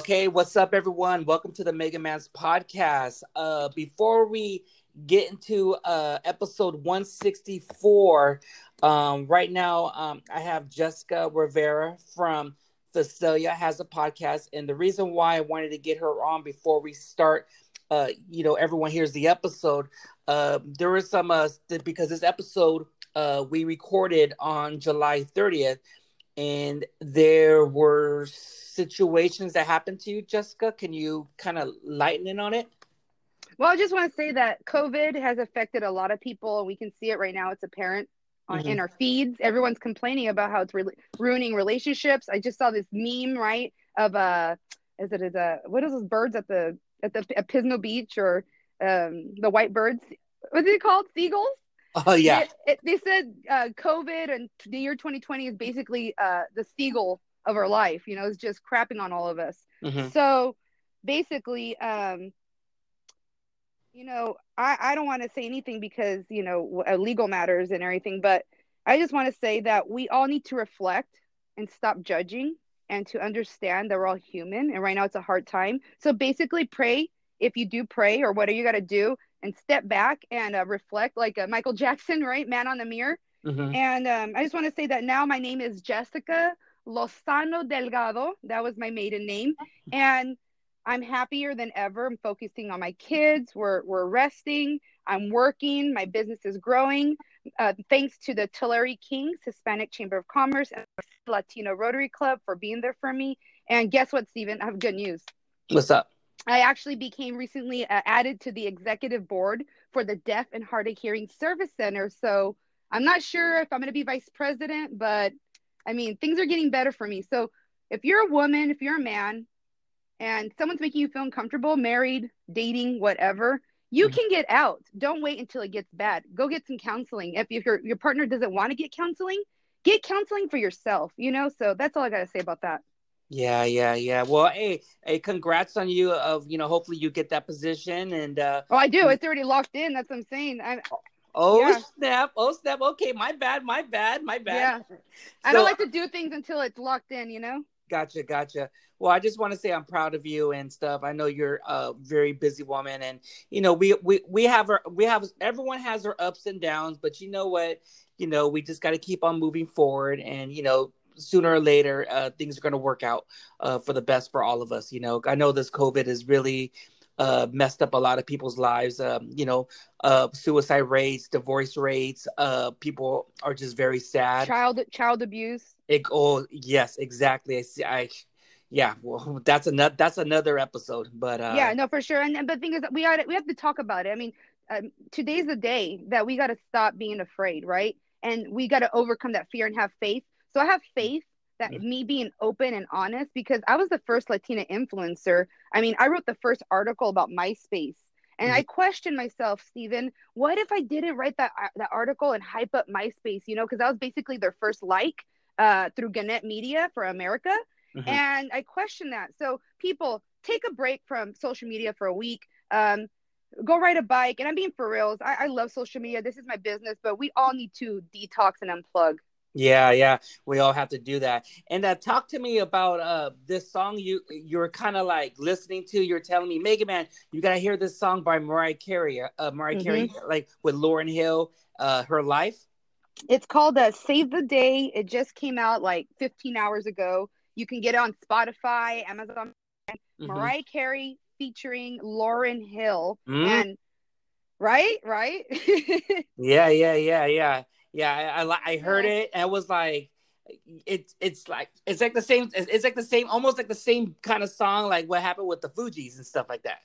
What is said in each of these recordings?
Okay, what's up, everyone? Welcome to the Mega Man's podcast. Uh, before we get into uh, episode 164, um, right now um, I have Jessica Rivera from Visalia has a podcast, and the reason why I wanted to get her on before we start, uh, you know, everyone hears the episode. Uh, there was some uh, because this episode uh, we recorded on July 30th, and there were situations that happened to you, Jessica. Can you kind of lighten in on it? Well, I just want to say that COVID has affected a lot of people. And we can see it right now. It's apparent on, mm-hmm. in our feeds. Everyone's complaining about how it's re- ruining relationships. I just saw this meme, right, of uh, is it is a what is those birds at the at the at Pismo Beach or um the white birds? What's it called? Seagulls. Oh yeah. It, it, they said uh, COVID and the year 2020 is basically uh, the seagull of our life. You know, it's just crapping on all of us. Mm-hmm. So basically, um, you know, I, I don't want to say anything because, you know, uh, legal matters and everything, but I just want to say that we all need to reflect and stop judging and to understand that we're all human. And right now it's a hard time. So basically, pray if you do pray or what are you got to do and step back and uh, reflect like uh, Michael Jackson, right? Man on the mirror. Mm-hmm. And um, I just want to say that now my name is Jessica Lozano Delgado. That was my maiden name. And I'm happier than ever. I'm focusing on my kids. We're, we're resting. I'm working. My business is growing. Uh, thanks to the Tulare Kings Hispanic Chamber of Commerce and Latino Rotary Club for being there for me. And guess what, Stephen? I have good news. What's up? I actually became recently uh, added to the executive board for the Deaf and Hard of Hearing Service Center. So I'm not sure if I'm going to be vice president, but I mean, things are getting better for me. So if you're a woman, if you're a man, and someone's making you feel uncomfortable, married, dating, whatever, you mm-hmm. can get out. Don't wait until it gets bad. Go get some counseling. If, if your your partner doesn't want to get counseling, get counseling for yourself. You know. So that's all I gotta say about that. Yeah, yeah, yeah. Well, hey, hey, congrats on you. Of you know, hopefully you get that position. And uh oh, I do. It's already locked in. That's what I'm saying. I'm, Oh yeah. snap! Oh snap! Okay, my bad, my bad, my bad. Yeah, I don't like to do things until it's locked in. You know. Gotcha, gotcha. Well, I just want to say I'm proud of you and stuff. I know you're a very busy woman, and you know we we we have our we have everyone has their ups and downs, but you know what? You know we just got to keep on moving forward, and you know sooner or later uh, things are going to work out uh, for the best for all of us. You know, I know this COVID is really uh, messed up a lot of people's lives. Um, you know, uh, suicide rates, divorce rates. Uh, people are just very sad. Child child abuse. It, oh yes, exactly. I, see, I yeah. Well, that's another that's another episode. But uh, yeah, no, for sure. And, and the thing is, we got we have to talk about it. I mean, um, today's the day that we got to stop being afraid, right? And we got to overcome that fear and have faith. So I have faith that me being open and honest because I was the first Latina influencer. I mean, I wrote the first article about MySpace. And mm-hmm. I questioned myself, Stephen, what if I didn't write that, uh, that article and hype up MySpace, you know, because that was basically their first like uh, through Gannett Media for America. Mm-hmm. And I questioned that. So people take a break from social media for a week. Um, go ride a bike. And I'm being for reals. I, I love social media. This is my business, but we all need to detox and unplug. Yeah, yeah, we all have to do that. And uh, talk to me about uh this song you you're kind of like listening to. You're telling me, Mega Man, you gotta hear this song by Mariah Carey. Uh, Mariah mm-hmm. Carey, like with Lauryn Hill, uh, her life. It's called uh, "Save the Day." It just came out like 15 hours ago. You can get it on Spotify, Amazon. Mm-hmm. Mariah Carey featuring Lauryn Hill, mm-hmm. and right, right. yeah, yeah, yeah, yeah. Yeah, I, I, I heard it and it was like it's it's like it's like the same it's like the same almost like the same kind of song like what happened with the Fugees and stuff like that.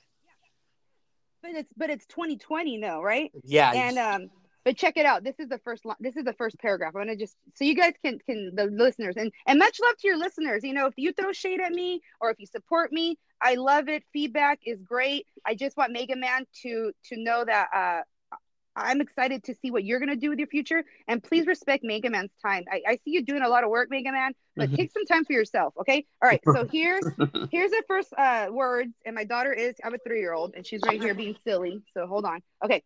But it's but it's 2020 though, right? Yeah. And um but check it out. This is the first this is the first paragraph. I'm gonna just so you guys can can the listeners and and much love to your listeners. You know, if you throw shade at me or if you support me, I love it. Feedback is great. I just want Mega Man to to know that uh I'm excited to see what you're going to do with your future. And please respect Mega Man's time. I, I see you doing a lot of work, Mega Man, but mm-hmm. take some time for yourself. Okay. All right. So here's here's the first uh, words. And my daughter is, I have a three year old and she's right here being silly. So hold on. Okay.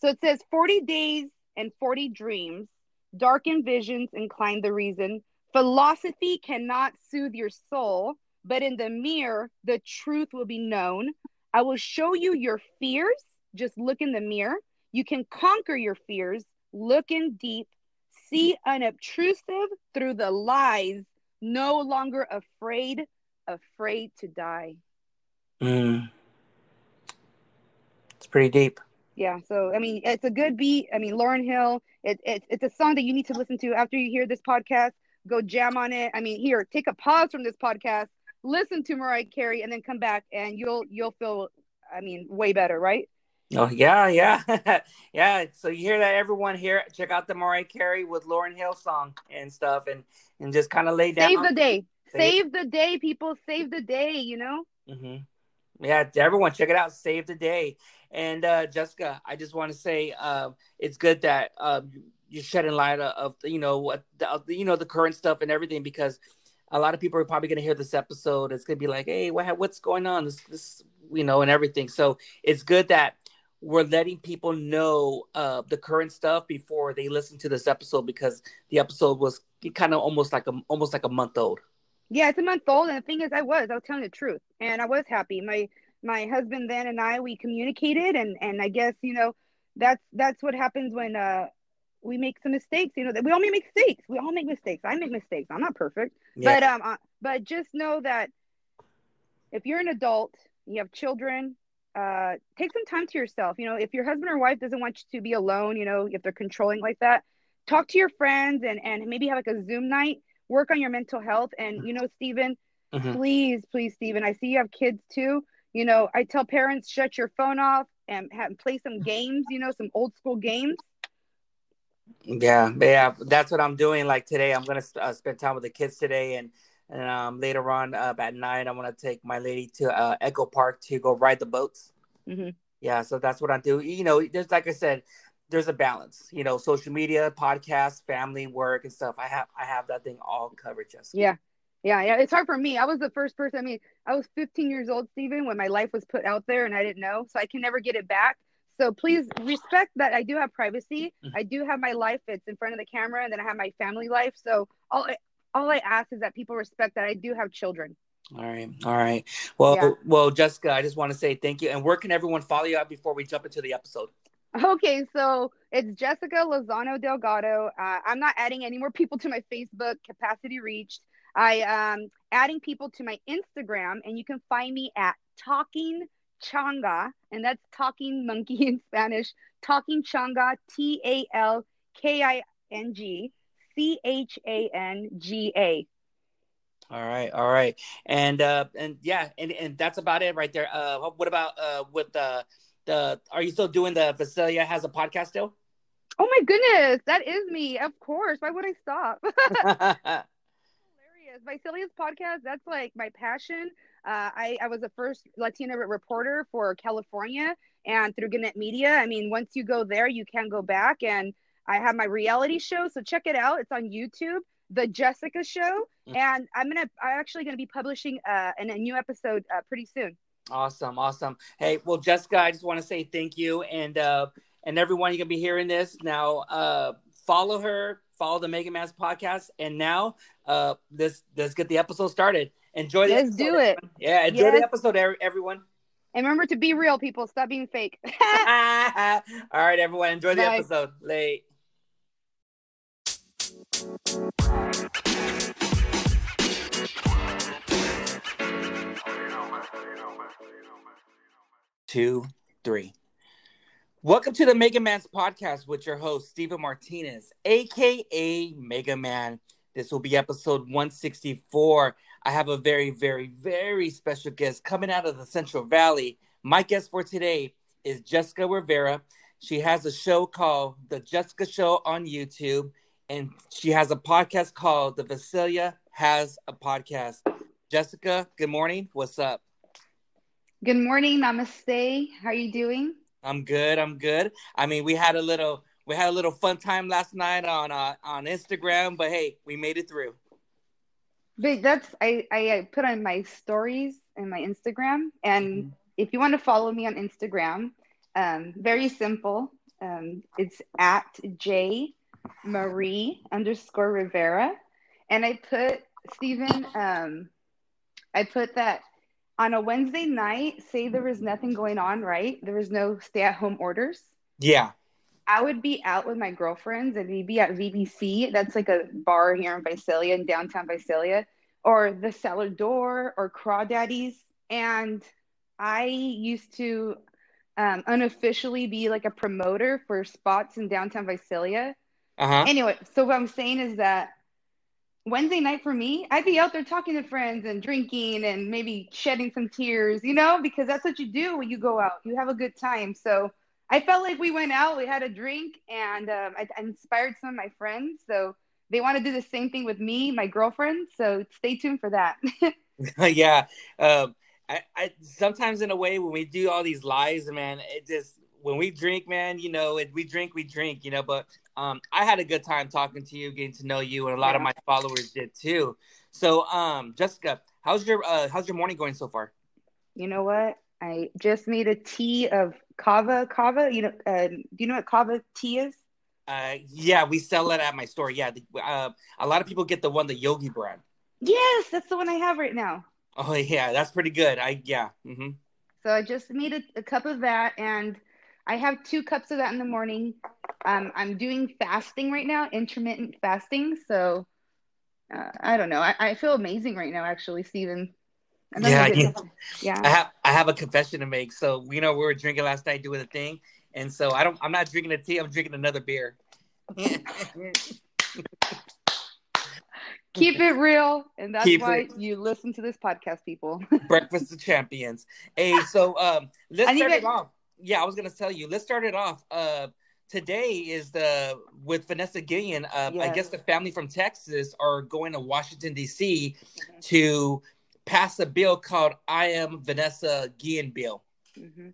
So it says 40 days and 40 dreams. Darkened visions incline the reason. Philosophy cannot soothe your soul, but in the mirror, the truth will be known. I will show you your fears. Just look in the mirror. You can conquer your fears. Look in deep. See unobtrusive through the lies. No longer afraid, afraid to die. Mm. It's pretty deep. Yeah, so I mean, it's a good beat. I mean, Lauryn Hill. It, it, it's a song that you need to listen to after you hear this podcast. Go jam on it. I mean, here, take a pause from this podcast, listen to Mariah Carey, and then come back, and you'll you'll feel, I mean, way better, right? Oh yeah, yeah, yeah. So you hear that, everyone here, check out the Mariah Carey with Lauryn Hill song and stuff, and and just kind of lay down. Save the day. Save, Save the day, people. Save the day. You know. Mm-hmm. Yeah, everyone, check it out. Save the day. And uh, Jessica, I just want to say uh, it's good that uh, you're shedding light of, you know what the, you know the current stuff and everything because a lot of people are probably going to hear this episode. It's going to be like, hey, what what's going on? This this you know and everything. So it's good that we're letting people know uh, the current stuff before they listen to this episode because the episode was kind of almost like a almost like a month old. Yeah, it's a month old, and the thing is, I was I was telling the truth, and I was happy. My my husband then and I we communicated and and I guess you know that's that's what happens when uh we make some mistakes you know that we all make mistakes we all make mistakes I make mistakes I'm not perfect yeah. but um uh, but just know that if you're an adult you have children uh take some time to yourself you know if your husband or wife doesn't want you to be alone you know if they're controlling like that talk to your friends and and maybe have like a zoom night work on your mental health and you know Stephen mm-hmm. please please Stephen I see you have kids too you know, I tell parents shut your phone off and have, play some games, you know, some old school games. Yeah, yeah, that's what I'm doing. Like today, I'm gonna uh, spend time with the kids today, and and um, later on uh, at night, I'm gonna take my lady to uh, Echo Park to go ride the boats. Mm-hmm. Yeah, so that's what I do. You know, there's like I said, there's a balance. You know, social media, podcast, family, work, and stuff. I have I have that thing all covered. Just yeah, yeah, yeah, it's hard for me. I was the first person. I mean, I was 15 years old, Stephen, when my life was put out there, and I didn't know, so I can never get it back. So please respect that I do have privacy. Mm-hmm. I do have my life. It's in front of the camera, and then I have my family life. So all all I ask is that people respect that I do have children. All right, all right. Well, yeah. well, Jessica, I just want to say thank you. And where can everyone follow you out before we jump into the episode? Okay, so it's Jessica Lozano Delgado. Uh, I'm not adding any more people to my Facebook. Capacity reached. I um adding people to my Instagram, and you can find me at Talking Changa, and that's talking monkey in Spanish. Talking Changa, T A L K I N G C H A N G A. All right, all right, and uh, and yeah, and, and that's about it right there. Uh, what about uh, with the the? Are you still doing the Visalia has a podcast still? Oh my goodness, that is me. Of course. Why would I stop? Visalia's podcast, that's like my passion. Uh, I, I was the first Latina reporter for California and through Gannett Media. I mean, once you go there, you can go back. And I have my reality show. So check it out. It's on YouTube, The Jessica Show. Mm-hmm. And I'm to, I'm actually going to be publishing uh, a new episode uh, pretty soon. Awesome. Awesome. Hey, well, Jessica, I just want to say thank you. And, uh, and everyone, you're gonna be hearing this now. Uh, follow her, follow the Mega Man's podcast, and now uh, let's let's get the episode started. Enjoy the let's episode, do it. Everyone. Yeah, enjoy yes. the episode, everyone. And remember to be real, people. Stop being fake. All right, everyone. Enjoy the Bye. episode. Late. Two, three. Welcome to the Mega Man's podcast with your host, Stephen Martinez, aka Mega Man. This will be episode 164. I have a very, very, very special guest coming out of the Central Valley. My guest for today is Jessica Rivera. She has a show called The Jessica Show on YouTube, and she has a podcast called The Visalia Has a Podcast. Jessica, good morning. What's up? Good morning. Namaste. How are you doing? I'm good. I'm good. I mean, we had a little we had a little fun time last night on uh, on Instagram, but hey, we made it through. But that's I I put on my stories and my Instagram, and mm-hmm. if you want to follow me on Instagram, um, very simple. Um, it's at J Marie underscore Rivera, and I put Stephen. Um, I put that on a Wednesday night. Say there was nothing going on, right? There was no stay-at-home orders. Yeah. I would be out with my girlfriends and we'd be at VBC. That's like a bar here in Visalia, in downtown Visalia, or the Cellar Door or Crawdaddies. And I used to um, unofficially be like a promoter for spots in downtown Visalia. Uh-huh. Anyway, so what I'm saying is that Wednesday night for me, I'd be out there talking to friends and drinking and maybe shedding some tears, you know, because that's what you do when you go out. You have a good time. So I felt like we went out, we had a drink, and um, I, I inspired some of my friends. So they want to do the same thing with me, my girlfriend. So stay tuned for that. yeah. Um, I, I sometimes in a way when we do all these lives, man, it just when we drink, man, you know, we drink, we drink, you know. But um, I had a good time talking to you, getting to know you, and a lot yeah. of my followers did too. So, um, Jessica, how's your uh, how's your morning going so far? You know what? I just made a tea of kava. Kava, you know, uh, do you know what kava tea is? Uh, yeah, we sell it at my store. Yeah, the, uh, a lot of people get the one, the Yogi brand. Yes, that's the one I have right now. Oh yeah, that's pretty good. I yeah. Mm-hmm. So I just made a, a, cup of that, and I have two cups of that in the morning. Um, I'm doing fasting right now, intermittent fasting. So uh, I don't know. I, I, feel amazing right now, actually, Stephen. Yeah, yeah, yeah. I have I have a confession to make. So you know we were drinking last night, doing a thing, and so I don't. I'm not drinking a tea. I'm drinking another beer. Keep it real, and that's Keep why it. you listen to this podcast, people. Breakfast of Champions. Hey, so um, let's start it off. Yeah, I was gonna tell you. Let's start it off. Uh, today is the with Vanessa Guillen. Uh, yes. I guess the family from Texas are going to Washington D.C. Mm-hmm. to pass a bill called "I Am Vanessa Guillen Bill." Mm-hmm.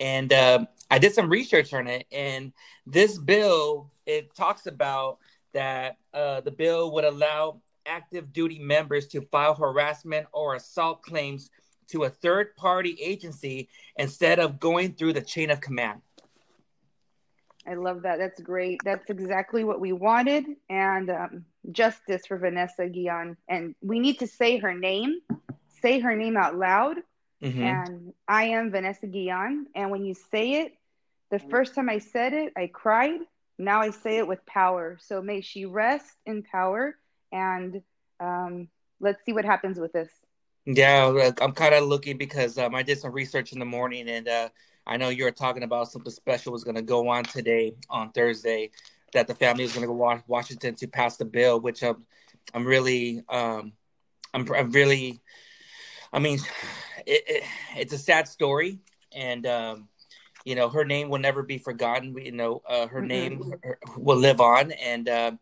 And uh, I did some research on it, and this bill it talks about that uh, the bill would allow active duty members to file harassment or assault claims to a third party agency instead of going through the chain of command. I love that. That's great. That's exactly what we wanted. And um, justice for Vanessa Guillen. And we need to say her name, say her name out loud. Mm-hmm. And I am Vanessa Guillen. And when you say it, the first time I said it, I cried. Now I say it with power. So may she rest in power. And um, let's see what happens with this. Yeah, I'm kind of looking because um, I did some research in the morning, and uh, I know you were talking about something special was going to go on today on Thursday, that the family is going to go to Washington to pass the bill, which I'm, I'm really, um, I'm, I'm really, I mean, it, it, it's a sad story, and um, you know, her name will never be forgotten. You know, uh, her mm-hmm. name will live on, and uh,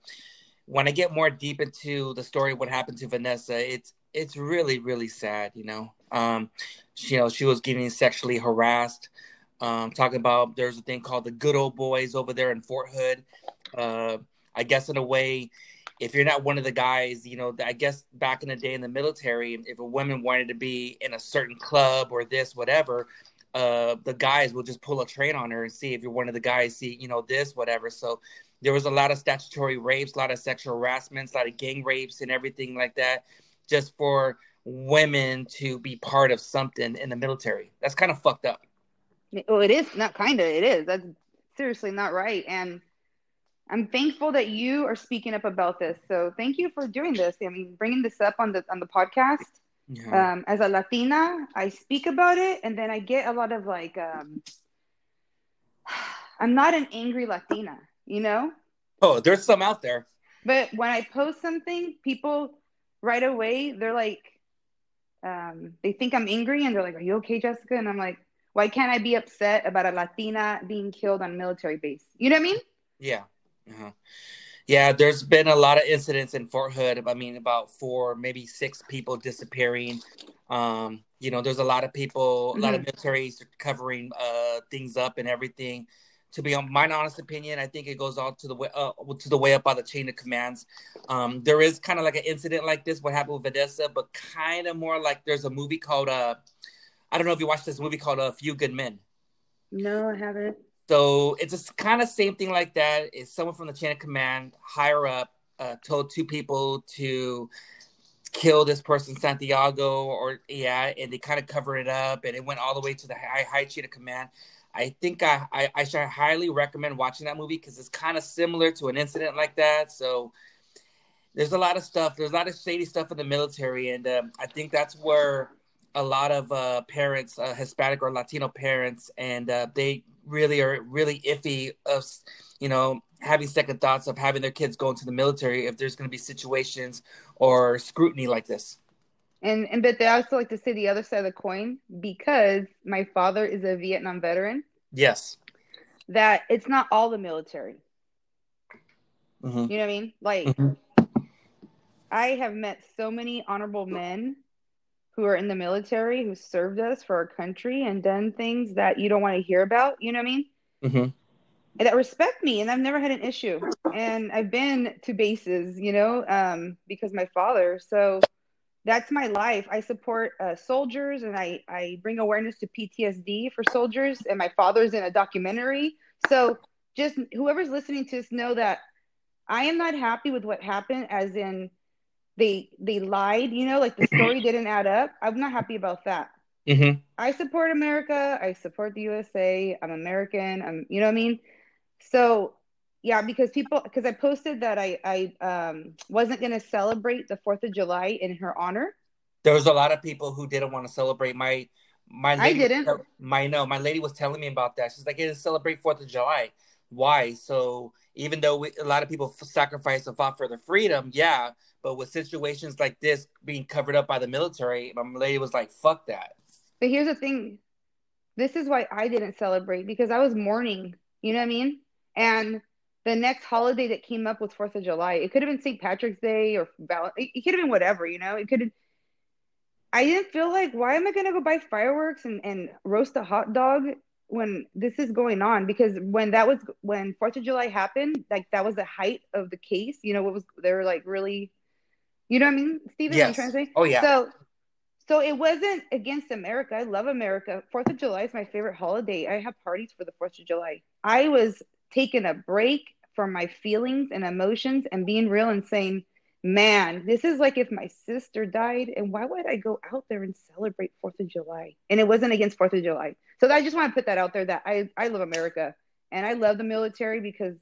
when I get more deep into the story, what happened to Vanessa, it's it's really really sad. You know, um, she, you know, she was getting sexually harassed. Um, talking about there's a thing called the good old boys over there in Fort Hood. Uh, I guess in a way, if you're not one of the guys, you know, I guess back in the day in the military, if a woman wanted to be in a certain club or this, whatever, uh, the guys will just pull a train on her and see if you're one of the guys, see, you know, this, whatever. So there was a lot of statutory rapes, a lot of sexual harassments, a lot of gang rapes and everything like that, just for women to be part of something in the military. That's kind of fucked up. Well, it is not kind of. It is. That's seriously not right. And I'm thankful that you are speaking up about this. So thank you for doing this. I mean, bringing this up on the on the podcast. Yeah. Um, as a Latina, I speak about it, and then I get a lot of like, um, I'm not an angry Latina you know? Oh, there's some out there. But when I post something, people right away, they're like, um, they think I'm angry and they're like, Are you okay, Jessica? And I'm like, Why can't I be upset about a Latina being killed on military base? You know what I mean? Yeah. Uh-huh. Yeah, there's been a lot of incidents in Fort Hood. I mean, about four, maybe six people disappearing. Um, you know, there's a lot of people, a lot mm-hmm. of militaries covering uh, things up and everything to be on my honest opinion, I think it goes all to the way uh, to the way up by the chain of commands. Um, there is kind of like an incident like this, what happened with Vanessa, but kind of more like there's a movie called uh, I don't know if you watched this movie called A Few Good Men. No, I haven't. So it's just kind of same thing like that. Is someone from the chain of command higher up uh, told two people to kill this person Santiago or yeah, and they kind of cover it up, and it went all the way to the high high chain of command. I think I, I, I should highly recommend watching that movie because it's kind of similar to an incident like that. So there's a lot of stuff. There's a lot of shady stuff in the military, and um, I think that's where a lot of uh, parents, uh, Hispanic or Latino parents, and uh, they really are really iffy of, you know, having second thoughts of having their kids go into the military if there's going to be situations or scrutiny like this. And and but they also like to say the other side of the coin because my father is a Vietnam veteran. Yes. That it's not all the military. Mm-hmm. You know what I mean? Like mm-hmm. I have met so many honorable men who are in the military who served us for our country and done things that you don't want to hear about. You know what I mean? Mm-hmm. And that respect me, and I've never had an issue. And I've been to bases, you know, um, because my father. So that's my life. I support uh, soldiers, and I I bring awareness to PTSD for soldiers. And my father's in a documentary. So just whoever's listening to this know that I am not happy with what happened, as in they they lied you know like the story didn't add up i'm not happy about that mm-hmm. i support america i support the usa i'm american i'm you know what i mean so yeah because people because i posted that i i um wasn't going to celebrate the fourth of july in her honor there was a lot of people who didn't want to celebrate my my lady, i didn't my no my lady was telling me about that she's like it didn't celebrate fourth of july why so even though we, a lot of people sacrificed and fought for their freedom yeah but with situations like this being covered up by the military, my lady was like, fuck that. But here's the thing this is why I didn't celebrate because I was mourning. You know what I mean? And the next holiday that came up was Fourth of July. It could have been St. Patrick's Day or Val- it could have been whatever. You know, it could have. I didn't feel like why am I gonna go buy fireworks and and roast a hot dog when this is going on? Because when that was when Fourth of July happened, like that was the height of the case. You know, what was they were like really you know what I mean, Stephen? Yes. to? Oh yeah. So so it wasn't against America. I love America. Fourth of July is my favorite holiday. I have parties for the Fourth of July. I was taking a break from my feelings and emotions and being real and saying, man, this is like if my sister died, and why would I go out there and celebrate Fourth of July? And it wasn't against Fourth of July. So I just want to put that out there that I, I love America and I love the military because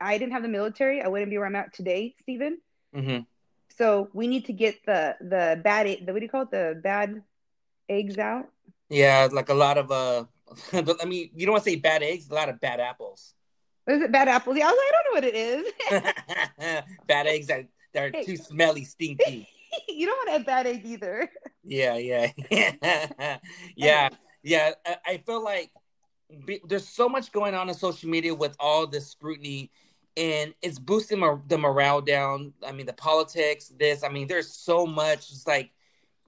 I didn't have the military, I wouldn't be where I'm at today, Stephen. Mm-hmm. So we need to get the the bad the what do you call it the bad eggs out. Yeah, like a lot of uh, I mean, you don't want to say bad eggs, a lot of bad apples. Is it bad apples? Yeah, I was like, I don't know what it is. bad eggs that they're hey. too smelly, stinky. you don't want to have bad egg either. Yeah, yeah, yeah, yeah. I, I feel like be, there's so much going on in social media with all this scrutiny and it's boosting the morale down. I mean, the politics, this. I mean, there's so much. It's like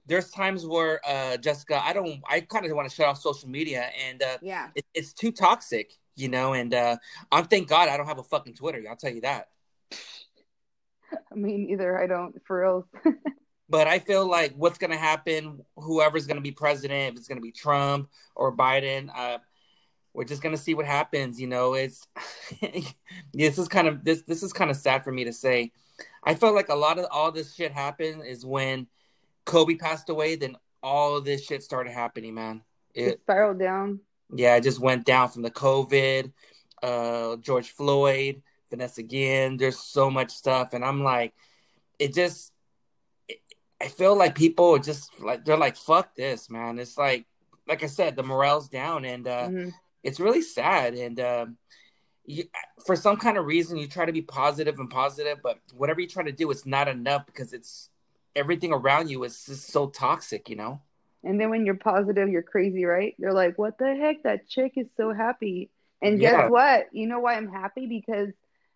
there's times where uh, Jessica, I don't, I kind of want to shut off social media, and uh, yeah, it, it's too toxic, you know. And uh, I'm thank God I don't have a fucking Twitter. I'll tell you that. I mean, either I don't, for real. but I feel like what's going to happen, whoever's going to be president, if it's going to be Trump or Biden, uh, we're just gonna see what happens. You know, it's this is kind of this this is kind of sad for me to say. I felt like a lot of all this shit happened is when Kobe passed away. Then all this shit started happening, man. It, it spiraled down. Yeah, it just went down from the COVID, uh, George Floyd, Vanessa Guillen. There's so much stuff, and I'm like, it just. It, I feel like people are just like they're like fuck this, man. It's like like I said, the morale's down, and uh, mm-hmm it's really sad and um, you, for some kind of reason you try to be positive and positive but whatever you try to do it's not enough because it's everything around you is just so toxic you know and then when you're positive you're crazy right you're like what the heck that chick is so happy and guess yeah. what you know why i'm happy because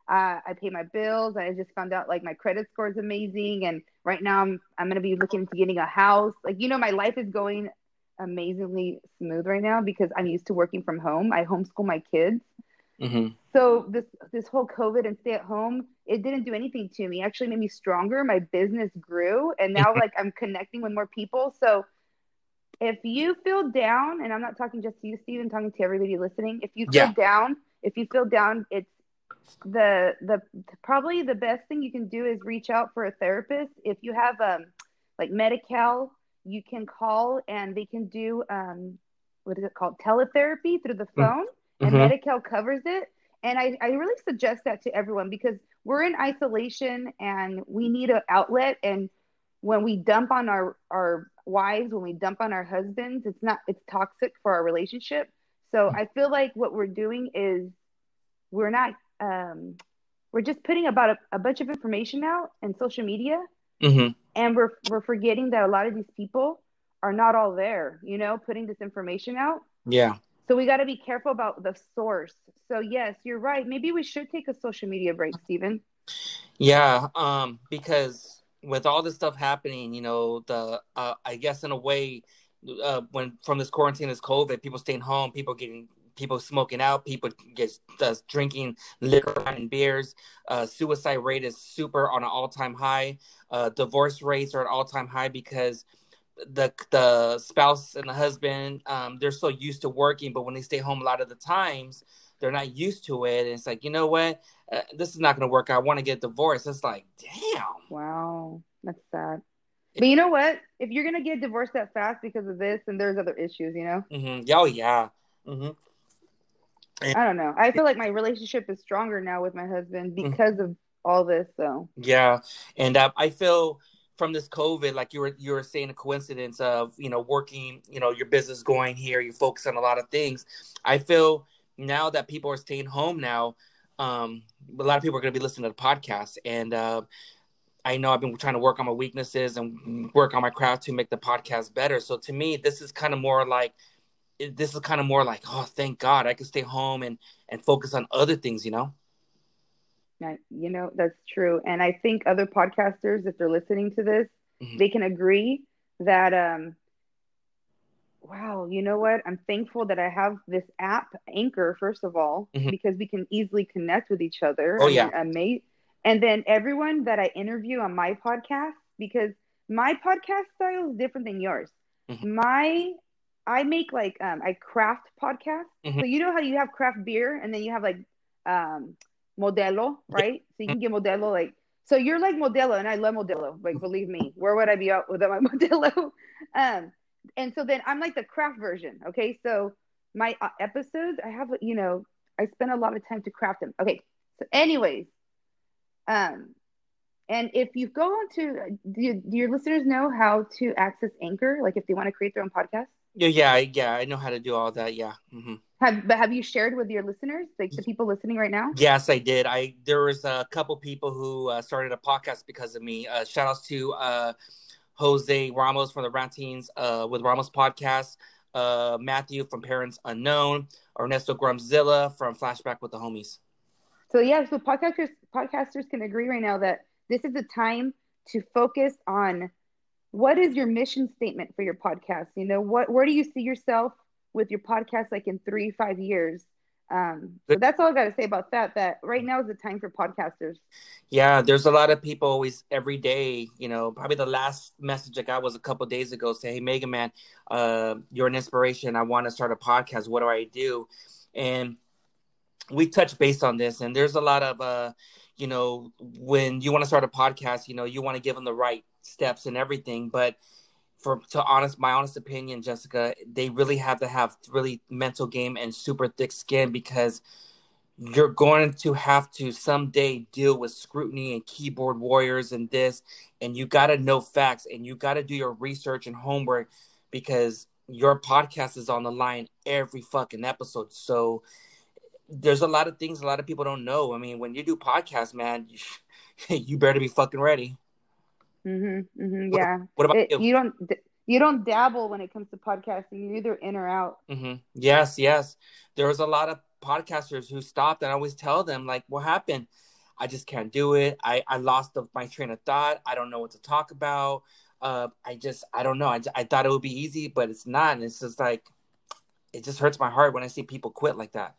uh, I pay my bills. I just found out like my credit score is amazing, and right now I'm I'm gonna be looking into getting a house. Like you know, my life is going amazingly smooth right now because I'm used to working from home. I homeschool my kids. Mm-hmm. So this this whole COVID and stay at home, it didn't do anything to me. It actually made me stronger. My business grew, and now like I'm connecting with more people. So if you feel down, and I'm not talking just to you, Steve, I'm talking to everybody listening. If you feel yeah. down, if you feel down, it's the the probably the best thing you can do is reach out for a therapist. If you have um like Medi-Cal, you can call and they can do um what is it called teletherapy through the mm. phone, mm-hmm. and Medi-Cal covers it. And I, I really suggest that to everyone because we're in isolation and we need an outlet. And when we dump on our our wives, when we dump on our husbands, it's not it's toxic for our relationship. So I feel like what we're doing is we're not um, we're just putting about a, a, bunch of information out in social media, mm-hmm. and we're we're forgetting that a lot of these people are not all there. You know, putting this information out. Yeah. So we got to be careful about the source. So yes, you're right. Maybe we should take a social media break, Stephen. Yeah, um, because with all this stuff happening, you know, the uh, I guess in a way, uh, when from this quarantine, this COVID, people staying home, people getting people smoking out, people get uh, drinking liquor and beers. Uh, suicide rate is super on an all time high. Uh, divorce rates are at all time high because the the spouse and the husband um, they're so used to working, but when they stay home a lot of the times they're not used to it. And it's like you know what, uh, this is not going to work. I want to get divorced. It's like damn. Wow, that's sad. But you know what? If you're gonna get divorced that fast because of this, and there's other issues, you know. Mm-hmm. Oh yeah. Mm-hmm. I don't know. I feel like my relationship is stronger now with my husband mm. because mm-hmm. of all this. So yeah, and uh, I feel from this COVID, like you were you were saying, a coincidence of you know working, you know your business going here, you focus on a lot of things. I feel now that people are staying home now, um, a lot of people are going to be listening to the podcast, and uh, I know I've been trying to work on my weaknesses and work on my craft to make the podcast better. So to me, this is kind of more like this is kind of more like, oh, thank God, I can stay home and and focus on other things, you know. Yeah, you know that's true, and I think other podcasters, if they're listening to this, mm-hmm. they can agree that um, wow, you know what? I'm thankful that I have this app, Anchor, first of all, mm-hmm. because we can easily connect with each other. Oh, yeah. A mate. And then everyone that I interview on my podcast, because my podcast style is different than yours. Mm-hmm. My I make like um I craft podcasts. Mm-hmm. So you know how you have craft beer and then you have like um Modelo, right? So you can get Modelo like so you're like Modelo and I love Modelo. Like believe me, where would I be out without my Modelo? Um and so then I'm like the craft version. Okay, so my uh, episodes I have you know I spend a lot of time to craft them. Okay, so anyways, um, and if you go on to do, do your listeners know how to access Anchor? Like if they want to create their own podcast? Yeah, yeah, yeah. I know how to do all that. Yeah. Mm-hmm. Have but have you shared with your listeners, like the people listening right now? Yes, I did. I there was a couple people who uh, started a podcast because of me. Uh, shout outs to uh, Jose Ramos from the Rantings uh, with Ramos podcast, uh, Matthew from Parents Unknown, Ernesto Grumzilla from Flashback with the Homies. So yeah, so podcasters podcasters can agree right now that this is a time to focus on what is your mission statement for your podcast? You know, what where do you see yourself with your podcast like in three, five years? Um, so that's all I got to say about that. That right now is the time for podcasters. Yeah, there's a lot of people always every day. You know, probably the last message I got was a couple days ago. Say, hey, Mega Man, uh, you're an inspiration. I want to start a podcast. What do I do? And we touch base on this, and there's a lot of, uh, you know, when you want to start a podcast, you know, you want to give them the right steps and everything but for to honest my honest opinion jessica they really have to have really mental game and super thick skin because you're going to have to someday deal with scrutiny and keyboard warriors and this and you got to know facts and you got to do your research and homework because your podcast is on the line every fucking episode. So there's a lot of things a lot of people don't know. I mean when you do podcasts man you, you better be fucking ready Mm-hmm, mm-hmm, yeah. What, about it, you? you? don't you don't dabble when it comes to podcasting. You're either in or out. Mm-hmm. Yes, yes. There was a lot of podcasters who stopped, and I always tell them like, "What happened? I just can't do it. I I lost the, my train of thought. I don't know what to talk about. Uh, I just I don't know. I I thought it would be easy, but it's not. And it's just like it just hurts my heart when I see people quit like that.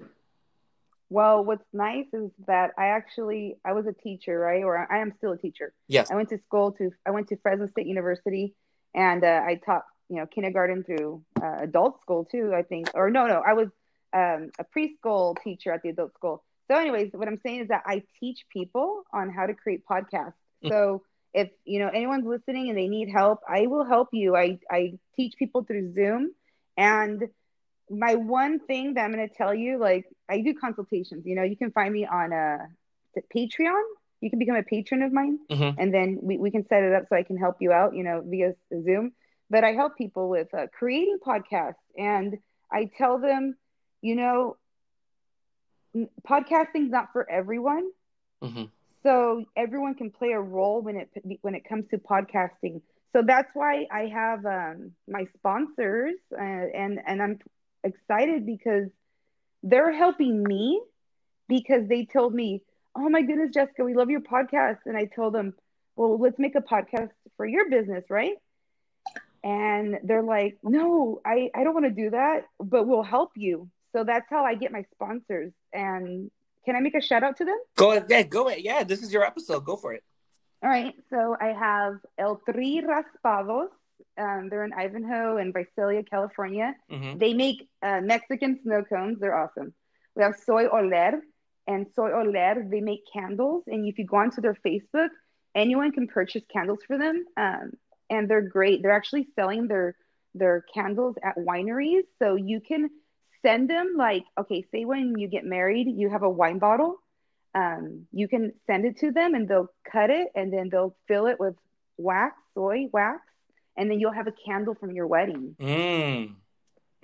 Well, what's nice is that I actually I was a teacher, right? Or I am still a teacher. Yes. I went to school to I went to Fresno State University, and uh, I taught you know kindergarten through uh, adult school too. I think, or no, no, I was um, a preschool teacher at the adult school. So, anyways, what I'm saying is that I teach people on how to create podcasts. Mm. So if you know anyone's listening and they need help, I will help you. I I teach people through Zoom, and my one thing that I'm going to tell you, like I do consultations. You know, you can find me on a uh, Patreon. You can become a patron of mine, mm-hmm. and then we, we can set it up so I can help you out. You know, via Zoom. But I help people with uh, creating podcasts, and I tell them, you know, podcasting's not for everyone. Mm-hmm. So everyone can play a role when it when it comes to podcasting. So that's why I have um, my sponsors, uh, and and I'm excited because they're helping me because they told me, "Oh my goodness, Jessica, we love your podcast," and I told them, "Well, let's make a podcast for your business, right?" And they're like, "No, I I don't want to do that, but we'll help you." So that's how I get my sponsors. And can I make a shout out to them? Go ahead. Yeah, go ahead. Yeah, this is your episode. Go for it. All right. So I have El Tri Raspados. Um, they're in Ivanhoe and Visalia, California. Mm-hmm. They make uh, Mexican snow cones. They're awesome. We have Soy Oler, and Soy Oler, they make candles. And if you go onto their Facebook, anyone can purchase candles for them. Um, and they're great. They're actually selling their their candles at wineries. So you can send them like okay say when you get married you have a wine bottle um, you can send it to them and they'll cut it and then they'll fill it with wax soy wax and then you'll have a candle from your wedding mm.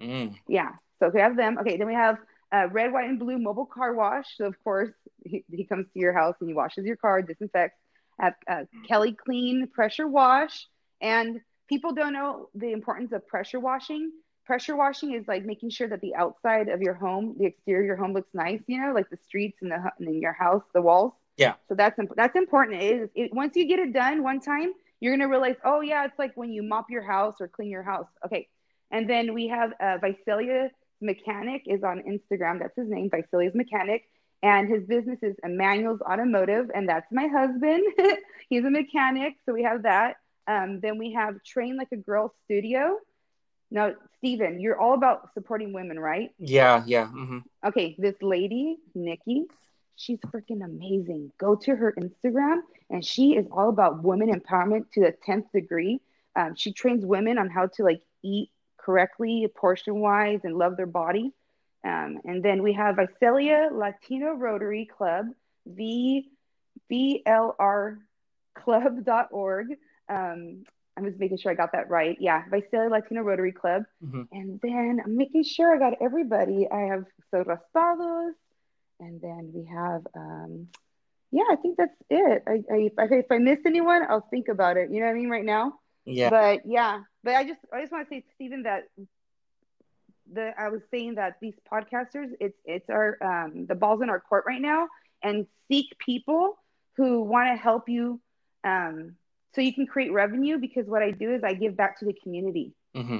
Mm. yeah so we have them okay then we have uh, red white and blue mobile car wash so of course he, he comes to your house and he washes your car disinfects have uh, kelly clean pressure wash and people don't know the importance of pressure washing pressure washing is like making sure that the outside of your home, the exterior of your home looks nice, you know, like the streets and the in your house, the walls. Yeah. So that's that's important. It is it, once you get it done one time, you're gonna realize, oh yeah, it's like when you mop your house or clean your house. Okay. And then we have uh, Visalia Mechanic is on Instagram. That's his name, Visalia's Mechanic. And his business is Emmanuel's Automotive, and that's my husband. He's a mechanic, so we have that. Um, then we have Train Like a Girl Studio, now, Stephen, you're all about supporting women, right? Yeah, yeah. Mm-hmm. Okay, this lady, Nikki, she's freaking amazing. Go to her Instagram, and she is all about women empowerment to the 10th degree. Um, she trains women on how to like eat correctly, portion wise, and love their body. Um, and then we have Visalia Latino Rotary Club, V VLR club.org. Um, I'm just making sure I got that right. Yeah, Visalia Latino Rotary Club. Mm-hmm. And then I'm making sure I got everybody. I have So Rastados, and then we have, um, yeah, I think that's it. I, I, if I miss anyone, I'll think about it. You know what I mean? Right now. Yeah. But yeah, but I just, I just want to say, Stephen, that the I was saying that these podcasters, it's, it's our, um, the balls in our court right now, and seek people who want to help you, um, so you can create revenue because what I do is I give back to the community. Mm-hmm.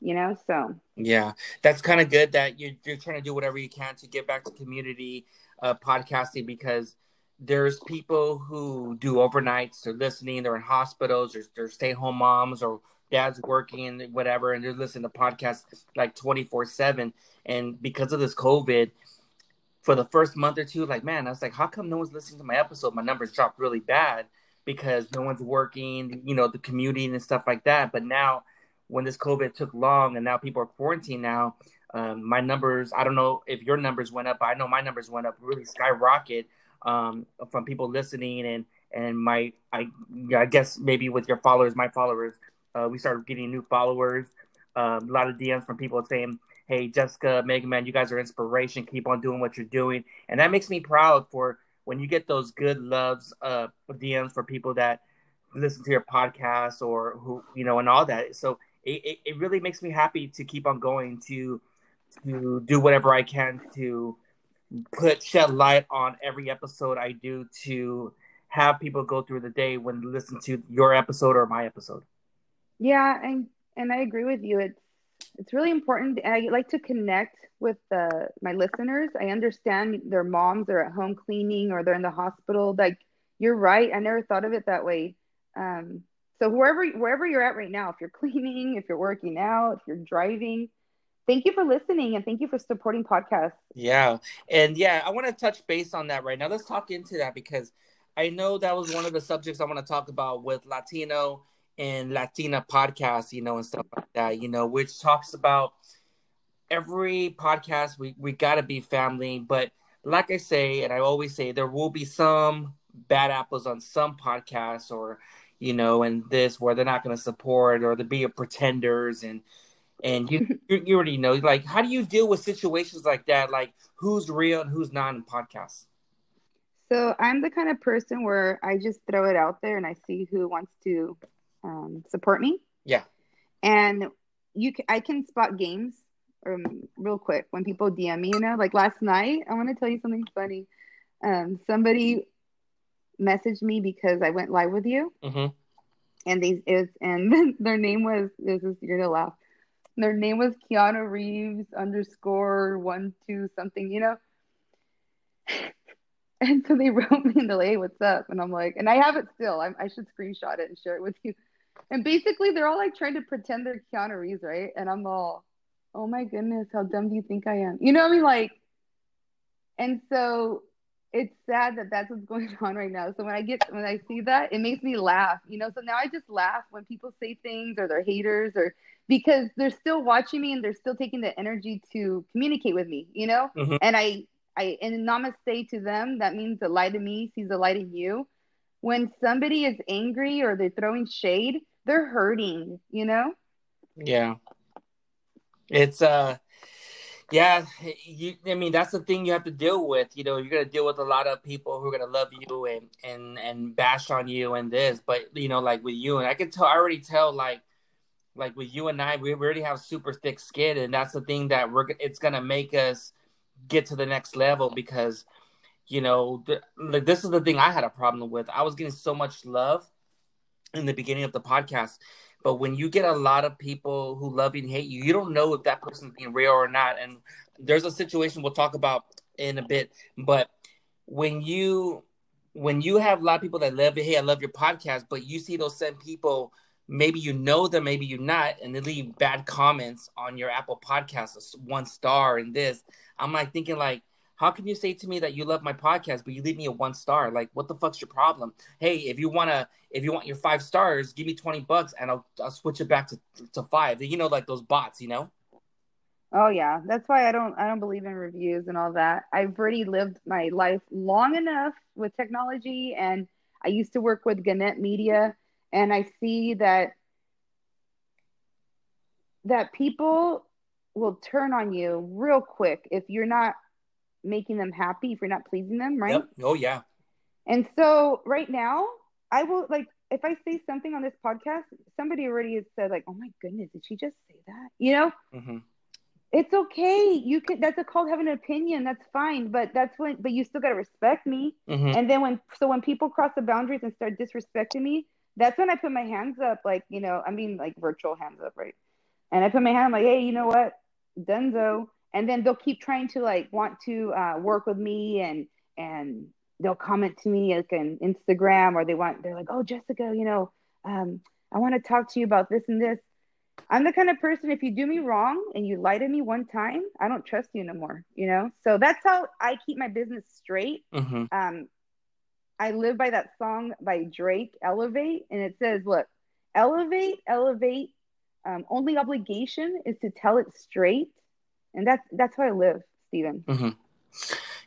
You know, so yeah, that's kind of good that you're you're trying to do whatever you can to give back to community uh, podcasting because there's people who do overnights, they're listening, they're in hospitals, or they're stay home moms, or dad's working, whatever, and they're listening to podcasts like 24 7. And because of this COVID, for the first month or two, like, man, I was like, how come no one's listening to my episode? My numbers dropped really bad because no one's working, you know, the commuting and stuff like that. But now, when this COVID took long and now people are quarantined now, um, my numbers, I don't know if your numbers went up, I know my numbers went up really skyrocket um, from people listening and, and my, I, I guess maybe with your followers, my followers, uh, we started getting new followers. Um, a lot of DMs from people saying, "Hey, Jessica, Mega Man, you guys are inspiration. Keep on doing what you're doing," and that makes me proud for when you get those good loves uh DMs for people that listen to your podcast or who you know and all that. So it, it, it really makes me happy to keep on going to to do whatever I can to put shed light on every episode I do to have people go through the day when they listen to your episode or my episode. Yeah, and and I agree with you. It's it's really important. I like to connect with the, my listeners. I understand their moms are at home cleaning or they're in the hospital. Like you're right. I never thought of it that way. Um, So wherever wherever you're at right now, if you're cleaning, if you're working out, if you're driving, thank you for listening and thank you for supporting podcasts. Yeah. And yeah, I want to touch base on that right now. Let's talk into that because I know that was one of the subjects I want to talk about with Latino and Latina podcasts, you know, and stuff like that, you know, which talks about every podcast we, we gotta be family, but like I say, and I always say, there will be some bad apples on some podcasts or you know, and this where they're not going to support or the be a pretenders and and you you already know like how do you deal with situations like that? Like who's real and who's not in podcasts? So i'm the kind of person where i just throw it out there and i see who wants to um, support me. Yeah. And you can, i can spot games um, real quick when people dm me you know? Like last night i want to tell you something funny. Um, somebody messaged me because i went live with you mm-hmm. and these is and their name was this is you're gonna laugh their name was Keanu Reeves underscore one two something, you know. And so they wrote me in the hey, what's up? And I'm like, and I have it still. I, I should screenshot it and share it with you. And basically, they're all like trying to pretend they're Keanu Reeves, right? And I'm all, oh my goodness, how dumb do you think I am? You know what I mean? Like, and so it's sad that that's what's going on right now. So when I get when I see that, it makes me laugh. You know, so now I just laugh when people say things or they're haters or because they're still watching me and they're still taking the energy to communicate with me, you know? Mm-hmm. And I I and namaste to them, that means the light in me sees the light in you. When somebody is angry or they're throwing shade, they're hurting, you know? Yeah. It's uh yeah, you, I mean that's the thing you have to deal with. You know, you're gonna deal with a lot of people who are gonna love you and and and bash on you and this, but you know, like with you, and I can tell, I already tell, like like with you and I, we already have super thick skin, and that's the thing that we're it's gonna make us get to the next level because you know like this is the thing I had a problem with. I was getting so much love in the beginning of the podcast, but when you get a lot of people who love you and hate you, you don't know if that person's being real or not. And there's a situation we'll talk about in a bit, but when you when you have a lot of people that love you, hey, I love your podcast, but you see those same people maybe you know them, maybe you're not, and they leave bad comments on your Apple Podcast, one star and this. I'm like thinking like, how can you say to me that you love my podcast, but you leave me a one star? Like, what the fuck's your problem? Hey, if you wanna, if you want your five stars, give me twenty bucks, and I'll I'll switch it back to to five. You know, like those bots, you know. Oh yeah, that's why I don't I don't believe in reviews and all that. I've already lived my life long enough with technology, and I used to work with Gannett Media and I see that that people will turn on you real quick if you're not making them happy, if you're not pleasing them, right? Yep. Oh yeah. And so right now, I will like if I say something on this podcast, somebody already has said like, "Oh my goodness, did she just say that?" You know. Mm-hmm. It's okay. You can. That's a called having an opinion. That's fine. But that's when. But you still gotta respect me. Mm-hmm. And then when so when people cross the boundaries and start disrespecting me, that's when I put my hands up, like, you know, I mean, like virtual hands up, right? And I put my hand, I'm like, hey, you know what? Dunzo. And then they'll keep trying to like want to uh, work with me and, and they'll comment to me like on Instagram or they want, they're like, oh, Jessica, you know, um, I want to talk to you about this and this. I'm the kind of person, if you do me wrong and you lie to me one time, I don't trust you no more, you know? So that's how I keep my business straight. Mm-hmm. Um, I live by that song by Drake, Elevate, and it says, "Look, elevate, elevate. Um, only obligation is to tell it straight, and that's that's how I live, Stephen." Mm-hmm.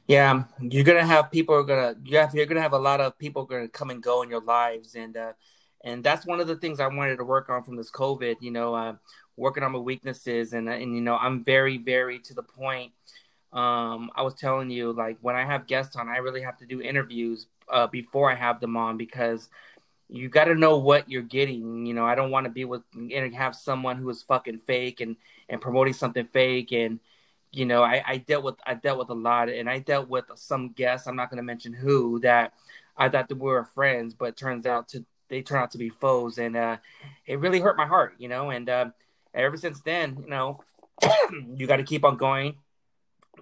Yeah, you're gonna have people are gonna you have you're gonna have a lot of people gonna come and go in your lives, and uh, and that's one of the things I wanted to work on from this COVID. You know, uh, working on my weaknesses, and and you know, I'm very very to the point um, I was telling you, like when I have guests on, I really have to do interviews uh, before I have them on because you got to know what you're getting. You know, I don't want to be with and have someone who is fucking fake and and promoting something fake. And you know, I, I dealt with I dealt with a lot, and I dealt with some guests. I'm not going to mention who that I thought that we were friends, but turns out to they turn out to be foes, and uh, it really hurt my heart. You know, and uh, ever since then, you know, you got to keep on going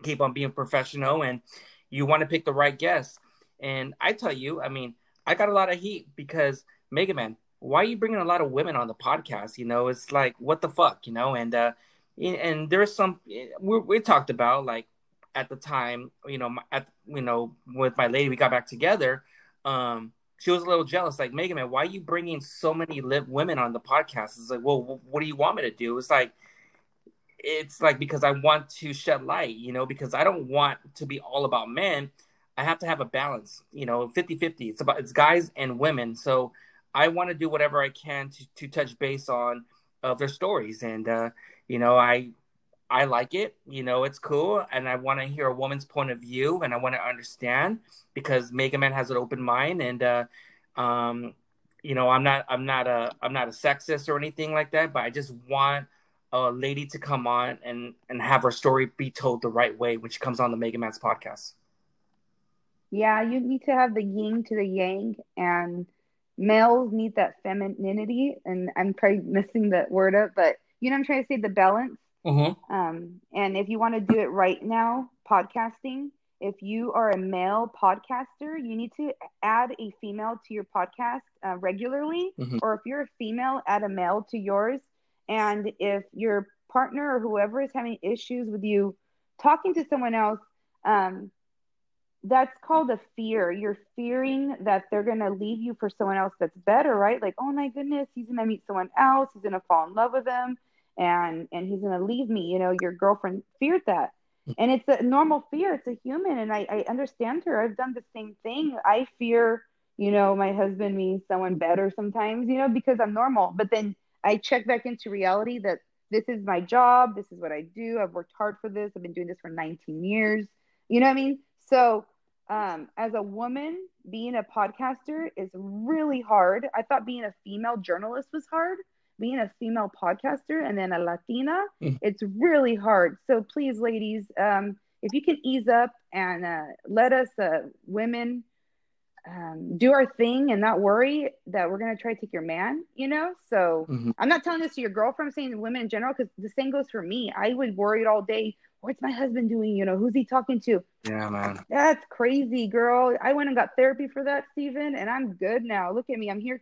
keep on being professional and you want to pick the right guests. And I tell you, I mean, I got a lot of heat because Mega Man, why are you bringing a lot of women on the podcast? You know, it's like, what the fuck, you know? And, uh, and there's some, we, we talked about like at the time, you know, at, you know, with my lady, we got back together. Um, she was a little jealous, like Mega Man, why are you bringing so many live women on the podcast? It's like, well, what do you want me to do? It's like, it's like because I want to shed light, you know, because I don't want to be all about men. I have to have a balance, you know, 50 50. It's about it's guys and women. So I want to do whatever I can to, to touch base on of their stories. And, uh, you know, I, I like it, you know, it's cool. And I want to hear a woman's point of view and I want to understand because Mega Man has an open mind. And, uh, um, you know, I'm not, I'm not a, I'm not a sexist or anything like that, but I just want a lady to come on and, and have her story be told the right way when she comes on the Mega Man's podcast. Yeah, you need to have the yin to the yang and, males need that femininity, and I'm probably missing that word up, but you know I'm trying to say the balance. Mm-hmm. Um, and if you want to do it right now, podcasting, if you are a male podcaster, you need to add a female to your podcast uh, regularly, mm-hmm. or if you're a female, add a male to yours. And if your partner or whoever is having issues with you talking to someone else, um, that's called a fear. You're fearing that they're going to leave you for someone else that's better, right? Like, oh my goodness, he's going to meet someone else. He's going to fall in love with them and and he's to leave me. You know, your girlfriend feared that. And it's a normal fear. It's a human. And I, I understand her. I've done the same thing. I fear, you know, my husband means someone better sometimes, you know, because I'm normal. But then I check back into reality that this is my job. This is what I do. I've worked hard for this. I've been doing this for 19 years. You know what I mean? So, um, as a woman, being a podcaster is really hard. I thought being a female journalist was hard. Being a female podcaster and then a Latina, mm. it's really hard. So please, ladies, um, if you can ease up and uh, let us uh, women um, do our thing and not worry that we're going to try to take your man, you know? So mm-hmm. I'm not telling this to your girlfriend, I'm saying women in general, because the same goes for me. I would worry all day what's my husband doing? You know, who's he talking to? Yeah, man. That's crazy, girl. I went and got therapy for that, Stephen, and I'm good now. Look at me. I'm here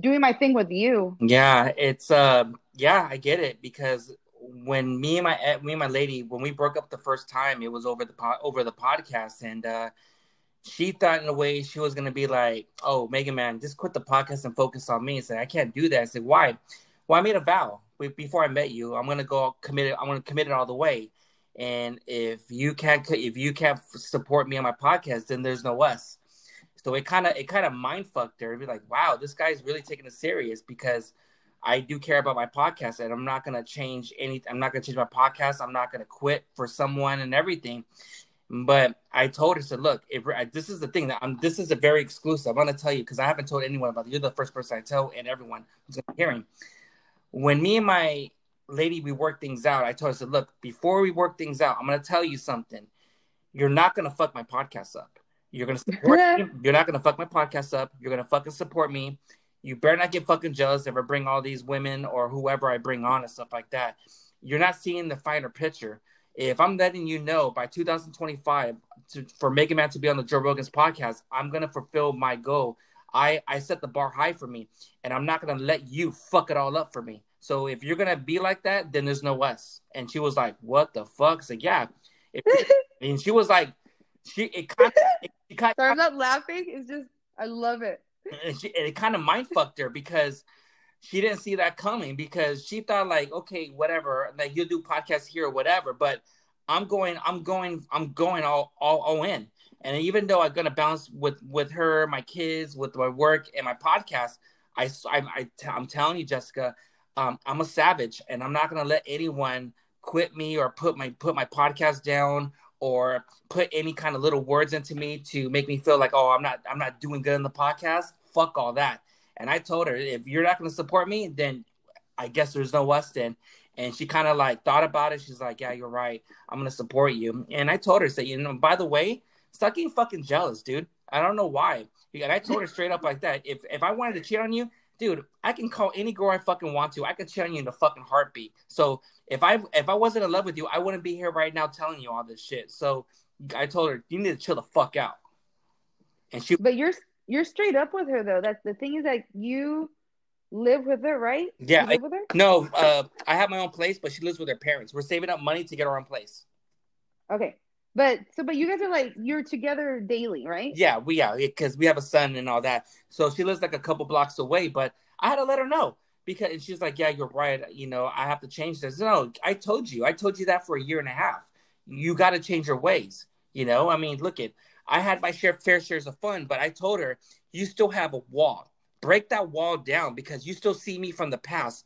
doing my thing with you. Yeah, it's uh yeah, I get it because when me and my eh, me and my lady when we broke up the first time, it was over the po- over the podcast and uh she thought in a way she was gonna be like, "Oh, Mega Man, just quit the podcast and focus on me." And say, "I can't do that." I said, "Why?" Well, I made a vow before I met you. I'm gonna go commit it. I'm gonna commit it all the way. And if you can't if you can't support me on my podcast, then there's no us. So it kind of it kind of mind fucked her. Be like, wow, this guy's really taking it serious because I do care about my podcast, and I'm not gonna change any. I'm not gonna change my podcast. I'm not gonna quit for someone and everything. But I told her, said, look, if this is the thing that I'm. This is a very exclusive. I'm gonna tell you because I haven't told anyone about it. You're the first person I tell, and everyone who's hearing. When me and my lady, we work things out. I told her, I said, look, before we work things out, I'm to tell you something. You're not to fuck my podcast up. You're to support me. You're not going to fuck my podcast up. You're going to fucking support me. You better not get fucking jealous if I bring all these women or whoever I bring on and stuff like that. You're not seeing the finer picture. If I'm letting you know by 2025 to, for Mega Man to be on the Joe Rogan's podcast, I'm going to fulfill my goal. I, I set the bar high for me, and I'm not going to let you fuck it all up for me. So if you're gonna be like that, then there's no us. And she was like, "What the fuck?" I said, "Yeah." and she was like, "She it kind of." It, kind Sorry, I'm not laughing. It's just I love it. And, she, and it kind of mind fucked her because she didn't see that coming because she thought like, okay, whatever, like you'll do podcasts here or whatever. But I'm going, I'm going, I'm going all all, all in. And even though I'm gonna bounce with with her, my kids, with my work and my podcast, I I, I I'm telling you, Jessica um, I'm a savage, and I'm not gonna let anyone quit me or put my put my podcast down or put any kind of little words into me to make me feel like oh I'm not I'm not doing good in the podcast. Fuck all that. And I told her if you're not gonna support me, then I guess there's no Weston. And she kind of like thought about it. She's like, yeah, you're right. I'm gonna support you. And I told her, say, you know, by the way, stop getting fucking jealous, dude. I don't know why. And I told her straight up like that. If if I wanted to cheat on you, dude, I can call any girl I fucking want to. I can tell you in a fucking heartbeat. So if I if I wasn't in love with you, I wouldn't be here right now telling you all this shit. So I told her you need to chill the fuck out. And she, but you're you're straight up with her though. That's the thing is like you live with her, right? Yeah. I, with her? No, uh, I have my own place, but she lives with her parents. We're saving up money to get our own place. Okay. But so, but you guys are like you're together daily, right? Yeah, we are because we have a son and all that. So she lives like a couple blocks away. But I had to let her know because and she's like, "Yeah, you're right. You know, I have to change this." No, I told you. I told you that for a year and a half. You got to change your ways. You know, I mean, look at. I had my share fair shares of fun, but I told her you still have a wall. Break that wall down because you still see me from the past,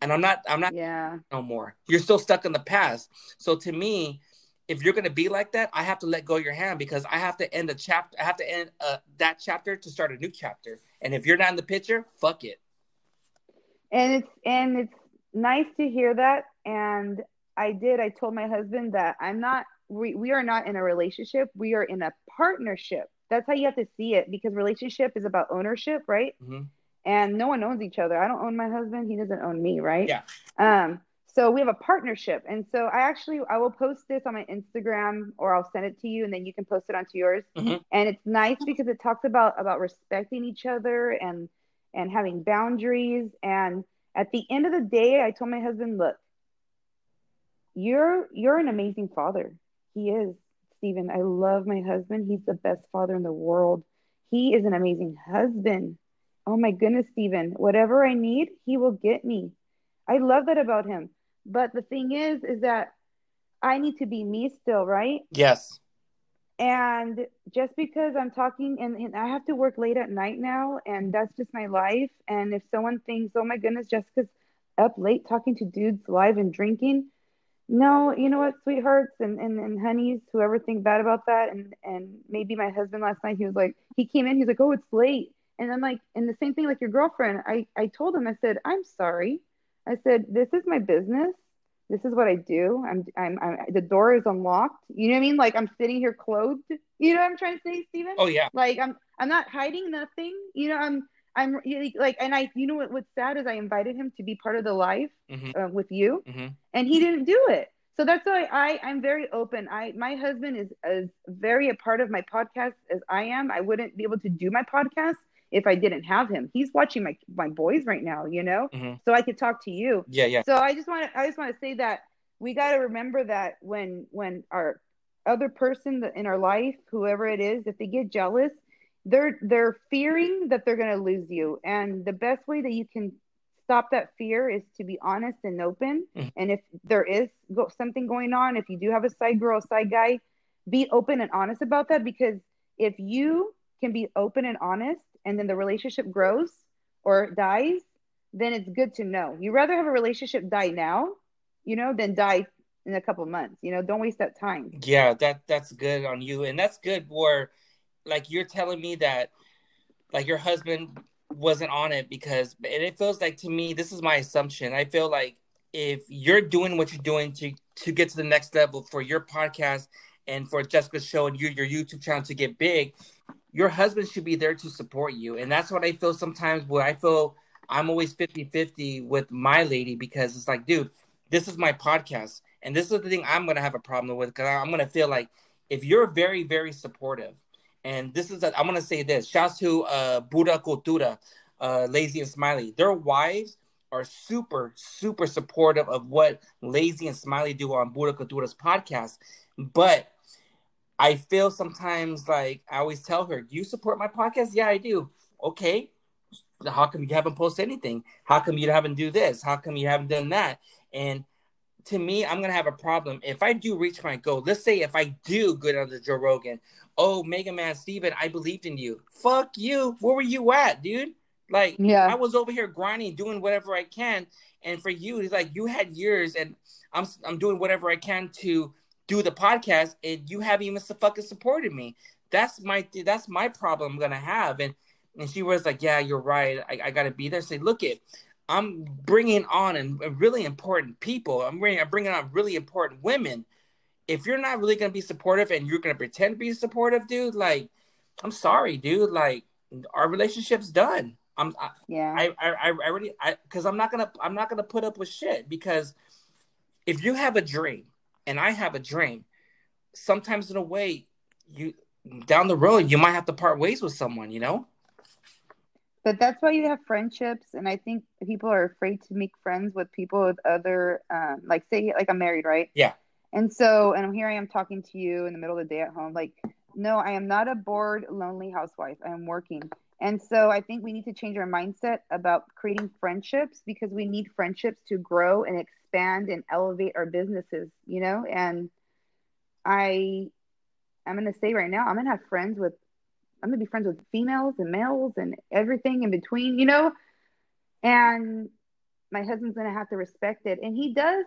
and I'm not. I'm not. Yeah. No more. You're still stuck in the past. So to me, if you're gonna be like that, I have to let go of your hand because I have to end a chapter. I have to end uh, that chapter to start a new chapter. And if you're not in the picture, fuck it and it's and it's nice to hear that. And i did i told my husband that i'm not we, we are not in a relationship. We are in a partnership. That's how you have to see it because relationship is about ownership right? Mm-hmm. and no one owns each other. I don't own my husband. He doesn't own me right? Yeah. Um so we have a partnership. And so i actually i will post this on my instagram or i'll send it to you and then you can post it onto yours. Mm-hmm. and it's nice because it talks about about respecting each other and and having boundaries. And at the end of the day, I told my husband, look, you're you're an amazing father. He is, Stephen. I love my husband. He's the best father in the world. He is an amazing husband. Oh my goodness, Stephen. Whatever I need, he will get me. I love that about him. But the thing is, is that I need to be me still, right? Yes. And just because I'm talking and, and, I have to work late at night now, and that's just my life. And if someone thinks, oh my goodness, Jessica's up late talking to dudes live and drinking, no, you know what, sweethearts and, and, and honeys, whoever think bad about that. And, and maybe my husband last night, he was like, he came in, he's like, oh, it's late. And I'm like, and the same thing like your girlfriend, I, I told him, I said, I'm sorry. I said, this is my business this is what I do. I'm, I'm, I'm, the door is unlocked. You know what I mean? Like I'm sitting here clothed. You know what I'm trying to say, Stephen? Oh yeah. Like I'm, I'm not hiding nothing. You know, I'm, I'm like, and I, you know what, what's sad is I invited him to be part of the life mm-hmm. uh, with you, mm-hmm. and he didn't do it. So that's why I, I'm very open. I, my husband is as very a part of my podcast as I am. I wouldn't be able to do my podcast if I didn't have him. He's watching my my boys right now, you know, mm-hmm. so I could talk to you. Yeah, yeah. So I just want to I just want to say that we got to remember that when when our other person in our life, whoever it is, if they get jealous, they're they're fearing that they're going to lose you, and the best way that you can stop that fear is to be honest and open. Mm-hmm. And if there is go- something going on, if you do have a side girl, side guy, be open and honest about that because if you can be open and honest and then the relationship grows or dies, then it's good to know. You rather have a relationship die now, you know, than die in a couple months. You know, don't waste that time. Yeah, that that's good on you, and that's good for like you're telling me that like your husband wasn't on it because and it feels like to me this is my assumption. I feel like if you're doing what you're doing to to get to the next level for your podcast and for Jessica's show and you, your YouTube channel to get big, your husband should be there to support you. And that's what I feel sometimes where I feel I'm always 50 50 with my lady because it's like, dude, this is my podcast. And this is the thing I'm going to have a problem with because I'm going to feel like if you're very, very supportive, and this is, i am going to say this shouts to uh, Buddha Cultura, uh, Lazy and Smiley. Their wives are super, super supportive of what Lazy and Smiley do on Buddha Cultura's podcast. But I feel sometimes like I always tell her, "Do you support my podcast?" Yeah, I do. Okay, how come you haven't posted anything? How come you haven't do this? How come you haven't done that? And to me, I'm gonna have a problem if I do reach my goal. Let's say if I do good under Joe Rogan. Oh, Mega Man Steven, I believed in you. Fuck you. Where were you at, dude? Like, yeah, I was over here grinding, doing whatever I can. And for you, it's like you had years, and I'm I'm doing whatever I can to do the podcast and you haven't even fucking supported me. That's my that's my problem I'm gonna have. And and she was like, yeah, you're right. I, I gotta be there. Say, look it, I'm bringing on and really important people. I'm bringing I'm bringing on really important women. If you're not really gonna be supportive and you're gonna pretend to be supportive, dude, like, I'm sorry, dude. Like, our relationship's done. I'm I, yeah. I I I already I because I'm not gonna I'm not gonna put up with shit because if you have a dream and I have a dream, sometimes in a way, you down the road you might have to part ways with someone, you know. but that's why you have friendships and i think people are afraid to make friends with people with other um, like say like i'm married right? Yeah. And so and here i am talking to you in the middle of the day at home like no i am not a bored lonely housewife. I am working and so i think we need to change our mindset about creating friendships because we need friendships to grow and expand and elevate our businesses you know and i i'm going to say right now i'm going to have friends with I'm gonna be friends with females and males and everything in between, you know? And my husband's gonna have to respect it. And he does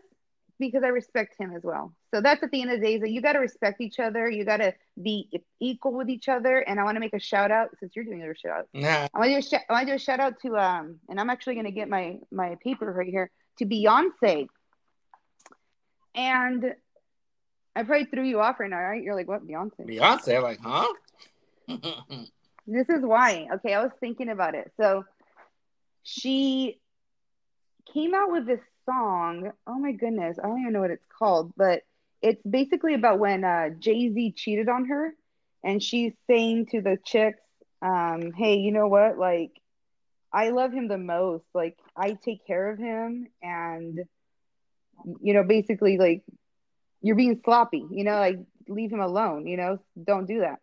because I respect him as well. So that's at the end of the day is that you gotta respect each other, you gotta be equal with each other. And I wanna make a shout out since you're doing your shout out. Yeah. I wanna do a sh- I wanna do a shout out to um and I'm actually gonna get my my paper right here to Beyonce. And I probably threw you off right now, right? You're like, what, Beyonce? Beyonce, like, huh? this is why. Okay, I was thinking about it. So she came out with this song. Oh my goodness, I don't even know what it's called, but it's basically about when uh, Jay Z cheated on her, and she's saying to the chicks, um, "Hey, you know what? Like, I love him the most. Like, I take care of him, and you know, basically, like, you're being sloppy. You know, like, leave him alone. You know, don't do that."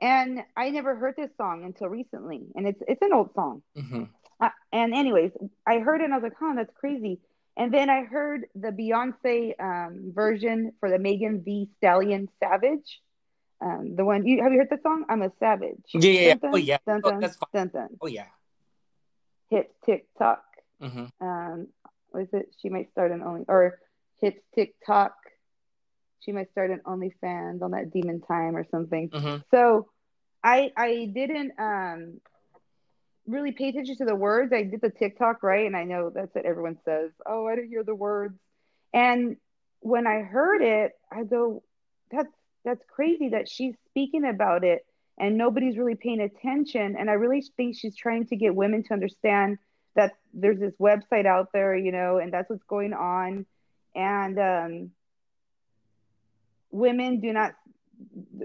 and I never heard this song until recently, and it's it's an old song. Mm-hmm. Uh, and anyways, I heard it and I was like, "Huh, that's crazy." And then I heard the Beyonce um, version for the Megan Thee Stallion Savage. Um, the one you have you heard the song? I'm a savage. Yeah, yeah, dun, oh yeah. Dun, oh, that's fine. Dun, oh yeah. Hits TikTok. Mm-hmm. Um, was it? She might start an only or hits TikTok she might start an OnlyFans on that demon time or something. Mm-hmm. So I I didn't um really pay attention to the words. I did the TikTok right, and I know that's what everyone says. Oh, I didn't hear the words. And when I heard it, I go, that's that's crazy that she's speaking about it and nobody's really paying attention. And I really think she's trying to get women to understand that there's this website out there, you know, and that's what's going on. And um, women do not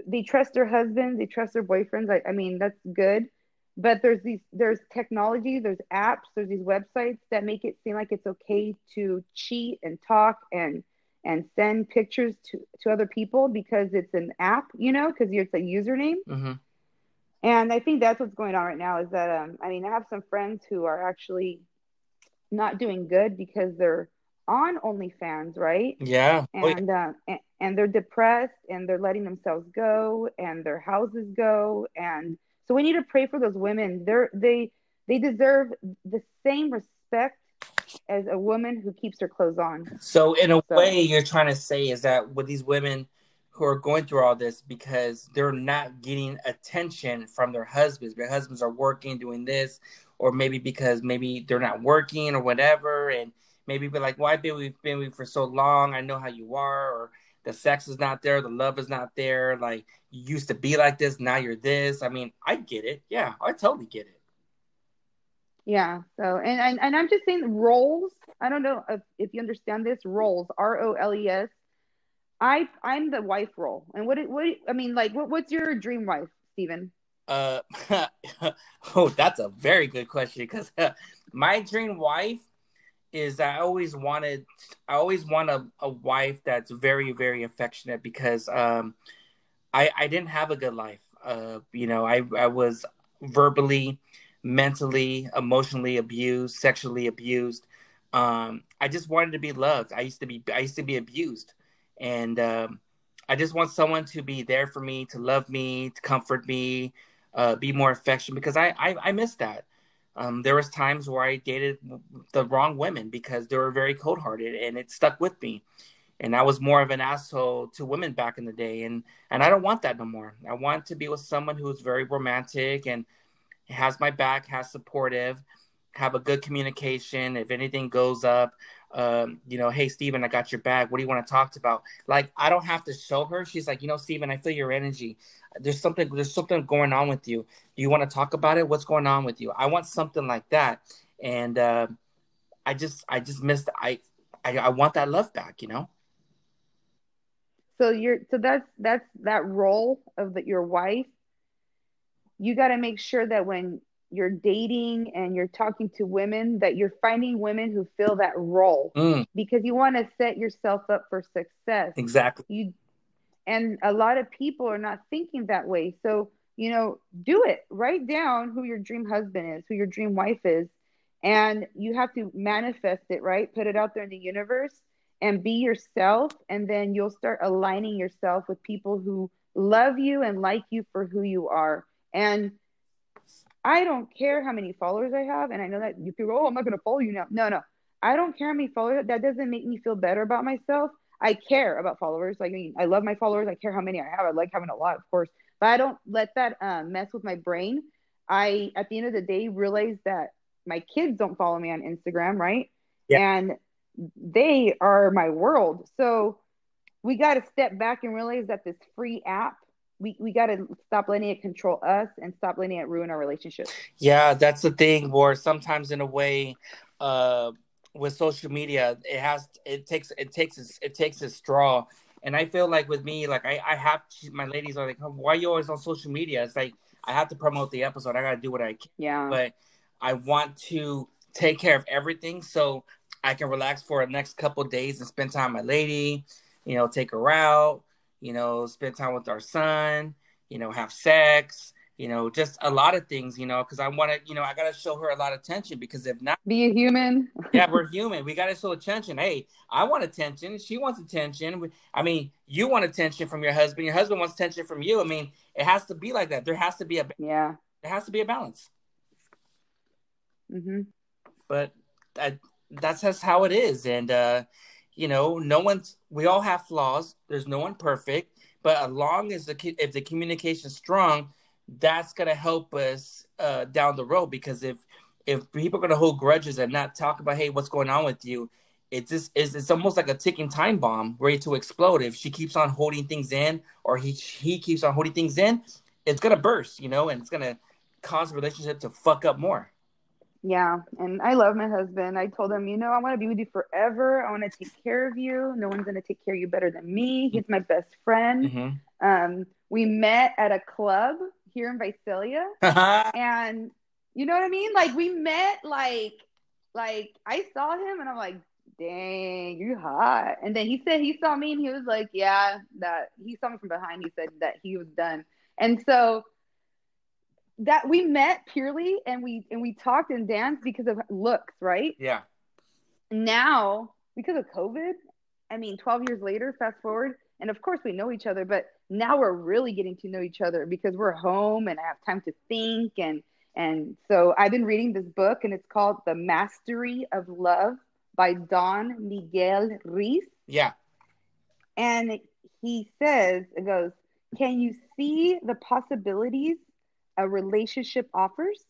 they trust their husbands they trust their boyfriends I, I, mean that's good but there's these there's technology there's apps there's these websites that make it seem like it's okay to cheat and talk and and send pictures to to other people because it's an app you know because it's a username mm-hmm. and i think that's what's going on right now is that um i mean i have some friends who are actually not doing good because they're on OnlyFans, right? Yeah. And, uh, and and they're depressed and they're letting themselves go and their houses go and so we need to pray for those women. They're they they deserve the same respect as a woman who keeps her clothes on. So in a so. way, you're trying to say is that with these women who are going through all this because they're not getting attention from their husbands. Their husbands are working, doing this, or maybe because maybe they're not working or whatever, and maybe be like, "Why well, been we've been with you for so long? I know how you are," or the sex is not there, the love is not there. Like you used to be like this, now you're this. I mean, I get it. Yeah, I totally get it. Yeah. So, and and, and I'm just saying roles. I don't know if, if you understand this roles. R O L E S. I I'm the wife role. And what what I mean, like, what, what's your dream wife, Stephen? Uh, oh, that's a very good question because uh, my dream wife is I always wanted I always want a, a wife that's very very affectionate because um I I didn't have a good life. Uh you know, I I was verbally, mentally, emotionally abused, sexually abused. Um I just wanted to be loved. I used to be I used to be abused. And um I just want someone to be there for me, to love me, to comfort me, uh, be more affectionate because I, I I miss that. Um, there was times where I dated the wrong women because they were very cold-hearted, and it stuck with me. And I was more of an asshole to women back in the day, and and I don't want that no more. I want to be with someone who's very romantic and has my back, has supportive, have a good communication. If anything goes up, um, you know, hey Steven, I got your bag. What do you want to talk about? Like I don't have to show her. She's like, you know, Steven, I feel your energy. There's something there's something going on with you. Do you want to talk about it? What's going on with you? I want something like that. And uh, i just i just missed I, I i want that love back you know? So you're so that's that's that role of the, your wife. You got to make sure that when you're dating and you're talking to women that you're finding women who fill that role mm. because you want to set yourself up for success. Exactly. You and a lot of people are not thinking that way. So, you know, do it. Write down who your dream husband is, who your dream wife is, and you have to manifest it, right? Put it out there in the universe and be yourself and then you'll start aligning yourself with people who love you and like you for who you are. And I don't care how many followers I have. And I know that you people, oh, I'm not going to follow you now. No, no. I don't care how many followers. That doesn't make me feel better about myself. I care about followers. Like, I mean, I love my followers. I care how many I have. I like having a lot, of course. But I don't let that um, mess with my brain. I, at the end of the day, realize that my kids don't follow me on Instagram, right? Yeah. And they are my world. So we got to step back and realize that this free app we, we got to stop letting it control us and stop letting it ruin our relationship. Yeah, that's the thing. Where sometimes, in a way, uh, with social media, it has it takes it takes it takes a straw. And I feel like with me, like I, I have my ladies are like, why are you always on social media? It's like I have to promote the episode. I got to do what I can. Yeah. But I want to take care of everything so I can relax for the next couple days and spend time with my lady. You know, take her out you know, spend time with our son, you know, have sex, you know, just a lot of things, you know, because I want to, you know, I got to show her a lot of attention because if not, be a human. yeah, we're human. We got to show attention. Hey, I want attention. She wants attention. I mean, you want attention from your husband. Your husband wants attention from you. I mean, it has to be like that. There has to be a yeah. There has to be a balance. Mm-hmm. But I, that's just how it is, and uh, you know, no one's. We all have flaws. There's no one perfect, but as long as the if the communication's strong, that's gonna help us uh, down the road. Because if if people are gonna hold grudges and not talk about, hey, what's going on with you, it's just it's, it's almost like a ticking time bomb ready to explode. If she keeps on holding things in, or he he keeps on holding things in, it's gonna burst, you know, and it's gonna cause the relationship to fuck up more. Yeah, and I love my husband. I told him, you know, I want to be with you forever. I want to take care of you. No one's going to take care of you better than me. He's my best friend. Mm-hmm. Um, we met at a club here in Visalia, and you know what I mean? Like we met, like, like I saw him, and I'm like, dang, you're hot. And then he said he saw me, and he was like, yeah, that he saw me from behind. He said that he was done, and so that we met purely and we and we talked and danced because of looks, right? Yeah. Now, because of COVID, I mean, 12 years later, fast forward, and of course we know each other, but now we're really getting to know each other because we're home and I have time to think and and so I've been reading this book and it's called The Mastery of Love by Don Miguel Ruiz. Yeah. And he says, it goes, Can you see the possibilities a relationship offers,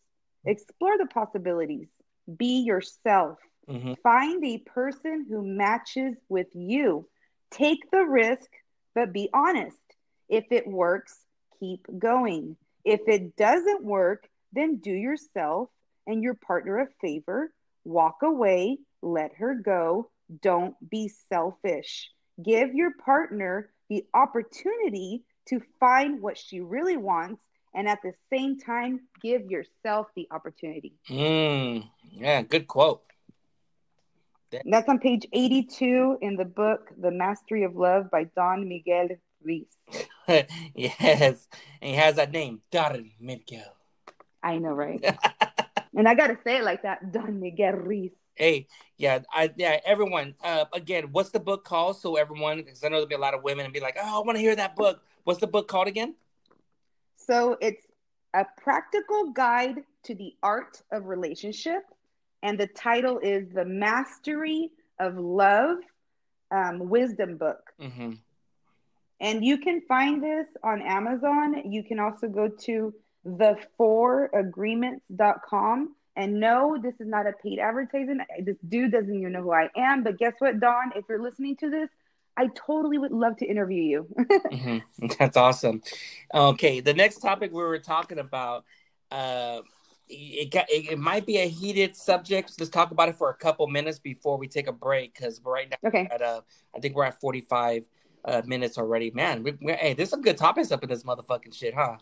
explore the possibilities. Be yourself. Mm-hmm. Find a person who matches with you. Take the risk, but be honest. If it works, keep going. If it doesn't work, then do yourself and your partner a favor. Walk away, let her go. Don't be selfish. Give your partner the opportunity to find what she really wants and at the same time give yourself the opportunity. Mm, yeah, good quote. That's on page 82 in the book The Mastery of Love by Don Miguel Ruiz. yes, and he has that name, Don Miguel. I know, right? and I got to say it like that, Don Miguel Ruiz. Hey, yeah, I yeah, everyone. Uh, again, what's the book called? So everyone, because I know there'll be a lot of women and be like, "Oh, I want to hear that book." What's the book called again? So it's a practical guide to the art of relationship. And the title is The Mastery of Love um, Wisdom Book. Mm-hmm. And you can find this on Amazon. You can also go to the4agreements.com. And no, this is not a paid advertisement. This dude doesn't even know who I am. But guess what, Don? If you're listening to this, I totally would love to interview you. mm-hmm. That's awesome. Okay, the next topic we were talking about, uh, it, got, it, it might be a heated subject. Let's talk about it for a couple minutes before we take a break because right now, okay, at, uh, I think we're at forty five uh, minutes already. Man, we, hey, there's some good topics up in this motherfucking shit, huh?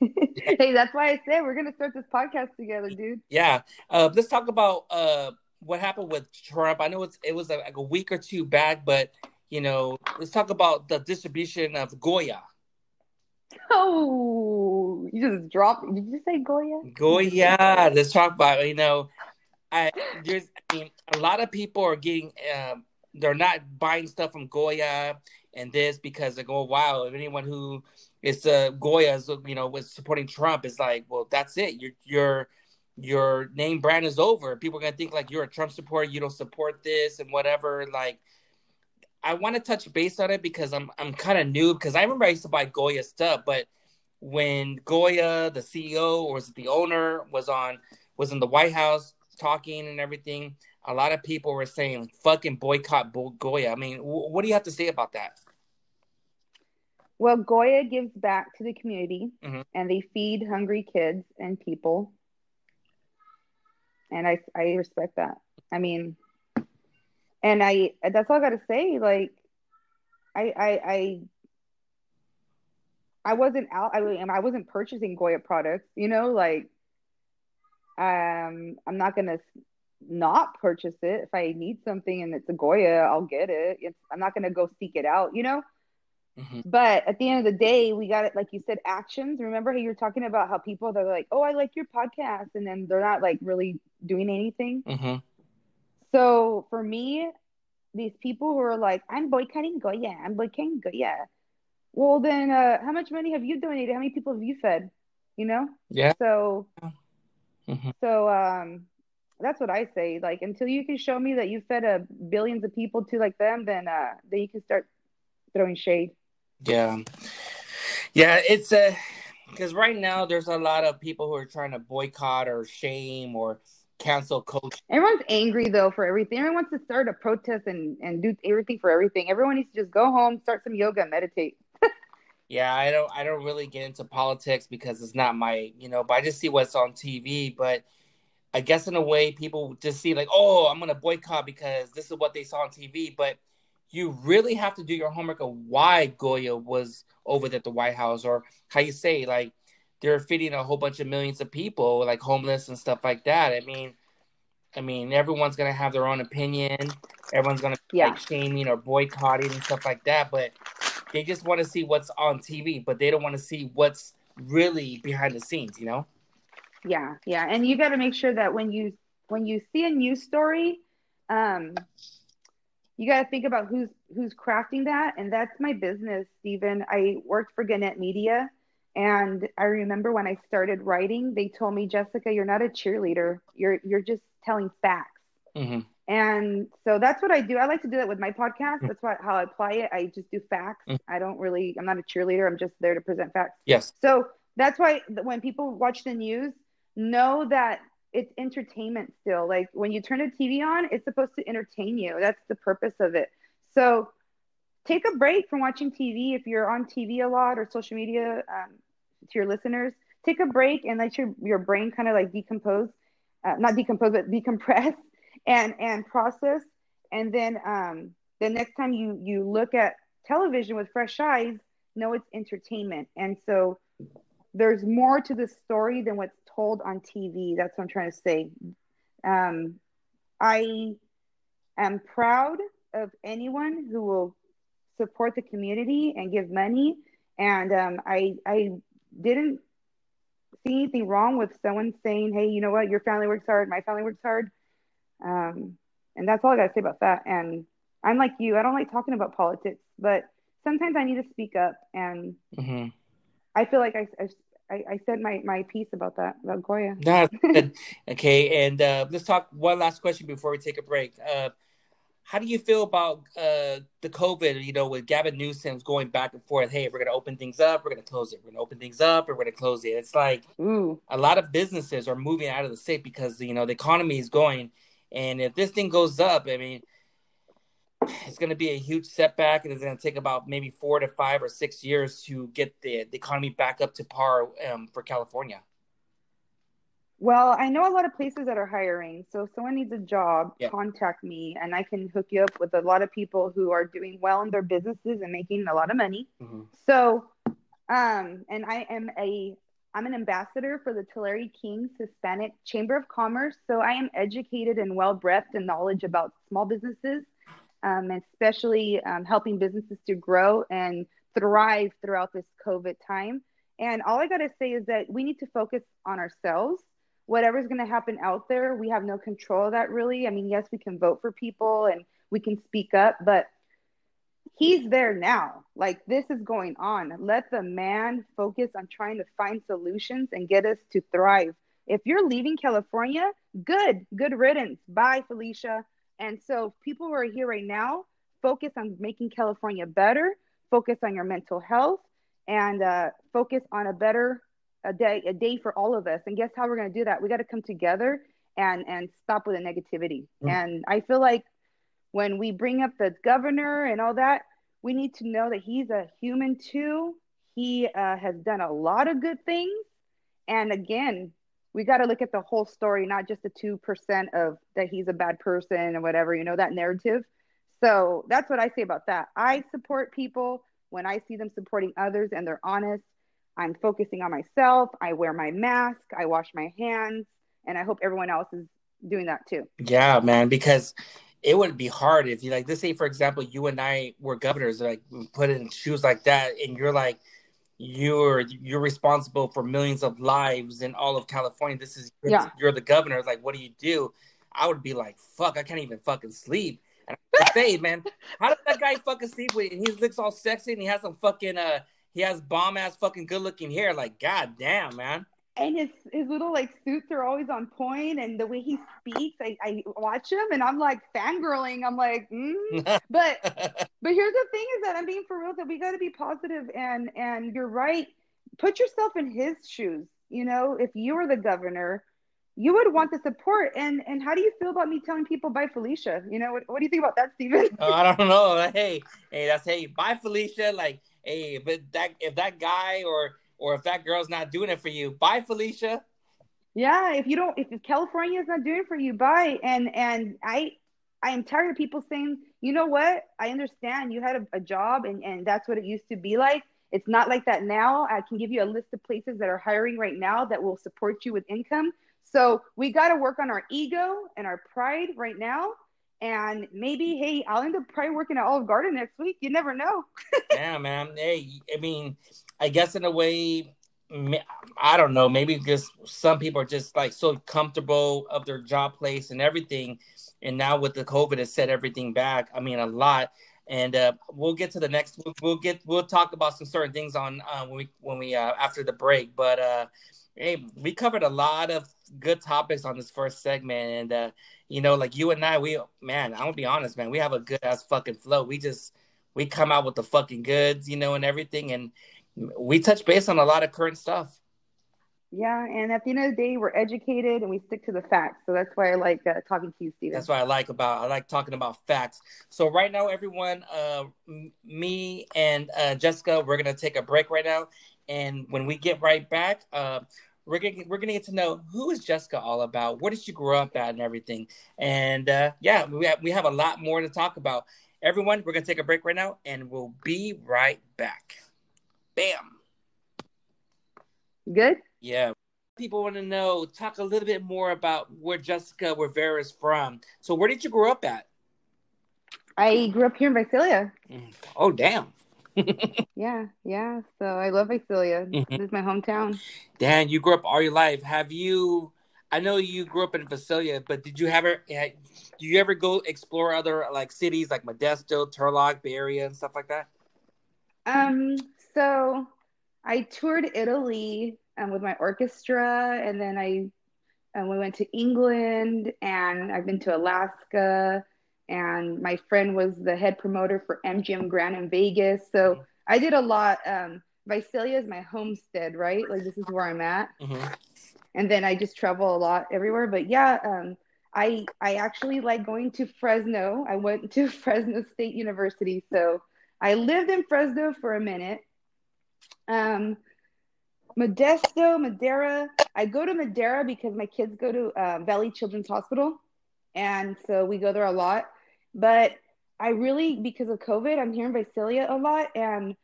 hey, that's why I said we're gonna start this podcast together, dude. Yeah. Uh, let's talk about uh, what happened with Trump. I know it's it was like a week or two back, but you know, let's talk about the distribution of Goya. Oh, you just dropped. Did you say Goya? Goya. Let's talk about you know, I there's I mean a lot of people are getting um, they're not buying stuff from Goya and this because they go wow if anyone who is uh, Goya you know was supporting Trump is like well that's it your your your name brand is over people are gonna think like you're a Trump supporter you don't support this and whatever like I want to touch base on it because I'm I'm kind of new because I remember I used to buy Goya stuff, but when Goya, the CEO or was it the owner, was on was in the White House talking and everything, a lot of people were saying "fucking boycott Goya." I mean, w- what do you have to say about that? Well, Goya gives back to the community, mm-hmm. and they feed hungry kids and people, and I I respect that. I mean, and I that's all I gotta say. Like, I I I, I wasn't out. I I wasn't purchasing Goya products. You know, like, um, I'm not gonna not purchase it if I need something and it's a Goya. I'll get it. It's, I'm not gonna go seek it out. You know. Mm-hmm. But at the end of the day, we got it. Like you said, actions. Remember how you were talking about how people they're like, "Oh, I like your podcast," and then they're not like really doing anything. Mm-hmm. So for me, these people who are like, I'm boycotting Goya, I'm boycotting Goya. Well, then, uh, how much money have you donated? How many people have you fed? You know? Yeah. So, mm-hmm. so um, that's what I say. Like, until you can show me that you fed uh, billions of people to like them, then uh, then you can start throwing shade. Yeah, yeah. It's a uh, because right now there's a lot of people who are trying to boycott or shame or cancel culture. Everyone's angry though for everything. Everyone wants to start a protest and, and do everything for everything. Everyone needs to just go home, start some yoga, and meditate. yeah, I don't I don't really get into politics because it's not my you know, but I just see what's on TV. But I guess in a way people just see like, oh, I'm gonna boycott because this is what they saw on TV. But you really have to do your homework of why Goya was over at the White House or how you say like they're feeding a whole bunch of millions of people like homeless and stuff like that. I mean, I mean, everyone's gonna have their own opinion. Everyone's gonna be yeah. like shaming or boycotting and stuff like that. But they just want to see what's on TV, but they don't want to see what's really behind the scenes. You know? Yeah, yeah, and you got to make sure that when you when you see a news story, um, you got to think about who's who's crafting that, and that's my business, Stephen. I worked for Gannett Media and I remember when I started writing, they told me, Jessica, you're not a cheerleader. You're you're just telling facts. Mm-hmm. And so that's what I do. I like to do that with my podcast. That's what, how I apply it. I just do facts. Mm-hmm. I don't really. I'm not a cheerleader. I'm just there to present facts. Yes. So that's why when people watch the news, know that it's entertainment still. Like when you turn the TV on, it's supposed to entertain you. That's the purpose of it. So take a break from watching TV if you're on TV a lot or social media. Um, to your listeners, take a break and let your your brain kind of like decompose, uh, not decompose, but decompress and and process. And then um, the next time you you look at television with fresh eyes, know it's entertainment. And so there's more to the story than what's told on TV. That's what I'm trying to say. Um, I am proud of anyone who will support the community and give money. And um, I, I didn't see anything wrong with someone saying, "Hey, you know what? Your family works hard. My family works hard." Um, and that's all I gotta say about that. And I'm like you. I don't like talking about politics, but sometimes I need to speak up. And mm-hmm. I feel like I, I, I said my, my piece about that about Goya. okay, and uh, let's talk one last question before we take a break. Uh, how do you feel about uh, the COVID? You know, with Gavin Newsom going back and forth. Hey, we're gonna open things up. We're gonna close it. We're gonna open things up. Or we're gonna close it. It's like Ooh. a lot of businesses are moving out of the state because you know the economy is going. And if this thing goes up, I mean, it's going to be a huge setback, and it's going to take about maybe four to five or six years to get the, the economy back up to par um, for California. Well, I know a lot of places that are hiring. So if someone needs a job, yeah. contact me and I can hook you up with a lot of people who are doing well in their businesses and making a lot of money. Mm-hmm. So, um, and I am a I'm an ambassador for the Tulare Kings Hispanic Chamber of Commerce. So I am educated and well breathed in knowledge about small businesses, um, especially um, helping businesses to grow and thrive throughout this COVID time. And all I got to say is that we need to focus on ourselves. Whatever's going to happen out there, we have no control of that really. I mean, yes, we can vote for people and we can speak up, but he's there now. Like this is going on. Let the man focus on trying to find solutions and get us to thrive. If you're leaving California, good, good riddance. Bye, Felicia. And so, people who are here right now, focus on making California better, focus on your mental health, and uh, focus on a better a day, a day for all of us. And guess how we're going to do that? We got to come together and and stop with the negativity. Mm. And I feel like when we bring up the governor and all that, we need to know that he's a human too. He uh, has done a lot of good things. And again, we got to look at the whole story, not just the 2% of that he's a bad person or whatever, you know, that narrative. So that's what I say about that. I support people when I see them supporting others and they're honest. I'm focusing on myself. I wear my mask. I wash my hands. And I hope everyone else is doing that too. Yeah, man, because it would be hard if you like let's say for example you and I were governors like put in shoes like that and you're like you're you're responsible for millions of lives in all of California this is yeah. you're the governor like what do you do I would be like fuck I can't even fucking sleep and I say man how does that guy fucking sleep with and he looks all sexy and he has some fucking uh he has bomb ass fucking good looking hair. Like god damn man. And his his little like suits are always on point and the way he speaks i, I watch him and i'm like fangirling. I'm like mm. but but here's the thing is that i'm being for real that we got to be positive and and you're right. Put yourself in his shoes you know? If you were the governor you would want the support. And and how do you feel about me telling people bye felicia? You know what, what do you think about that steven? Uh, i don't know. Hey hey that's hey bye felicia. Like hey but that if that guy or or if that girl's not doing it for you, bye, Felicia. Yeah, if you don't, if California is not doing it for you, bye. And and I, I am tired of people saying, you know what? I understand you had a, a job and and that's what it used to be like. It's not like that now. I can give you a list of places that are hiring right now that will support you with income. So we got to work on our ego and our pride right now. And maybe, hey, I'll end up probably working at Olive Garden next week. You never know. yeah, man. Hey, I mean, I guess in a way, I don't know. Maybe because some people are just like so comfortable of their job place and everything, and now with the COVID, it set everything back. I mean, a lot. And uh, we'll get to the next. We'll, we'll, get. We'll talk about some certain things on uh, when we when we uh, after the break. But uh, hey, we covered a lot of good topics on this first segment, and uh, you know, like you and I, we man, I'm gonna be honest, man, we have a good ass fucking flow. We just we come out with the fucking goods, you know, and everything, and we touch base on a lot of current stuff. Yeah, and at the end of the day, we're educated and we stick to the facts. So that's why I like uh, talking to you, Steven. That's what I like about I like talking about facts. So right now, everyone, uh, me and uh, Jessica, we're gonna take a break right now, and when we get right back, uh, we're gonna we're gonna get to know who is Jessica all about, where did she grow up at, and everything. And uh, yeah, we have, we have a lot more to talk about. Everyone, we're gonna take a break right now, and we'll be right back. Bam. Good. Yeah. People want to know, talk a little bit more about where Jessica Rivera is from. So, where did you grow up at? I grew up here in Visalia. Mm. Oh, damn. yeah, yeah. So I love Visalia. Mm-hmm. This is my hometown. Dan, you grew up all your life. Have you? I know you grew up in Visalia, but did you ever? Do you ever go explore other like cities like Modesto, Turlock, Bay Area, and stuff like that? Um. So I toured Italy um, with my orchestra, and then I and we went to England, and I've been to Alaska and my friend was the head promoter for MGM Grand in Vegas. So. I did a lot. Um, Visalia is my homestead, right? Like this is where I'm at. Mm-hmm. And then I just travel a lot everywhere. But yeah, um, I I actually like going to Fresno. I went to Fresno State University, so I lived in Fresno for a minute. Um, Modesto, Madera. I go to Madera because my kids go to uh, Valley Children's Hospital, and so we go there a lot. But I really, because of COVID, I'm here in Visalia a lot. And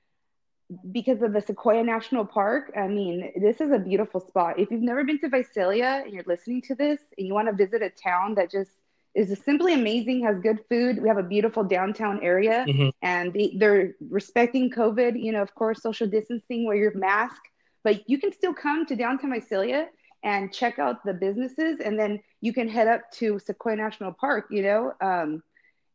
because of the Sequoia National Park. I mean, this is a beautiful spot. If you've never been to Visalia and you're listening to this and you want to visit a town that just is simply amazing, has good food. We have a beautiful downtown area mm-hmm. and they, they're respecting COVID, you know, of course, social distancing, wear your mask, but you can still come to downtown Visalia and check out the businesses and then you can head up to Sequoia National Park, you know. Um,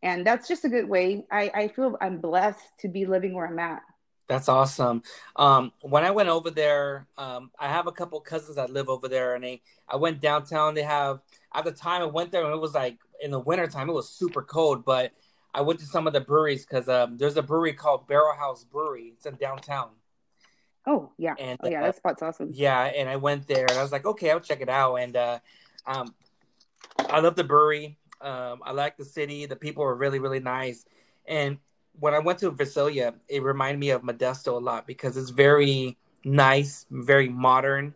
and that's just a good way. I, I feel I'm blessed to be living where I'm at. That's awesome. Um, when I went over there, um, I have a couple cousins that live over there, and they I went downtown. They have at the time I went there, and it was like in the wintertime, it was super cold. But I went to some of the breweries because um, there's a brewery called Barrel House Brewery. It's in downtown. Oh yeah, and, oh yeah, uh, that spot's awesome. Yeah, and I went there, and I was like, okay, I'll check it out. And uh, um, I love the brewery. Um, I like the city. The people are really, really nice. And when I went to Visalia, it reminded me of Modesto a lot because it's very nice, very modern.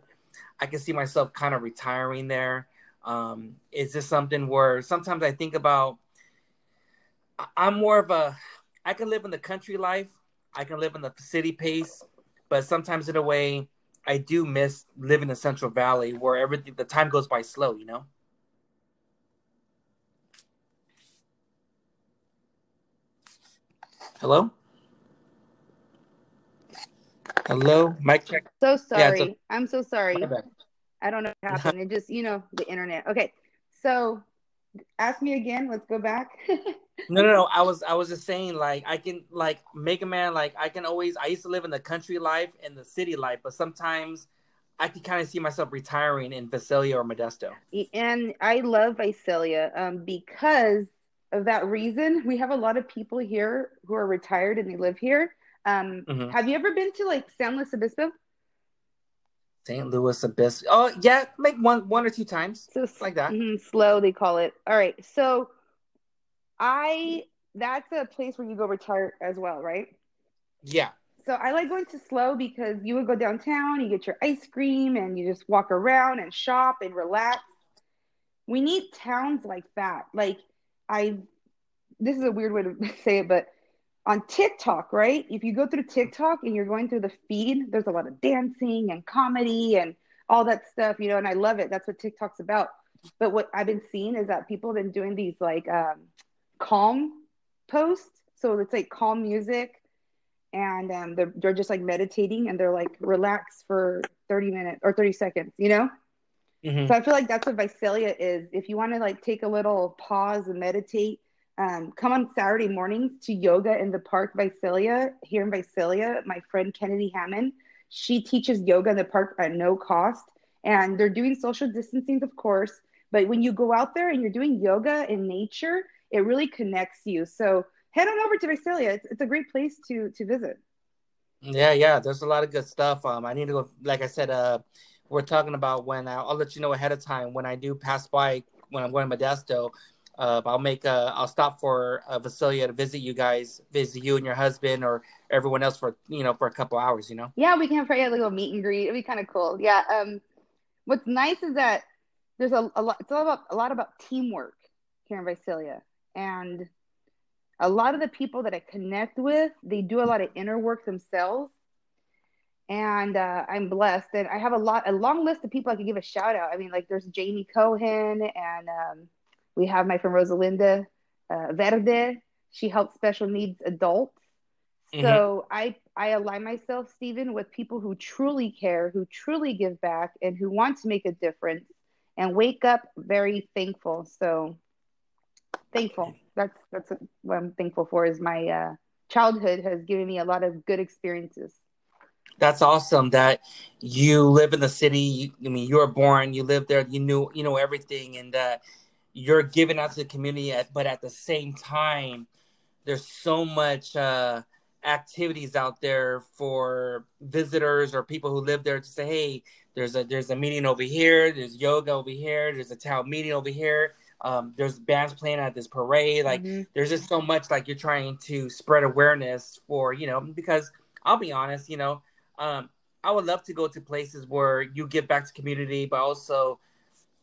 I can see myself kind of retiring there. Um, is this something where sometimes I think about? I'm more of a. I can live in the country life. I can live in the city pace, but sometimes in a way, I do miss living in Central Valley where everything the time goes by slow. You know. Hello? Hello? Mic check. So sorry. Yeah, a- I'm so sorry. I don't know what happened. it just, you know, the internet. Okay. So ask me again. Let's go back. no, no, no. I was I was just saying like I can like make a Man, like I can always I used to live in the country life and the city life, but sometimes I can kind of see myself retiring in Visalia or Modesto. And I love Visalia um, because that reason, we have a lot of people here who are retired and they live here. Um, mm-hmm. Have you ever been to like San Luis Obispo? St. Louis Obispo. Oh yeah, like one one or two times, so, like that. Mm-hmm, SLO, they call it. All right, so I that's a place where you go retire as well, right? Yeah. So I like going to SLO because you would go downtown, you get your ice cream, and you just walk around and shop and relax. We need towns like that, like I this is a weird way to say it, but on TikTok, right? If you go through TikTok and you're going through the feed, there's a lot of dancing and comedy and all that stuff, you know, and I love it. That's what TikTok's about. But what I've been seeing is that people have been doing these like um, calm posts. So it's like calm music and um, they're, they're just like meditating and they're like relax for 30 minutes or 30 seconds, you know? Mm-hmm. So I feel like that's what Visalia is. If you want to like take a little pause and meditate, um, come on Saturday mornings to yoga in the park Visalia here in Visalia. My friend Kennedy Hammond, she teaches yoga in the park at no cost, and they're doing social distancing, of course. But when you go out there and you're doing yoga in nature, it really connects you. So head on over to Visalia. It's, it's a great place to to visit. Yeah, yeah. There's a lot of good stuff. Um, I need to go. Like I said, uh, we're talking about when I, will let you know ahead of time when I do pass by when I'm going to Modesto. Uh, I'll make a, I'll stop for uh, Visalia to visit you guys, visit you and your husband or everyone else for you know for a couple hours. You know. Yeah, we can have like a little meet and greet. It'd be kind of cool. Yeah. Um, what's nice is that there's a, a lot. It's all about a lot about teamwork here in Visalia, and a lot of the people that I connect with, they do a lot of inner work themselves and uh, I'm blessed. And I have a lot, a long list of people I could give a shout out. I mean, like there's Jamie Cohen, and um, we have my friend Rosalinda uh, Verde. She helps special needs adults. Mm-hmm. So I I align myself, Stephen, with people who truly care, who truly give back, and who want to make a difference, and wake up very thankful. So thankful. That's that's what I'm thankful for. Is my uh, childhood has given me a lot of good experiences that's awesome that you live in the city. I mean, you were born, you live there, you knew, you know everything, and that you're giving out to the community. But at the same time, there's so much uh, activities out there for visitors or people who live there to say, "Hey, there's a there's a meeting over here. There's yoga over here. There's a town meeting over here." Um, there's bands playing at this parade. Like, mm-hmm. there's just so much like you're trying to spread awareness for, you know, because I'll be honest, you know, um, I would love to go to places where you give back to community, but also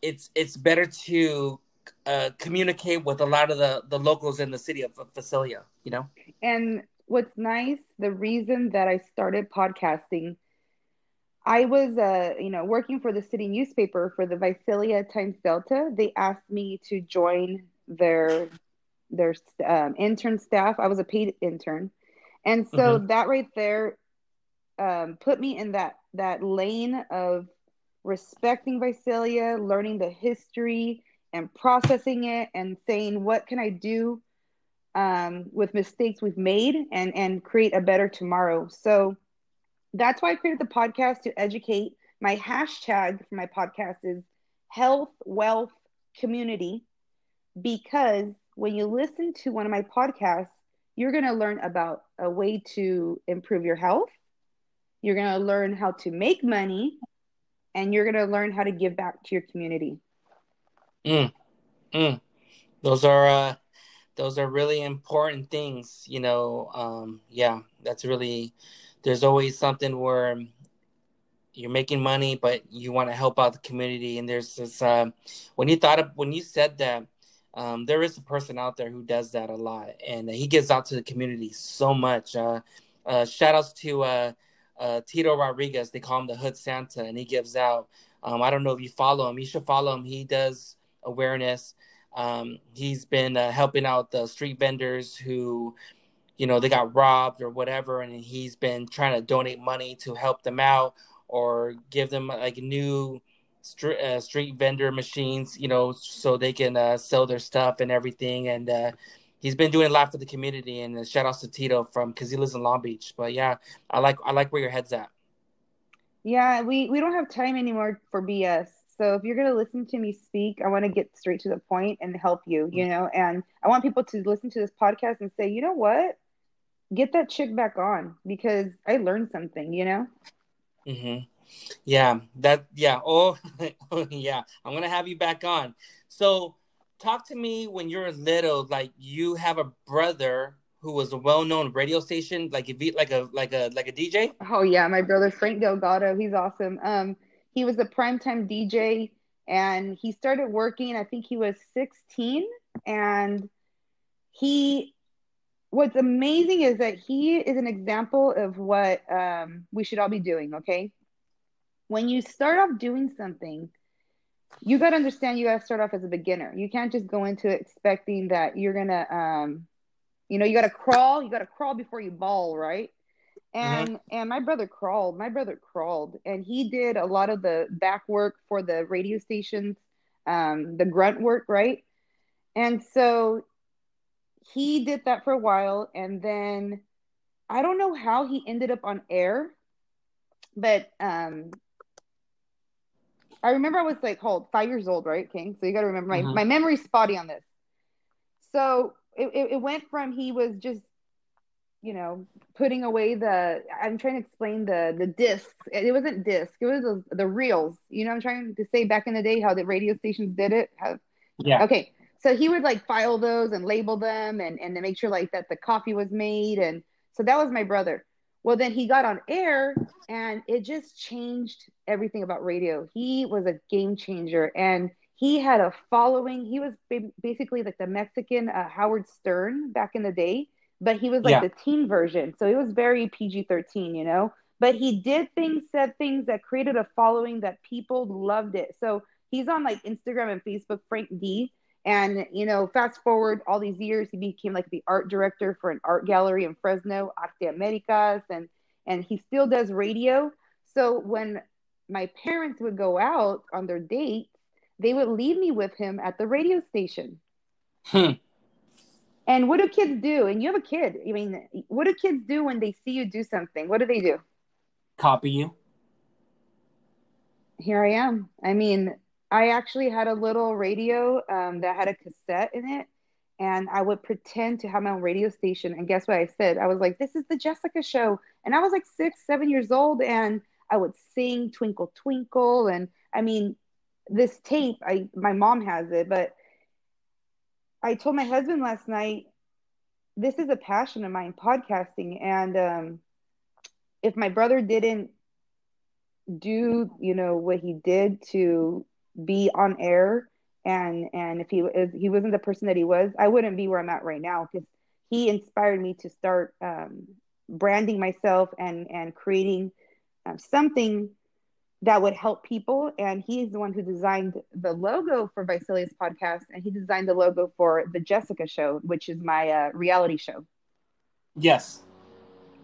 it's it's better to uh, communicate with a lot of the the locals in the city of Visalia. You know, and what's nice, the reason that I started podcasting, I was, uh, you know, working for the city newspaper for the Visalia Times Delta. They asked me to join their their um, intern staff. I was a paid intern, and so mm-hmm. that right there um, put me in that that lane of respecting Visalia, learning the history and processing it, and saying what can I do um, with mistakes we've made and and create a better tomorrow. So that's why I created the podcast to educate. My hashtag for my podcast is health, wealth, community, because when you listen to one of my podcasts, you're going to learn about a way to improve your health. You're going to learn how to make money and you're going to learn how to give back to your community. Mm. Mm. Those are uh those are really important things, you know. Um yeah, that's really there's always something where you're making money but you want to help out the community and there's this uh, when you thought of when you said that um, there is a person out there who does that a lot, and he gives out to the community so much. Uh, uh, shout outs to uh, Tito Rodriguez. They call him the Hood Santa, and he gives out. Um, I don't know if you follow him. You should follow him. He does awareness. Um, he's been uh, helping out the street vendors who, you know, they got robbed or whatever, and he's been trying to donate money to help them out or give them like new street, uh, street vendor machines, you know, so they can uh, sell their stuff and everything. And uh, he's been doing a lot for the community. And uh, shout outs to Tito from because he lives in Long Beach. But yeah, I like I like where your head's at. Yeah, we we don't have time anymore for BS. So if you're gonna listen to me speak, I want to get straight to the point and help you. You know, and I want people to listen to this podcast and say, you know what, get that chick back on because I learned something. You know. Mm-hmm. Yeah, that yeah. Oh, yeah. I'm gonna have you back on. So, talk to me when you're little. Like you have a brother who was a well-known radio station, like a like a like a like a DJ. Oh yeah, my brother Frank Delgado. He's awesome. Um, he was a primetime DJ, and he started working. I think he was 16, and he. What's amazing is that he is an example of what um, we should all be doing. Okay, when you start off doing something, you got to understand you got to start off as a beginner. You can't just go into it expecting that you're to, um, you know, you got to crawl, you got to crawl before you ball, right? And mm-hmm. and my brother crawled. My brother crawled, and he did a lot of the back work for the radio stations, um, the grunt work, right? And so he did that for a while, and then I don't know how he ended up on air, but um, I remember I was like, hold, five years old, right, King? So you got to remember my, mm-hmm. my memory's spotty on this. So it, it, it, went from he was just, you know, putting away the, I'm trying to explain the the discs. It wasn't disc, it was the, the reels. You know, I'm trying to say back in the day how the radio stations did it. How, yeah. Okay. So he would like file those and label them and, and to make sure like that the coffee was made. And so that was my brother. Well, then he got on air and it just changed everything about radio. He was a game changer and he had a following. He was basically like the Mexican uh, Howard Stern back in the day, but he was like yeah. the teen version. So it was very PG 13, you know? But he did things, said things that created a following that people loved it. So he's on like Instagram and Facebook, Frank D and, you know, fast forward all these years, he became like the art director for an art gallery in Fresno, Arte Americas, and, and he still does radio. So when my parents would go out on their dates, they would leave me with him at the radio station. Hmm. And what do kids do? And you have a kid. I mean, what do kids do when they see you do something? What do they do? Copy you. Here I am. I mean, I actually had a little radio um, that had a cassette in it, and I would pretend to have my own radio station. And guess what I said? I was like, "This is the Jessica Show," and I was like six, seven years old, and I would sing "Twinkle Twinkle," and I mean, this tape, I my mom has it, but I told my husband last night, this is a passion of mine, podcasting, and um, if my brother didn't do, you know, what he did to be on air and and if he if he wasn't the person that he was i wouldn't be where i'm at right now because he inspired me to start um, branding myself and and creating uh, something that would help people. And he's the one who designed the logo for Visalia's podcast, and he designed the logo for the Jessica Show, which is my uh, reality show. Yes.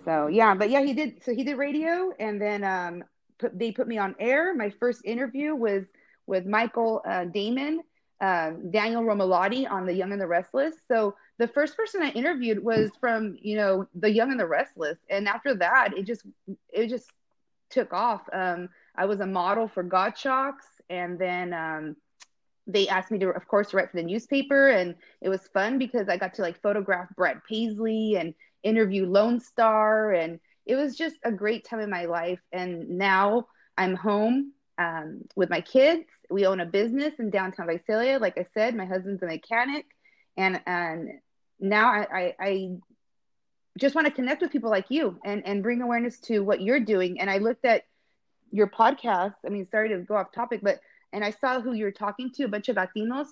So yeah, but yeah, he did. So he did radio, and then um, put, they put me on air. My first interview was with Michael uh, Damon, um, Daniel Romalotti on The Young and the Restless. So the first person I interviewed was from you know The Young and the Restless, and after that, it just it just took off. Um, I was a model for Gottschalks, and then um, they asked me to, of course, write for the newspaper, and it was fun because I got to like photograph Brad Paisley and interview Lone Star, and it was just a great time in my life. And now I'm home um, with my kids. We own a business in downtown Visalia. Like I said, my husband's a mechanic, and and now I, I, I just want to connect with people like you and and bring awareness to what you're doing. And I looked at your podcast. I mean, sorry to go off topic, but and I saw who you're talking to, a bunch of Latinos,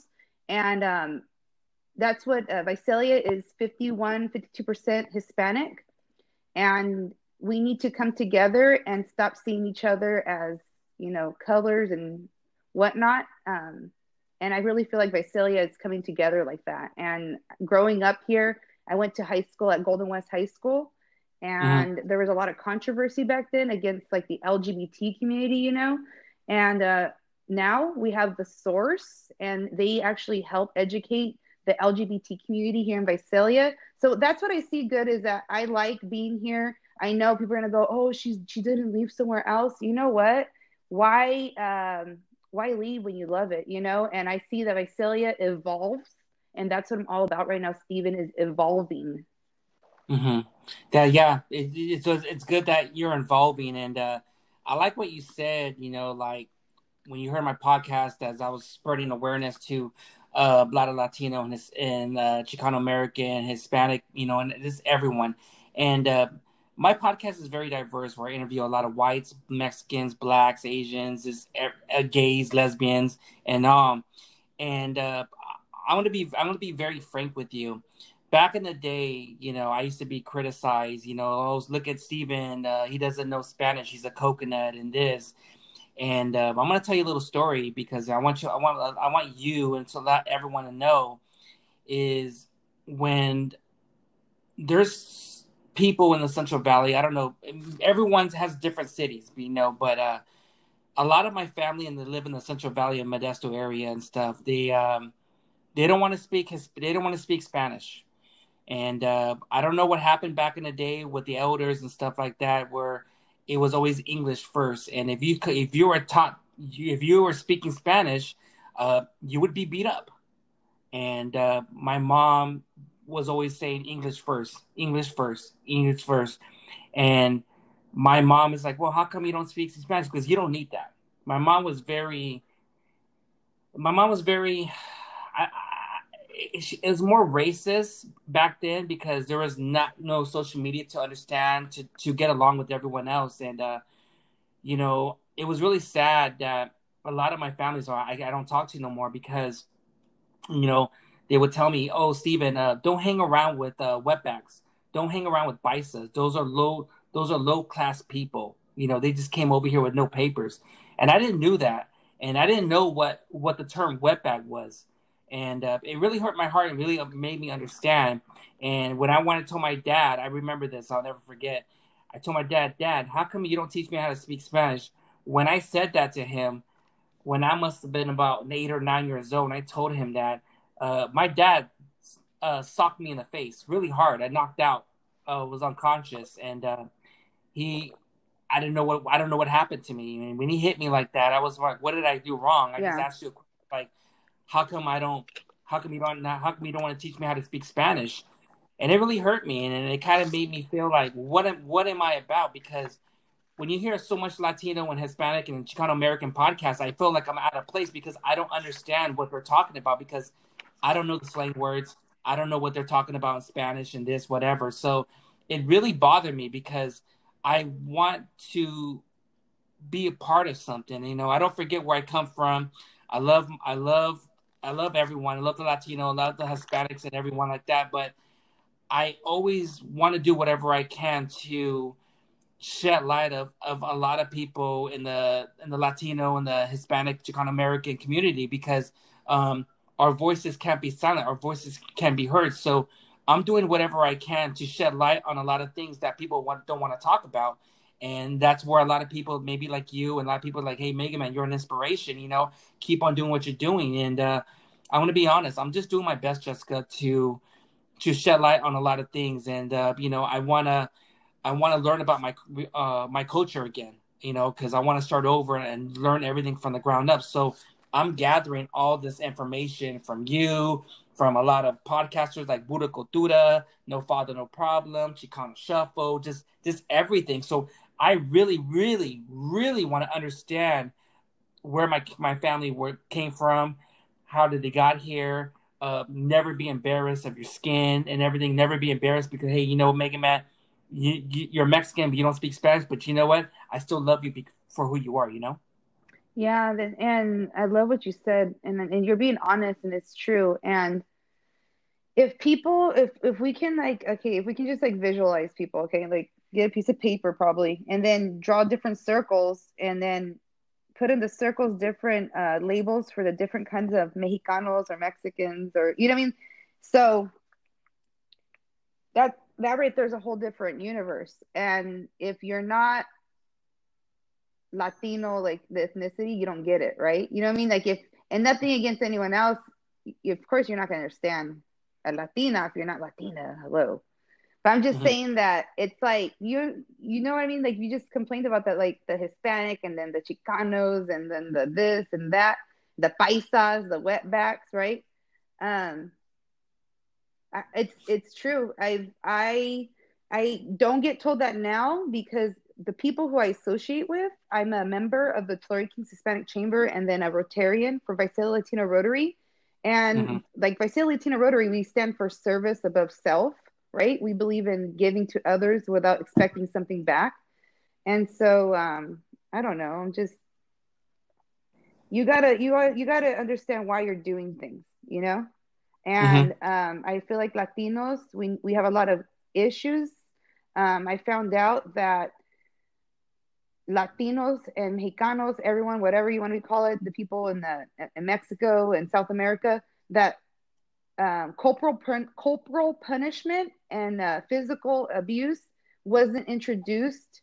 and um, that's what uh, Visalia is 51, 52% Hispanic. And we need to come together and stop seeing each other as, you know, colors and whatnot. Um, and I really feel like Visalia is coming together like that. And growing up here, I went to high school at Golden West High School, and mm-hmm. there was a lot of controversy back then against like the LGBT community, you know. And uh, now we have the source, and they actually help educate the LGBT community here in Visalia. So that's what I see good is that I like being here. I know people are gonna go, oh, she's she didn't leave somewhere else. You know what? Why um why leave when you love it? You know, and I see that Visalia evolves, and that's what I'm all about right now. Stephen is evolving. Mm-hmm. Yeah, yeah. It, it's it's good that you're evolving, and uh, I like what you said. You know, like when you heard my podcast, as I was spreading awareness to uh, Black Latino and, his, and uh, Chicano American, Hispanic, you know, and just everyone. And uh, my podcast is very diverse, where I interview a lot of whites, Mexicans, blacks, Asians, is uh, gays, lesbians, and um, and uh, I want to be I want to be very frank with you. Back in the day, you know, I used to be criticized. You know, oh, look at Steven, uh, he doesn't know Spanish. He's a coconut, and this and uh, I'm going to tell you a little story because I want you, I want, I want you, and to let everyone to know is when there's people in the Central Valley. I don't know, everyone has different cities, you know, but uh, a lot of my family and they live in the Central Valley and Modesto area and stuff. They um, they don't want to speak his, they don't want to speak Spanish. And uh, I don't know what happened back in the day with the elders and stuff like that, where it was always English first. And if you could, if you were taught, if you were speaking Spanish, uh, you would be beat up. And uh, my mom was always saying English first, English first, English first. And my mom is like, well, how come you don't speak Spanish? Because you don't need that. My mom was very, my mom was very, I, it was more racist back then because there was not no social media to understand to to get along with everyone else and uh you know it was really sad that a lot of my families are I, I don't talk to no more because you know they would tell me oh Stephen uh, don't hang around with uh, wetbacks don't hang around with paisas those are low those are low class people you know they just came over here with no papers and I didn't knew that and I didn't know what what the term wetback was and uh, it really hurt my heart and really made me understand. And when I went to tell my dad, I remember this, I'll never forget. I told my dad, Dad, how come you don't teach me how to speak Spanish? When I said that to him, when I must have been about eight or nine years old, and I told him that, uh, my dad uh, socked me in the face really hard. I knocked out, uh, was unconscious, and uh, he, I didn't know what I don't know what happened to me. And when he hit me like that, I was like, "What did I do wrong?" I yeah. just asked you, like, how come I don't? How come you don't? How come you don't want to teach me how to speak Spanish? And it really hurt me, and it kind of made me feel like, what am what am I about? Because when you hear so much Latino and Hispanic and Chicano American podcasts, I feel like I'm out of place because I don't understand what they're talking about because I don't know the slang words. I don't know what they're talking about in Spanish and this, whatever. So it really bothered me because I want to be a part of something. You know, I don't forget where I come from. I love I love I love everyone. I love the Latino, I love the Hispanics and everyone like that. But I always want to do whatever I can to shed light of, of a lot of people in the in the Latino and the Hispanic Chicano American community because um, our voices can't be silent, our voices can be heard. So I'm doing whatever I can to shed light on a lot of things that people want, don't want to talk about. And that's where a lot of people, maybe like you, and a lot of people like, hey, Mega Man, you're an inspiration. You know, keep on doing what you're doing. And uh, I want to be honest, I'm just doing my best, Jessica, to to shed light on a lot of things. And uh, you know, I wanna I wanna learn about my uh, my culture again. You know, because I want to start over and learn everything from the ground up. So I'm gathering all this information from you, from a lot of podcasters like Buddha Cultura, No Father, No Problem, Chicano Shuffle, just just everything. So I really, really, really want to understand where my my family were, came from, how did they got here. Uh, never be embarrassed of your skin and everything. Never be embarrassed because hey, you know, Mega Man, you, you are Mexican, but you don't speak Spanish. But you know what? I still love you for who you are. You know. Yeah, and I love what you said, and and you're being honest, and it's true. And if people, if if we can like, okay, if we can just like visualize people, okay, like get a piece of paper probably, and then draw different circles, and then put in the circles different uh, labels for the different kinds of Mexicanos or Mexicans or you know what I mean. So that that right there's a whole different universe, and if you're not Latino, like the ethnicity, you don't get it, right? You know what I mean? Like if and nothing against anyone else, of course you're not gonna understand a Latina if you're not Latina. Hello. But I'm just mm-hmm. saying that it's like you you know what I mean? Like you just complained about that, like the Hispanic and then the Chicanos and then the this and that, the paisas, the wetbacks, right? Um it's it's true. I I I don't get told that now because the people who I associate with, I'm a member of the Tulare Kings Hispanic Chamber and then a Rotarian for Visalia Latino Rotary. And mm-hmm. like Visalia Latino Rotary, we stand for service above self, right? We believe in giving to others without expecting something back. And so um, I don't know. I'm just you gotta you you gotta understand why you're doing things, you know. And mm-hmm. um, I feel like Latinos, we we have a lot of issues. Um, I found out that Latinos and Mexicanos, everyone, whatever you want to call it, the people in the in Mexico and South America, that um, corporal corporal punishment and uh, physical abuse wasn't introduced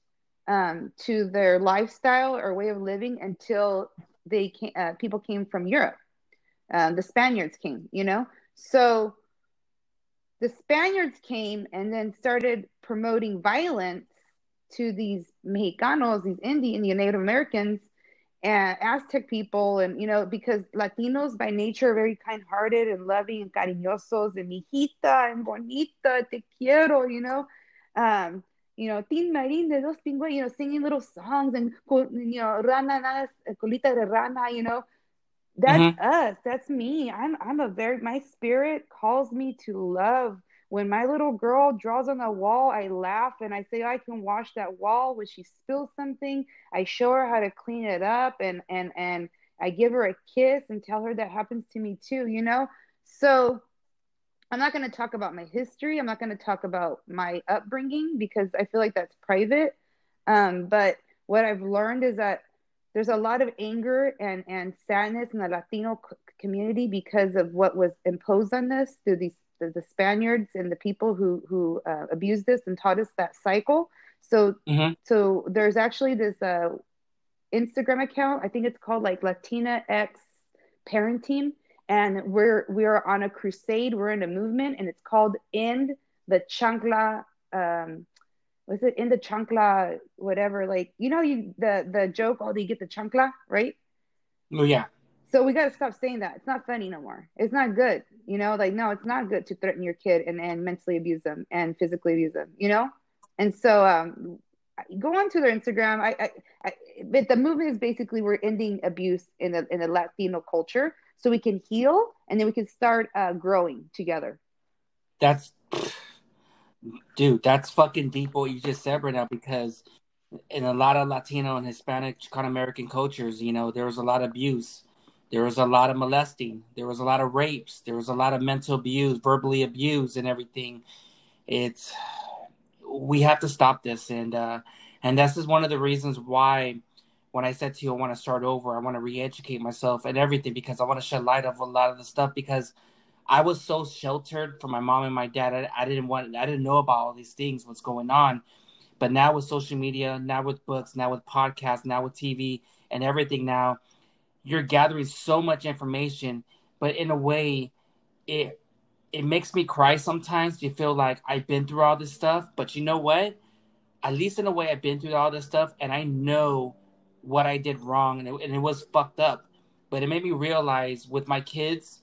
um, to their lifestyle or way of living until they came, uh, people came from Europe. Um, the Spaniards came, you know, so the Spaniards came and then started promoting violence to these Mexicanos, these Indian, the Native Americans, and Aztec people, and you know, because Latinos by nature are very kind-hearted and loving and cariñosos, and mijita and bonita, te quiero, you know, um, you know, Tin Marín de dos pingües, you know, singing little songs and you know, rana, colita de rana, you know, that's mm-hmm. us. That's me. I'm I'm a very my spirit calls me to love when my little girl draws on the wall, I laugh and I say I can wash that wall. When she spills something, I show her how to clean it up and and and I give her a kiss and tell her that happens to me too, you know? So I'm not going to talk about my history. I'm not going to talk about my upbringing because I feel like that's private. Um, but what I've learned is that there's a lot of anger and, and sadness in the Latino community because of what was imposed on us through these the, the Spaniards and the people who who uh, abused this and taught us that cycle. So mm-hmm. so there's actually this uh, Instagram account. I think it's called like Latinx Parenting, and we're we're on a crusade. We're in a movement, and it's called End the Chancla. Um, was it in the chancla? Whatever, like you know, you the the joke. Oh, they get the chancla, right? Oh yeah. So we got to stop saying that. It's not funny no more. It's not good. You know, like, no, it's not good to threaten your kid and, and mentally abuse them and physically abuse them, you know? And so um, go on to their Instagram. I, I, I, but the movement is basically we're ending abuse in the, in the Latino culture so we can heal and then we can start uh, growing together. That's, dude, that's fucking deep what you just said right now because in a lot of Latino and Hispanic Chicano American cultures, you know, there was a lot of abuse there was a lot of molesting there was a lot of rapes there was a lot of mental abuse verbally abuse and everything it's we have to stop this and uh and this is one of the reasons why when I said to you I want to start over, I want to re-educate myself and everything because I want to shed light of a lot of the stuff because I was so sheltered from my mom and my dad. I, I didn't want I didn't know about all these things, what's going on. But now with social media, now with books, now with podcasts, now with TV and everything now, you're gathering so much information, but in a way it it makes me cry sometimes. You feel like I've been through all this stuff, but you know what? At least in a way, I've been through all this stuff, and I know what I did wrong, and it, and it was fucked up. But it made me realize with my kids,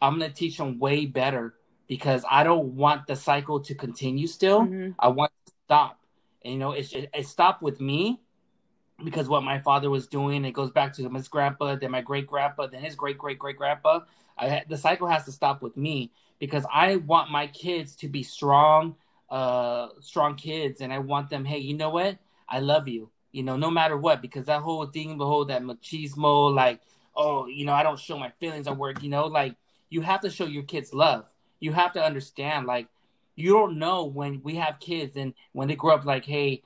I'm gonna teach them way better because I don't want the cycle to continue. Still, mm-hmm. I want to stop. And you know, it, it, it stopped with me because what my father was doing. It goes back to his grandpa, then my great grandpa, then his great great great grandpa. The cycle has to stop with me because I want my kids to be strong, uh, strong kids, and I want them. Hey, you know what? I love you. You know, no matter what, because that whole thing, the whole that machismo, like, oh, you know, I don't show my feelings at work. You know, like you have to show your kids love. You have to understand, like, you don't know when we have kids and when they grow up, like, hey,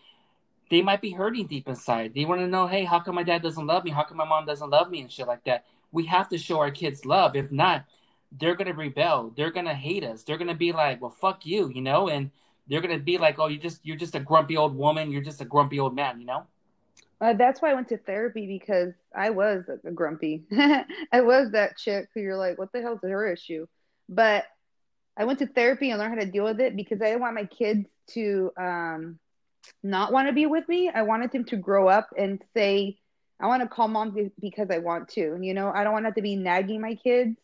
they might be hurting deep inside. They want to know, hey, how come my dad doesn't love me? How come my mom doesn't love me and shit like that? We have to show our kids love. If not, they're gonna rebel. They're gonna hate us. They're gonna be like, well, fuck you, you know, and they're gonna be like, oh, you're just you're just a grumpy old woman. You're just a grumpy old man, you know. Uh, that's why I went to therapy because I was a grumpy. I was that chick who you're like, what the hell's her issue? But I went to therapy and learned how to deal with it because I didn't want my kids to um, not want to be with me. I wanted them to grow up and say, I want to call mom because I want to. You know, I don't want to to be nagging my kids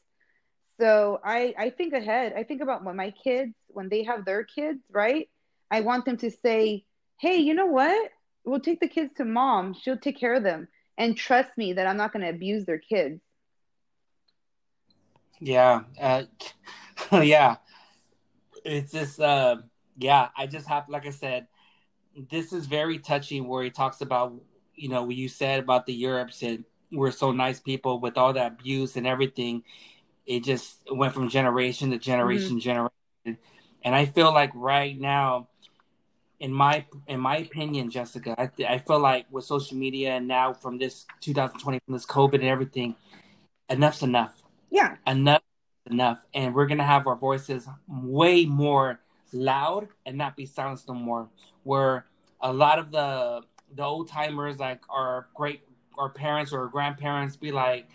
so I, I think ahead. I think about when my kids, when they have their kids, right? I want them to say, hey, you know what? We'll take the kids to mom. She'll take care of them. And trust me that I'm not going to abuse their kids. Yeah. Uh, yeah. It's just, uh, yeah, I just have, like I said, this is very touchy where he talks about, you know, what you said about the Europes and we're so nice people with all that abuse and everything it just went from generation to generation, mm-hmm. generation. And I feel like right now, in my in my opinion, Jessica, I, I feel like with social media and now from this 2020, from this COVID and everything, enough's enough. Yeah, enough, enough, and we're gonna have our voices way more loud and not be silenced no more. Where a lot of the the old timers, like our great our parents or our grandparents, be like,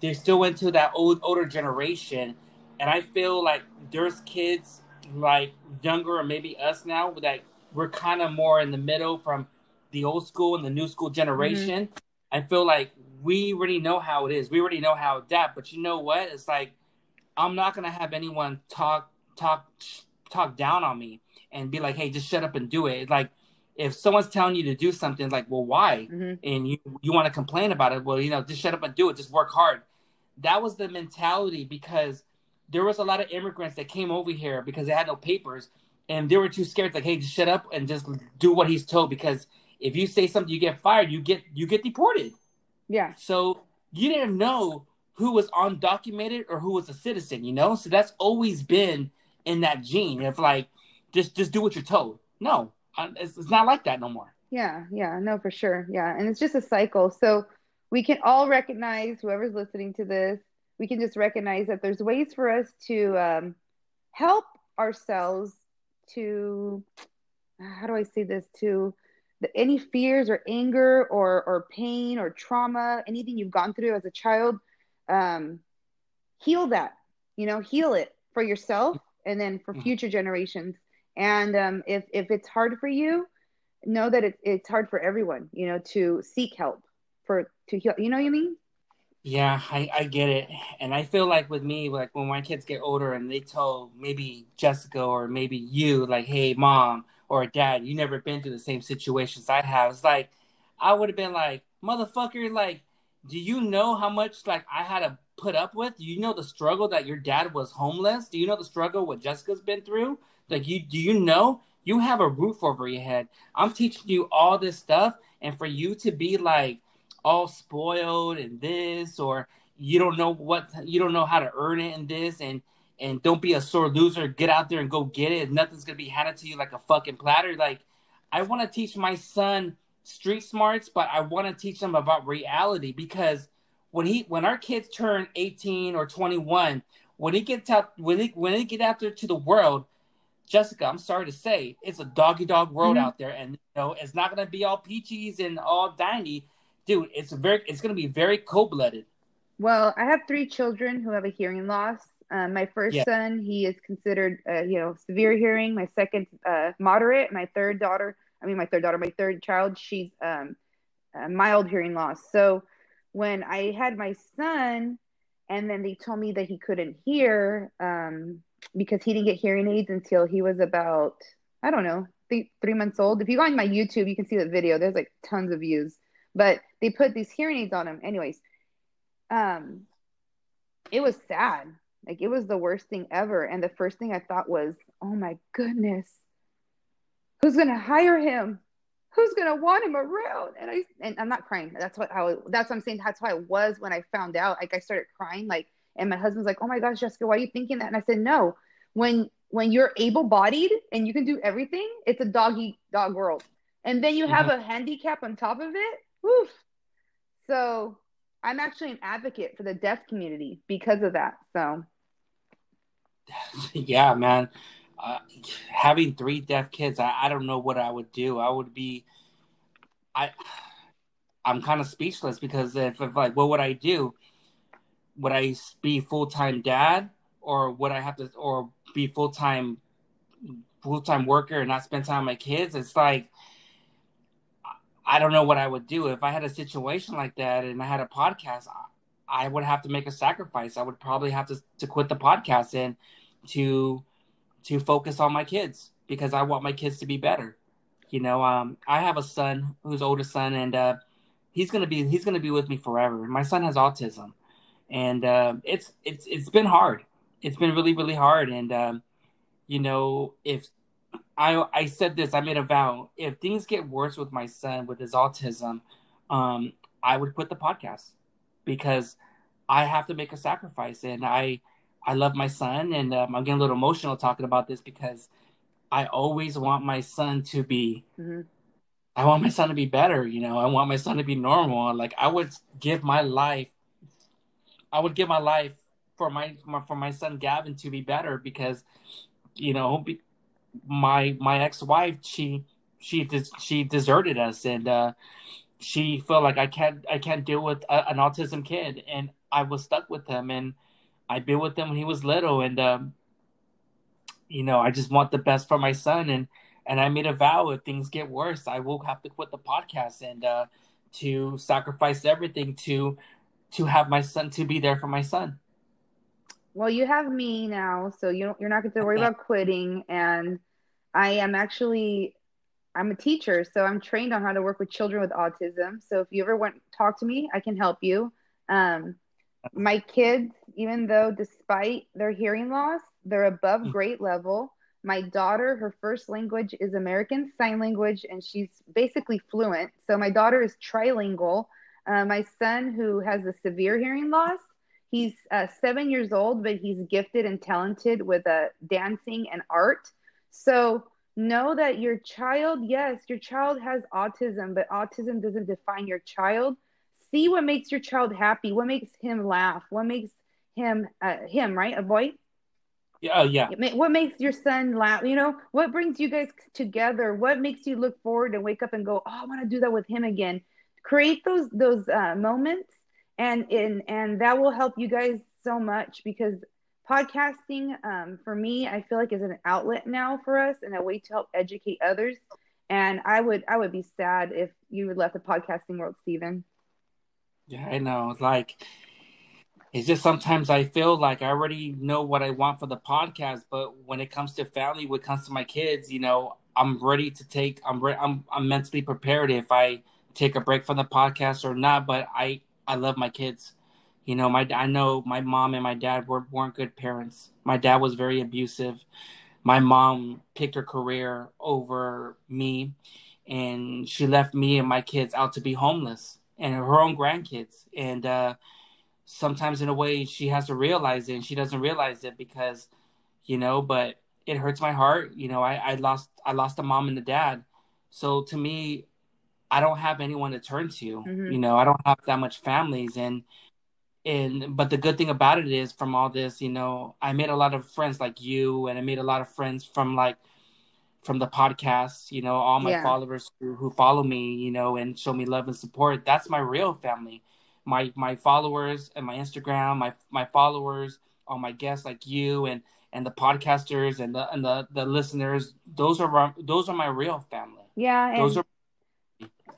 they're still into that old older generation, and I feel like there's kids like younger or maybe us now that we're kind of more in the middle from the old school and the new school generation. Mm-hmm. I feel like we already know how it is. We already know how to adapt. But you know what? It's like I'm not gonna have anyone talk talk talk down on me and be like, "Hey, just shut up and do it." Like if someone's telling you to do something, like, "Well, why?" Mm-hmm. and you you want to complain about it, well, you know, just shut up and do it. Just work hard that was the mentality because there was a lot of immigrants that came over here because they had no papers and they were too scared like hey just shut up and just do what he's told because if you say something you get fired you get you get deported yeah so you didn't know who was undocumented or who was a citizen you know so that's always been in that gene. If like just just do what you're told no it's, it's not like that no more. Yeah yeah no for sure. Yeah and it's just a cycle. So we can all recognize whoever's listening to this we can just recognize that there's ways for us to um, help ourselves to how do i say this? To the, any fears or anger or or pain or trauma anything you've gone through as a child um, heal that you know heal it for yourself and then for mm-hmm. future generations and um, if if it's hard for you know that it's it's hard for everyone you know to seek help for to heal. You know what I mean? Yeah, I, I get it. And I feel like with me, like when my kids get older and they tell maybe Jessica or maybe you, like, hey, mom or dad, you never been through the same situations I have. It's like, I would have been like, motherfucker, like, do you know how much, like, I had to put up with? Do you know the struggle that your dad was homeless? Do you know the struggle what Jessica's been through? Like, you, do you know? You have a roof over your head. I'm teaching you all this stuff. And for you to be like, all spoiled and this or you don't know what you don't know how to earn it and this and and don't be a sore loser. Get out there and go get it. Nothing's gonna be handed to you like a fucking platter. Like I want to teach my son street smarts, but I want to teach them about reality because when he when our kids turn 18 or 21, when he gets out when he when they get out there to the world, Jessica, I'm sorry to say, it's a doggy dog world mm-hmm. out there, and you know it's not gonna be all peaches and all dandy, dude. It's very it's gonna be very cold blooded. Well, I have three children who have a hearing loss. Uh, my first yeah. son, he is considered, uh, you know, severe hearing. My second, uh, moderate. My third daughter, I mean, my third daughter, my third child, she's um, mild hearing loss. So when I had my son, and then they told me that he couldn't hear um, because he didn't get hearing aids until he was about, I don't know, three, three months old. If you go on my YouTube, you can see the video. There's like tons of views. But they put these hearing aids on him. Anyways, um, it was sad. Like it was the worst thing ever. And the first thing I thought was, oh my goodness, who's gonna hire him? Who's gonna want him around? And I and I'm not crying. That's what how that's what I'm saying. That's how I was when I found out. Like I started crying. Like and my husband's like, oh my gosh, Jessica, why are you thinking that? And I said, no. When when you're able bodied and you can do everything, it's a doggy dog world. And then you have mm-hmm. a handicap on top of it. Woof. So I'm actually an advocate for the deaf community because of that. So yeah, man. Uh, having three deaf kids, I, I don't know what I would do. I would be, I, I'm kind of speechless because if, if like, what would I do? Would I be full time dad, or would I have to, or be full time, full time worker and not spend time with my kids? It's like, I don't know what I would do if I had a situation like that and I had a podcast. I would have to make a sacrifice. I would probably have to, to quit the podcast and to to focus on my kids because I want my kids to be better. You know, um, I have a son who's oldest son, and uh, he's gonna be he's gonna be with me forever. My son has autism, and uh, it's it's it's been hard. It's been really really hard, and um, you know, if I I said this, I made a vow. If things get worse with my son with his autism, um, I would quit the podcast because I have to make a sacrifice, and I I love my son, and um, I'm getting a little emotional talking about this because I always want my son to be. Mm-hmm. I want my son to be better. You know, I want my son to be normal. Like I would give my life. I would give my life for my, my for my son Gavin to be better because, you know, my my ex wife she she she deserted us and uh, she felt like I can't I can't deal with a, an autism kid, and I was stuck with him, and I've been with him when he was little, and um, you know I just want the best for my son, and and I made a vow if things get worse, I will have to quit the podcast and uh, to sacrifice everything to to have my son to be there for my son. Well, you have me now, so you you're not going to worry about quitting, and I am actually I'm a teacher, so I'm trained on how to work with children with autism. So if you ever want to talk to me, I can help you. Um, my kids, even though despite their hearing loss, they're above mm. grade level. My daughter, her first language is American Sign Language, and she's basically fluent. So my daughter is trilingual. Uh, my son, who has a severe hearing loss, he's uh, seven years old, but he's gifted and talented with uh, dancing and art. So know that your child, yes, your child has autism, but autism doesn't define your child. See what makes your child happy, what makes him laugh, what makes him, uh, him, right? A boy? Yeah, uh, yeah. What makes your son laugh? You know, what brings you guys together? What makes you look forward and wake up and go, "Oh, I want to do that with him again." Create those those uh, moments, and and and that will help you guys so much because podcasting um, for me i feel like is an outlet now for us and a way to help educate others and i would i would be sad if you would left the podcasting world stephen yeah i know like it's just sometimes i feel like i already know what i want for the podcast but when it comes to family when it comes to my kids you know i'm ready to take i'm re- I'm, I'm mentally prepared if i take a break from the podcast or not but i i love my kids you know, my I know my mom and my dad were, weren't good parents. My dad was very abusive. My mom picked her career over me, and she left me and my kids out to be homeless and her own grandkids. And uh, sometimes in a way she has to realize it and she doesn't realize it because you know but it hurts my heart. You know i, I lost i lost a mom and a dad. So to me i don't have anyone to turn to mm-hmm. you know i don't have that much families. And and but the good thing about it is from all this you know i made a lot of friends like you and i made a lot of friends from like from the podcast you know all my yeah. followers who, who follow me you know and show me love and support. That's my real family my my followers and my instagram my my followers all my guests like you and and the podcasters and the and the, the listeners those are those are my real family yeah those are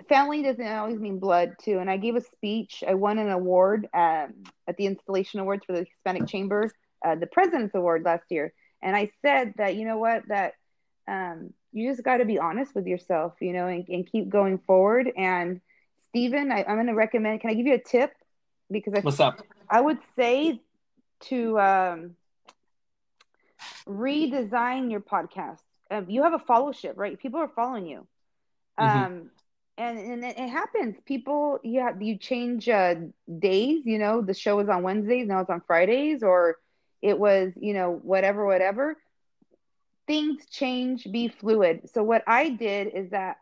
family doesn't always mean blood too. And I gave a speech. I won an award um, at the Installation Awards for the Hispanic Chamber, uh, the President's Award last year. And I said that you know what that um, you just got to be honest with yourself, you know, and, and keep going forward. And Stephen, I, am going to recommend. Can I give you a tip? Because I, what's up? I would say to um, redesign your podcast. Um, you have a followership, right? People are following you. Mm-hmm. Um, and and it, happens. People, you have you change uh, days. You know, the show was on Wednesdays, now it's on Fridays, or it was you know whatever, whatever. Things change. Be fluid. So what I did is that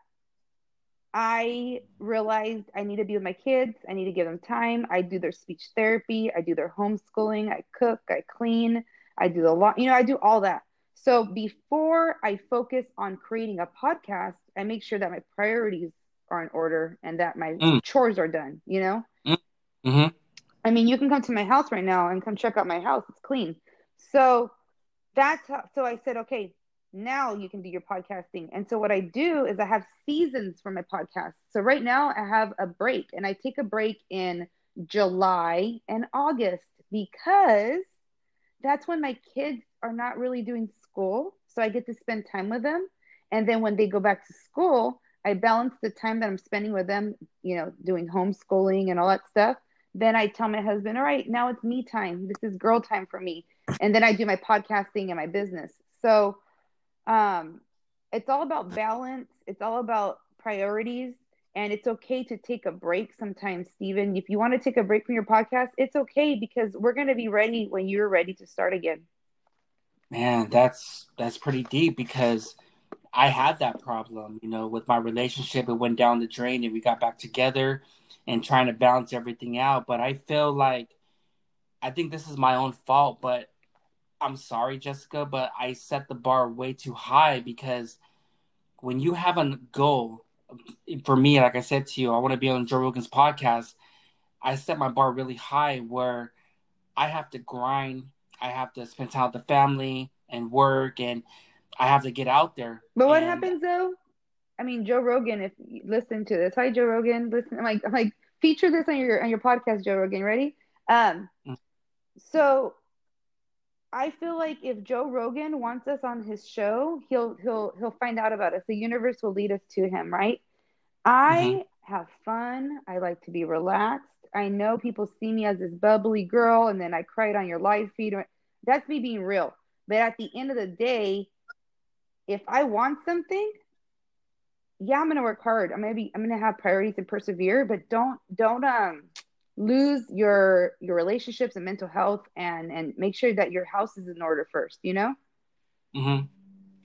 I realized I need to be with my kids. I need to give them time. I do their speech therapy. I do their homeschooling. I cook. I clean. I do the lot. You know, I do all that. So before I focus on creating a podcast, I make sure that my priorities are in order and that my mm. chores are done, you know? Mm. Mm-hmm. I mean, you can come to my house right now and come check out my house. It's clean. So that's how, so I said, okay, now you can do your podcasting. And so what I do is I have seasons for my podcast. So right now I have a break and I take a break in July and August because that's when my kids are not really doing school. So I get to spend time with them. And then when they go back to school, I balance the time that I'm spending with them, you know, doing homeschooling and all that stuff. Then I tell my husband, all right, now it's me time. This is girl time for me. And then I do my podcasting and my business. So um, it's all about balance, it's all about priorities. And it's okay to take a break sometimes, Stephen. If you want to take a break from your podcast, it's okay because we're going to be ready when you're ready to start again. Man, that's that's pretty deep because I had that problem, you know, with my relationship. It went down the drain and we got back together and trying to balance everything out. But I feel like I think this is my own fault, but I'm sorry, Jessica, but I set the bar way too high because when you have a goal, for me, like I said to you, I want to be on Joe Rogan's podcast. I set my bar really high where I have to grind, I have to spend time with the family and work and I have to get out there. But what and... happens though? I mean, Joe Rogan. If you listen to this, hi Joe Rogan. Listen, I'm like, I'm like, feature this on your on your podcast, Joe Rogan. Ready? Um, mm. so I feel like if Joe Rogan wants us on his show, he'll he'll he'll find out about us. The universe will lead us to him, right? I mm-hmm. have fun. I like to be relaxed. I know people see me as this bubbly girl, and then I cried on your live feed. That's me being real. But at the end of the day, if I want something, yeah, I'm gonna work hard. I'm gonna be I'm gonna have priorities and persevere, but don't don't um lose your your relationships and mental health and and make sure that your house is in order first, you know? Mm-hmm.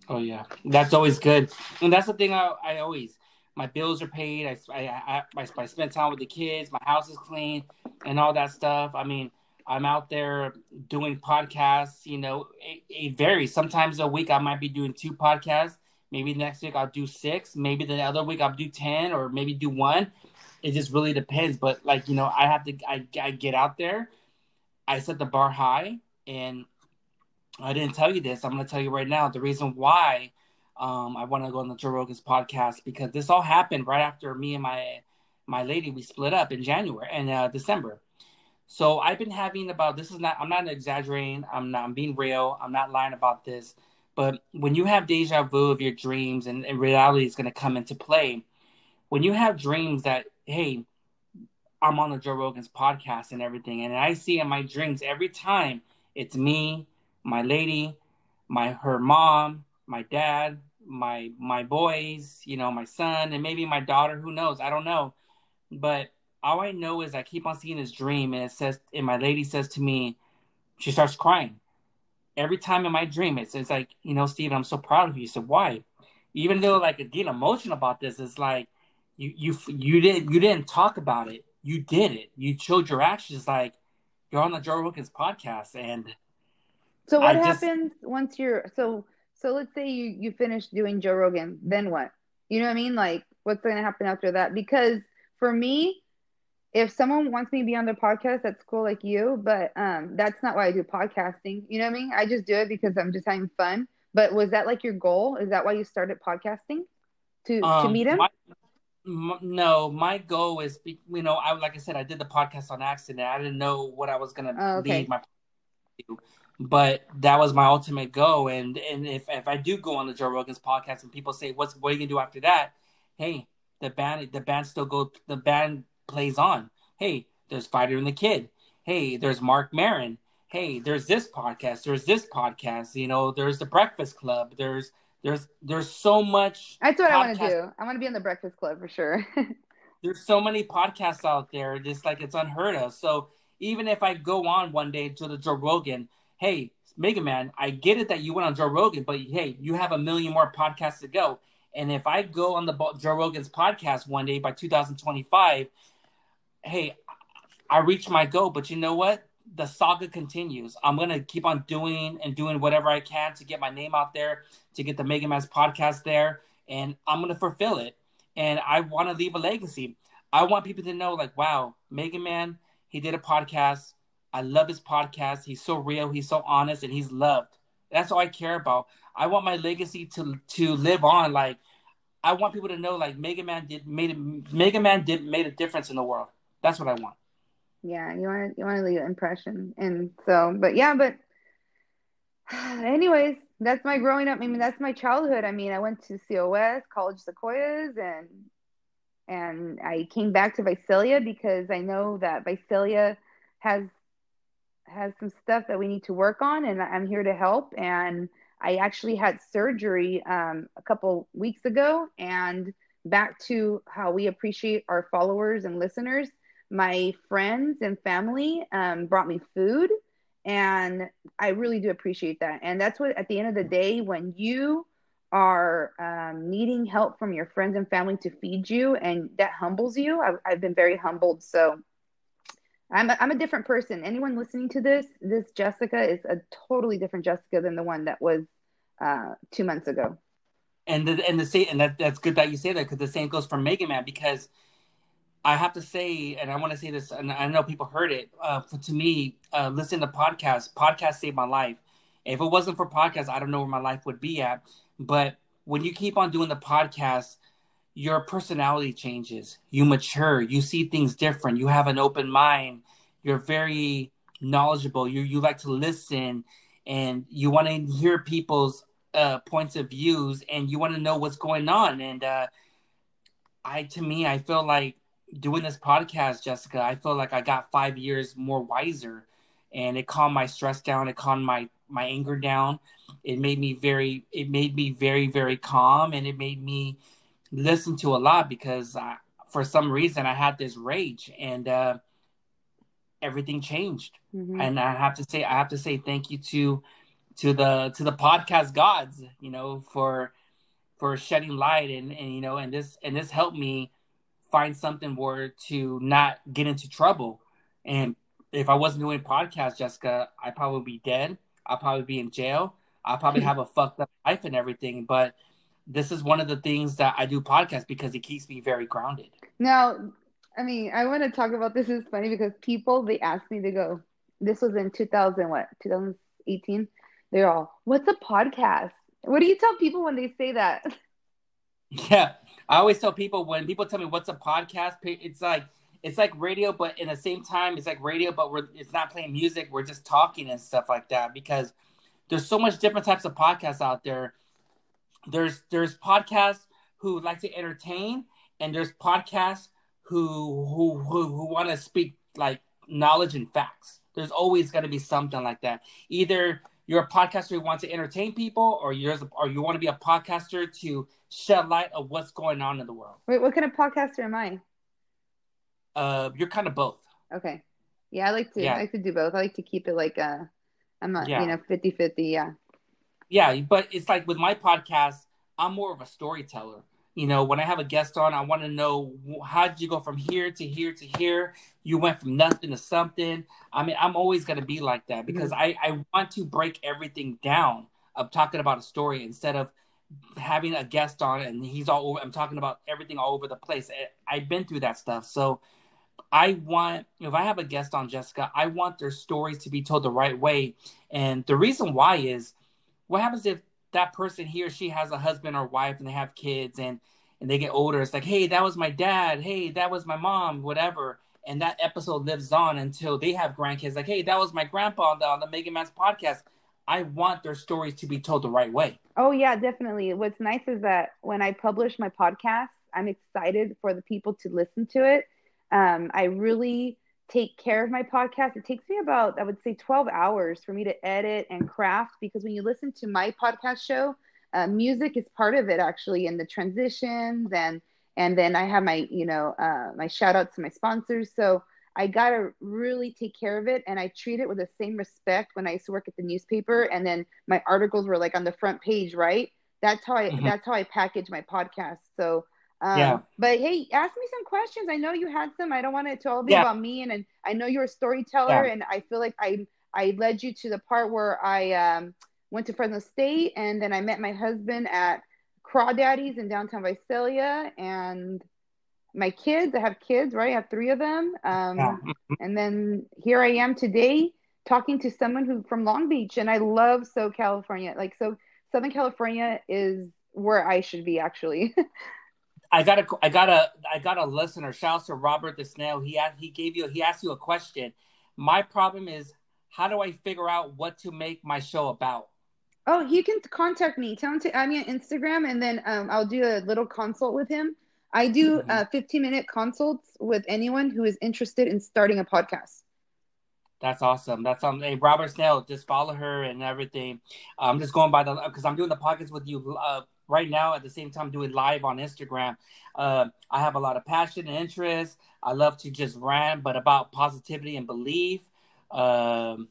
Oh yeah. That's always good. And that's the thing I, I always my bills are paid. I, I, I, I spend time with the kids. My house is clean and all that stuff. I mean, I'm out there doing podcasts. You know, it, it, varies. Sometimes a week I might be doing two podcasts. Maybe next week I'll do six. Maybe the other week I'll do ten, or maybe do one. It just really depends. But like you know, I have to. I, I get out there. I set the bar high, and I didn't tell you this. I'm going to tell you right now. The reason why um, I want to go on the Joe Rogan's podcast because this all happened right after me and my my lady we split up in January and uh, December so I've been having about this is not I'm not exaggerating. I'm not I'm being real. I'm not lying about this. But when you have deja vu of your dreams and, and reality is going to come into play, when you have dreams that hey, I'm on the Joe Rogan's podcast and everything, and I see in my dreams every time it's me, my lady, my her mom, my dad, my my boys, you know, my son, and maybe my daughter. Who knows? I don't know. But all I know is I keep on seeing this dream, and it says, and my lady says to me, she starts crying. Every time in my dream, it's, it's like, you know, Steven, I'm so proud of you. So why? Even though like getting emotional about this, it's like you you you didn't you didn't talk about it. You did it. You showed your actions. Like you're on the Joe Rogan's podcast, and so what I happens just, once you're so so? Let's say you you finish doing Joe Rogan, then what? You know what I mean? Like what's going to happen after that? Because for me, if someone wants me to be on their podcast, that's cool, like you. But um, that's not why I do podcasting. You know what I mean? I just do it because I'm just having fun. But was that like your goal? Is that why you started podcasting to um, to meet him? My, m- no, my goal is you know I like I said I did the podcast on accident. I didn't know what I was gonna oh, okay. lead my but that was my ultimate goal. And and if if I do go on the Joe Rogan's podcast and people say, "What's what are you gonna do after that?" Hey, the band the band still go the band plays on. Hey, there's Fighter and the Kid. Hey, there's Marc Maron. Hey, there's this podcast. There's this podcast. You know, there's the Breakfast Club. There's there's there's so much. That's what podcast. I want to do. I want to be in the Breakfast Club for sure. there's so many podcasts out there. Just like it's unheard of. So even if I go on one day to the Joe Rogan, hey, Mega Man, I get it that you went on Joe Rogan, but hey, you have a million more podcasts to go. And if I go on the Joe Rogan's podcast one day by 2025, hey, I reach my goal. But you know what? The saga continues. I'm gonna keep on doing and doing whatever I can to get my name out there, to get the Mega Man's podcast there, and I'm gonna fulfill it. And I want to leave a legacy. I want people to know, like, wow, Mega Man, he did a podcast. I love his podcast. He's so real. He's so honest, and he's loved. That's all I care about. I want my legacy to to live on. Like I want people to know, like Mega Man did made Mega Man did made a difference in the world. That's what I want. Yeah, you want to you want to leave an impression, and so, but yeah, but anyways, that's my growing up. I mean, that's my childhood. I mean, I went to COS, College Sequoias, and and I came back to Visalia because I know that Visalia has has some stuff that we need to work on, and I'm here to help. And I actually had surgery um, a couple weeks ago, and back to how we appreciate our followers and listeners. My friends and family um, brought me food, and I really do appreciate that. And that's what, at the end of the day, when you are um, needing help from your friends and family to feed you, and that humbles you, I've, I've been very humbled. So I'm a, I'm a different person. Anyone listening to this, this Jessica is a totally different Jessica than the one that was uh, two months ago. And the and the same and that that's good that you say that because the same goes for Mega Man because I have to say and I want to say this and I know people heard it. Uh, to me, uh, listen to podcasts. Podcasts saved my life. If it wasn't for podcasts, I don't know where my life would be at. But when you keep on doing the podcast, your personality changes. You mature. You see things different. You have an open mind. You're very knowledgeable. You you like to listen, and you want to hear people's uh, points of views, and you want to know what's going on. And uh, I, to me, I feel like doing this podcast, Jessica. I feel like I got five years more wiser, and it calmed my stress down. It calmed my my anger down. It made me very. It made me very very calm, and it made me listen to a lot because I, for some reason I had this rage and uh, everything changed. Mm-hmm. And I have to say, I have to say thank you to to the to the podcast gods, you know, for for shedding light and and you know, and this and this helped me find something where to not get into trouble. And if I wasn't doing podcast, Jessica, I'd probably be dead. I'd probably be in jail. I'd probably have a fucked up life and everything. But this is one of the things that I do podcast because it keeps me very grounded. Now, I mean, I want to talk about this. Is funny because people they asked me to go. This was in 2000 what 2018. They're all, "What's a podcast?" What do you tell people when they say that? Yeah, I always tell people when people tell me what's a podcast, it's like it's like radio, but in the same time, it's like radio, but we're it's not playing music. We're just talking and stuff like that because there's so much different types of podcasts out there there's there's podcasts who like to entertain, and there's podcasts who who who, who want to speak like knowledge and facts. There's always going to be something like that. Either you're a podcaster who wants to entertain people, or you're or you want to be a podcaster to shed light of what's going on in the world. Wait, what kind of podcaster am I? uh, you're kind of both. Okay. Yeah, I like to. Yeah. I like to do both. I like to keep it like a. Uh, I'm not, yeah. you know, 50 50. Yeah. Yeah, but it's like with my podcast, I'm more of a storyteller. You know, when I have a guest on, I want to know how did you go from here to here to here? You went from nothing to something. I mean, I'm always going to be like that because mm-hmm. I, I want to break everything down of talking about a story instead of having a guest on and he's all over. I'm talking about everything all over the place. I've been through that stuff. So I want, if I have a guest on Jessica, I want their stories to be told the right way. And the reason why is what happens if that person he or she has a husband or wife and they have kids and and they get older. It's like hey that was my dad. Hey that was my mom whatever. And that episode lives on until they have grandkids. Like hey that was my grandpa on the, on the mega man's podcast. I want their stories to be told the right way. Oh yeah definitely. What's nice is that when i publish my podcast i'm excited for the people to listen to it. Um, I really take care of my podcast. It takes me about, I would say, 12 hours for me to edit and craft because when you listen to my podcast show, uh, music is part of it actually, in the transitions and and then I have my you know uh, my shout outs to my sponsors. So I gotta really take care of it, and I treat it with the same respect when I used to work at the newspaper, and then my articles were like on the front page, right? That's how I mm-hmm. that's how I package my podcast. So um, yeah. But hey, ask me some questions. I know you had some. I don't want it to all be yeah. about me, and, and I know you're a storyteller, yeah. and I feel like I I led you to the part where I um, went to Fresno State, and then I met my husband at Crawdaddy's in downtown Visalia, and my kids. I have kids, right? I have three of them, um, yeah. and then here I am today talking to someone who from Long Beach, and I love so California. Like so, Southern California is where I should be actually. I got a, I got a, I got a listener. Shout out to Robert the Snail. He asked, he gave you, he asked you a question. My problem is, how do I figure out what to make my show about? Oh, he can contact me. Tell him to add me on Instagram, and then um, I'll do a little consult with him. I do mm-hmm. uh, 15 minute consults with anyone who is interested in starting a podcast. That's awesome. That's um. Hey, Robert Snail, just follow her and everything. I'm just going by the because I'm doing the podcast with you uh, right now at the same time doing live on Instagram. Uh, I have a lot of passion and interest. I love to just rant, but about positivity and belief. Um,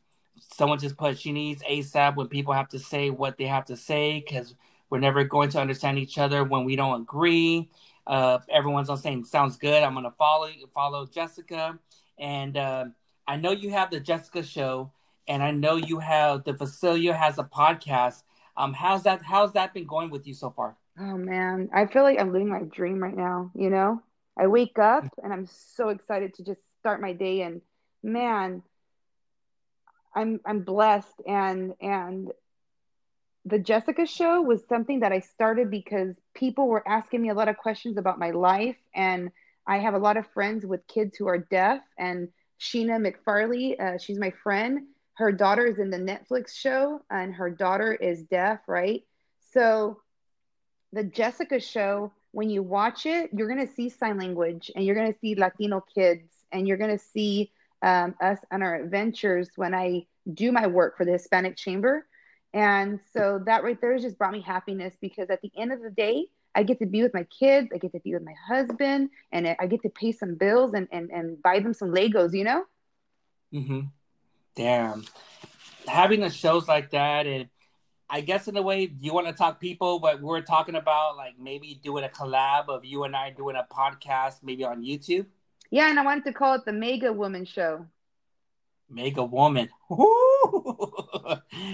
someone just put she needs ASAP when people have to say what they have to say because we're never going to understand each other when we don't agree. Uh, everyone's on saying sounds good. I'm gonna follow follow Jessica, and uh, I know you have the Jessica show, and I know you have the Visalia has a podcast. Um, how's that? How's that been going with you so far? Oh man, I feel like I'm living my dream right now. You know, I wake up and I'm so excited to just start my day, and man, I'm I'm blessed, and and the Jessica show was something that I started because people were asking me a lot of questions about my life, and I have a lot of friends with kids who are deaf, and Sheena McFarley, uh, she's my friend her daughter is in the Netflix show and her daughter is deaf, right? So the Jessica show, when you watch it, you're going to see sign language and you're going to see Latino kids and you're going to see um, us on our adventures when I do my work for the Hispanic Chamber. And so that right there just brought me happiness because at the end of the day, I get to be with my kids, I get to be with my husband, and I get to pay some bills and, and, and buy them some Legos, you know? Mm-hmm damn, having the shows like that, and I guess in a way you want to talk people, but we're talking about like maybe doing a collab of you and I doing a podcast, maybe on YouTube. Yeah, and I wanted to call it the Mega Woman Show. Mega Woman.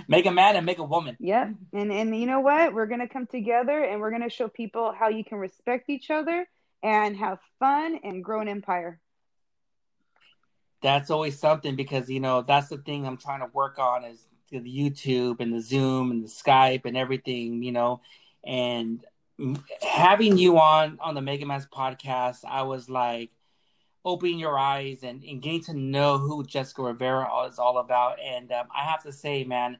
Mega Man and Mega Woman. Yeah. And and you know what? We're gonna come together and we're gonna show people how you can respect each other and have fun and grow an empire that's always something because you know that's the thing I'm trying to work on is the YouTube and the Zoom and the Skype and everything, you know, and having you on on the Mega Man's podcast, I was like opening your eyes and, and getting to know who Jessica Rivera is all about. And um, I have to say, man,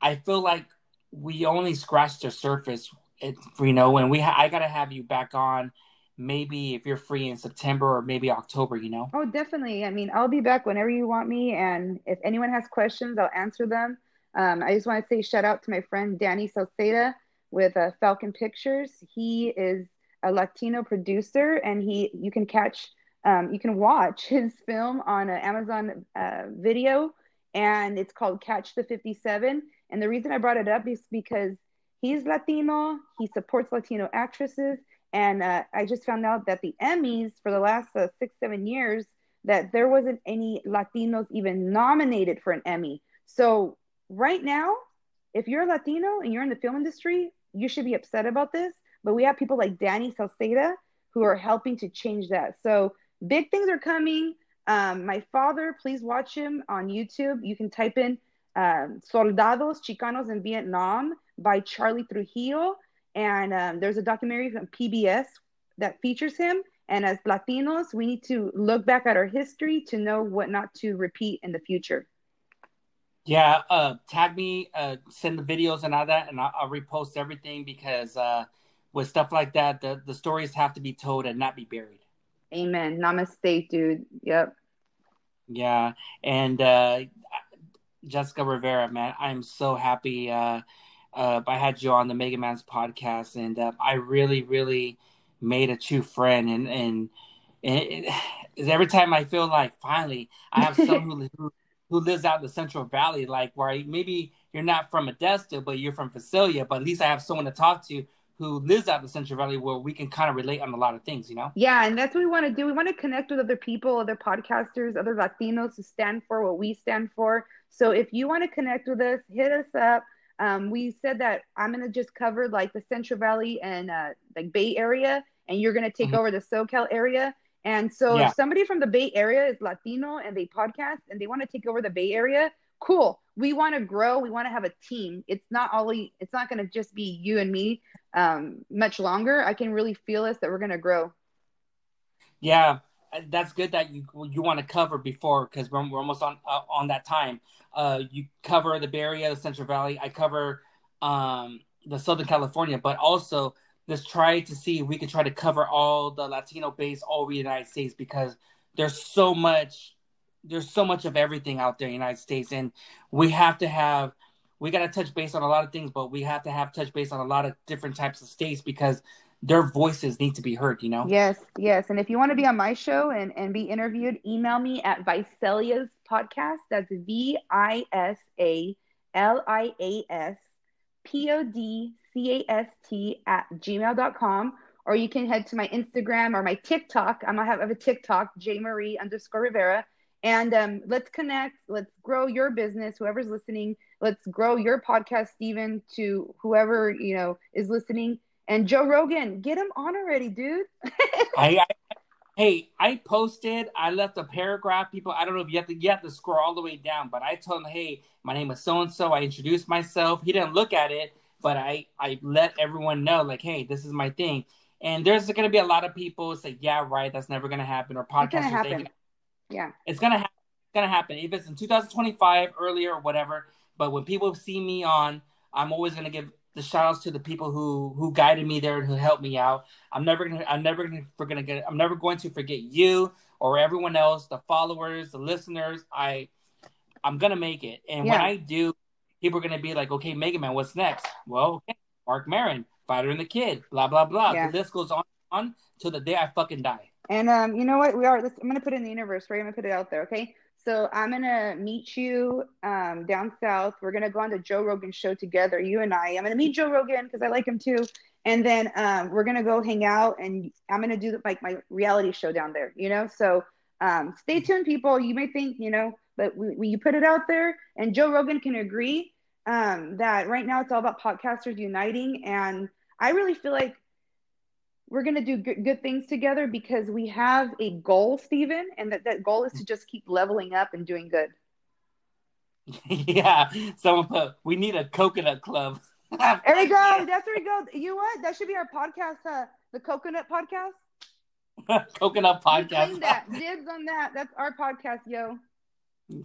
I feel like we only scratched the surface. You know, and we ha- I gotta have you back on maybe if you're free in September or maybe October, you know? Oh, definitely. I mean, I'll be back whenever you want me. And if anyone has questions, I'll answer them. Um, I just want to say shout out to my friend Danny Salceda with uh, Falcon Pictures. He is a Latino producer, and he you can catch um, you can watch his film on uh, Amazon uh, Video, and it's called Catch the 57. And the reason I brought it up is because he's Latino, he supports Latino actresses, and uh, I just found out that the Emmys for the last uh, six, seven years, that there wasn't any Latinos even nominated for an Emmy. So right now, if you're a Latino and you're in the film industry, you should be upset about this. But we have people like Danny Salceda who are helping to change that. So big things are coming. Um, my father, please watch him on YouTube. You can type in um, Soldados Chicanos in Vietnam by Charley Trujillo. And um, there's a documentary from PBS that features him. And as Latinos, we need to look back at our history to know what not to repeat in the future. Yeah, uh, tag me, uh, send the videos and all that, and I'll, I'll repost everything because uh, with stuff like that, the, the stories have to be told and not be buried. Amen. Namaste, dude. Yep. Yeah, and uh, Jessica Rivera, man, I'm so happy. Uh, uh, I had you on the Mega Man's podcast, and uh, I really, really made a true friend. And and, and it, every time I feel like finally I have someone who, who lives out in the Central Valley, like where maybe you're not from Modesto, but you're from Visalia, but at least I have someone to talk to who lives out in the Central Valley where we can kind of relate on a lot of things, you know? Yeah, and that's what we want to do. We want to connect with other people, other podcasters, other Latinos who stand for what we stand for. So if you want to connect with us, hit us up. Um, we said that I'm gonna just cover like the Central Valley and uh, like Bay Area, and you're gonna take mm-hmm. over the SoCal area. And so yeah. if somebody from the Bay Area is Latino and they podcast and they want to take over the Bay Area, cool. We want to grow. We want to have a team. It's not only. It's not going to just be you and me um, much longer. I can really feel us that we're going to grow. Yeah, that's good that you you want to cover before because we're, we're almost on uh, on that time. Uh, you cover the Bay Area, the Central Valley. I cover um, the Southern California, but also let's try to see if we can try to cover all the Latino base all over the United States because there's so much there's so much of everything out there in the United States, and we have to have we got to touch base on a lot of things, but we have to have touch base on a lot of different types of states because their voices need to be heard, you know? Yes, yes. And if you want to be on my show and, and be interviewed, email me at Visalia's podcast. That's V I S A L I A S P O D C A S T at gmail.com. Or you can head to my Instagram or my TikTok. I'm gonna have, have a TikTok, J Marie underscore Rivera. And um, let's connect. Let's grow your business. Whoever's listening, let's grow your podcast, Stephen, to whoever you know is listening. And Joe Rogan, get him on already, dude. I, I, hey, I posted. I left a paragraph. People, I don't know if you have to you have to scroll all the way down, but I told him, hey, my name is so and so. I introduced myself. He didn't look at it, but I I let everyone know, like, hey, this is my thing. And there's going to be a lot of people say, yeah, right, that's never going to happen, or podcasters yeah. It's gonna happen. It's gonna happen. If it's in 2025, earlier or whatever. But when people see me on, I'm always gonna give the shout outs to the people who who guided me there and who helped me out. I'm never gonna I'm never gonna forget get I'm never going to forget you or everyone else, the followers, the listeners. I I'm gonna make it. And yeah. when I do, people are gonna be like, okay, Mega Man, what's next? Well, okay, Marc Maron, Fighter and the Kid, blah blah blah. Yeah. The list goes on on till the day I fucking die. And um, you know what? We are. I'm gonna put it in the universe, right? I'm gonna put it out there, okay? So I'm gonna meet you um, down south. We're gonna go on the Joe Rogan show together, you and I. I'm gonna meet Joe Rogan because I like him too. And then um, we're gonna go hang out, and I'm gonna do like my reality show down there. You know, so um, stay tuned, people. You may think, you know, but when you put it out there, and Joe Rogan can agree um, that right now it's all about podcasters uniting, and I really feel like we're going to do good, good, things together because we have a goal, Stephen, and that, that goal is to just keep leveling up and doing good. yeah, So put, we need a coconut club. there we go. That's where we go. You know what? That should be our podcast, uh, the coconut podcast. coconut podcast. that. Dibs on that. That's our podcast, yo.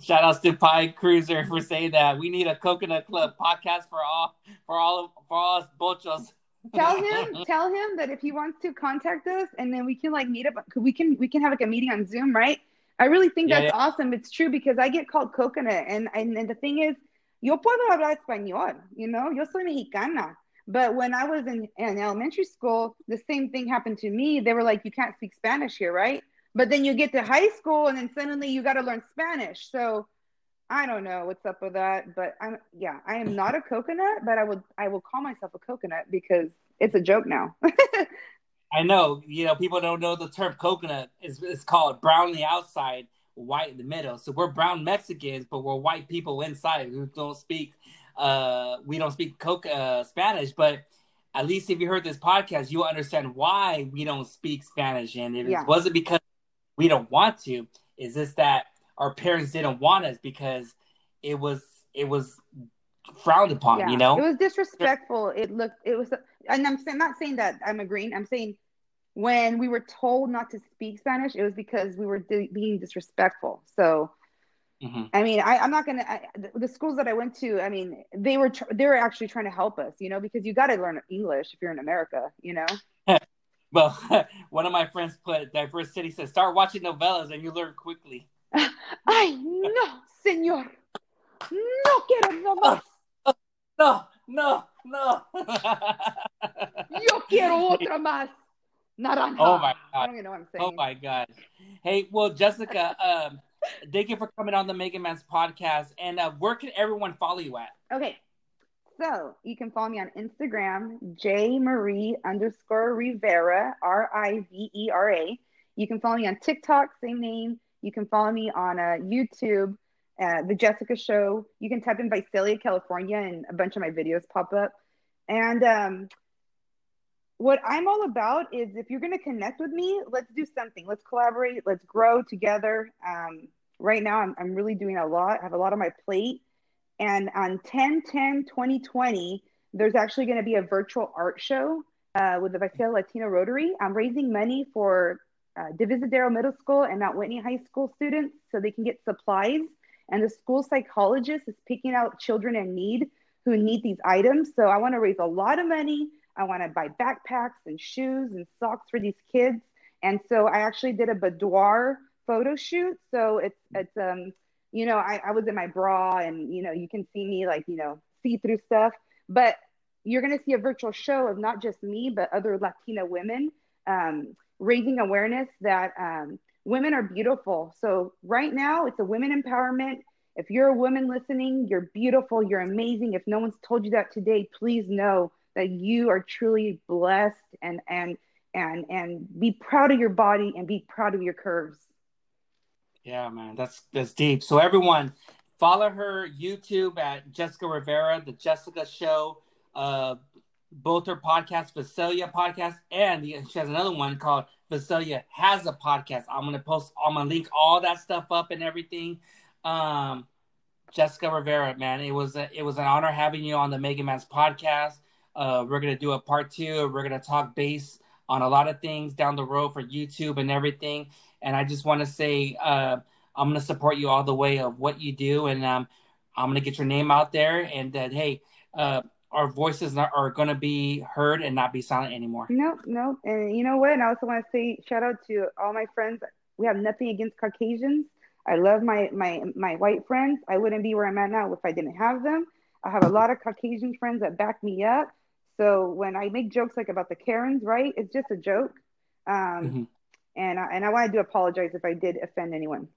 Shout outs to Pie Cruiser for saying that. We need a coconut club podcast for all for all for all us pochos tell him tell him that if he wants to contact us and then we can like meet up we can we can have like a meeting on zoom right? I really think yeah, that's yeah. awesome. It's true because i get called coconut and, and and the thing is yo puedo hablar español you know? Yo soy mexicana. But when i was in, in elementary school the same thing happened to me. They were like you can't speak spanish here right? But then you get to high school and then suddenly you got to learn Spanish. So I don't know what's up with that, but I'm yeah, I am not a coconut, but I would I will call myself a coconut because it's a joke now. I know, you know, people don't know the term coconut. It's, it's called brown on the outside, white in the middle. So we're brown Mexicans, but we're white people inside who don't speak uh we don't speak coca uh, Spanish, but at least if you heard this podcast, you'll understand why we don't speak Spanish. And it yeah. wasn't because we don't want to, is this that our parents didn't want us because it was it was frowned upon, yeah. you know? It was disrespectful. It looked it was and I'm not saying that I'm agreeing. I'm saying when we were told not to speak Spanish, it was because we were di- being disrespectful. So Mm-hmm. I mean, I, am not gonna. I, the schools that I went to, I mean, they were tr- they were actually trying to help us, you know, because you got to learn English if you're in America, you know. well, one of my friends put diverse city says start watching novelas and you learn quickly. Ay no, señor, no quiero no más. No, no, no. Yo quiero otra más. Naranja. Oh my god. I don't even know what I'm saying. Oh my god. Hey, well, Jessica, um, thank you for coming on the Mega Man's podcast. And uh, where can everyone follow you at? Okay. So you can follow me on Instagram, J Marie underscore Rivera, R I V E R A. You can follow me on TikTok, same name. You can follow me on uh, YouTube, uh, The Jessica Show. You can type in Visalia, California, and a bunch of my videos pop up. And um, what I'm all about is if you're going to connect with me, let's do something. Let's collaborate. Let's grow together. Um, right now, I'm, I'm really doing a lot. I have a lot on my plate. And on 10 10 2020, there's actually going to be a virtual art show uh, with the Visalia Latino Rotary. I'm raising money for uh, Divisadero Middle School and Mount Whitney High School students so they can get supplies. And the school psychologist is picking out children in need who need these items. So I want to raise a lot of money I want to buy backpacks and shoes and socks for these kids. And so I actually did a boudoir photo shoot. So it's it's um you know I, I was in my bra and you know you can see me like you know see through stuff, but you're to see a virtual show of not just me but other Latina women um, raising awareness that um, women are beautiful. So right now it's a women empowerment. If you're a woman listening, you're beautiful, you're amazing. If no one's told you that today, please know that you are truly blessed and and and and be proud of your body and be proud of your curves. Yeah, man, that's that's deep. So everyone, follow her YouTube at Jessica Rivera, the Jessica Show. Uh, both her podcast, Visalia podcast, and she has another one called Visalia has a podcast. I'm gonna post, I'm gonna link all that stuff up and everything. Um, Jessica Rivera, man, it was a, it was an honor having you on the Mega Man's podcast. Uh, we're gonna do a part two. We're gonna talk base on a lot of things down the road for YouTube and everything. And I just want to say uh, I'm gonna support you all the way of what you do, and um, I'm gonna get your name out there. And hey, uh, our voices are, are gonna be heard and not be silent anymore. No, no. And you know what? And I also want to say shout out to all my friends. We have nothing against Caucasians. I love my my my white friends. I wouldn't be where I'm at now if I didn't have them. I have a lot of Caucasian friends that back me up. So when I make jokes like about the Karens, right? It's just a joke. Um, mm-hmm. And I, and I want to do apologize if I did offend anyone.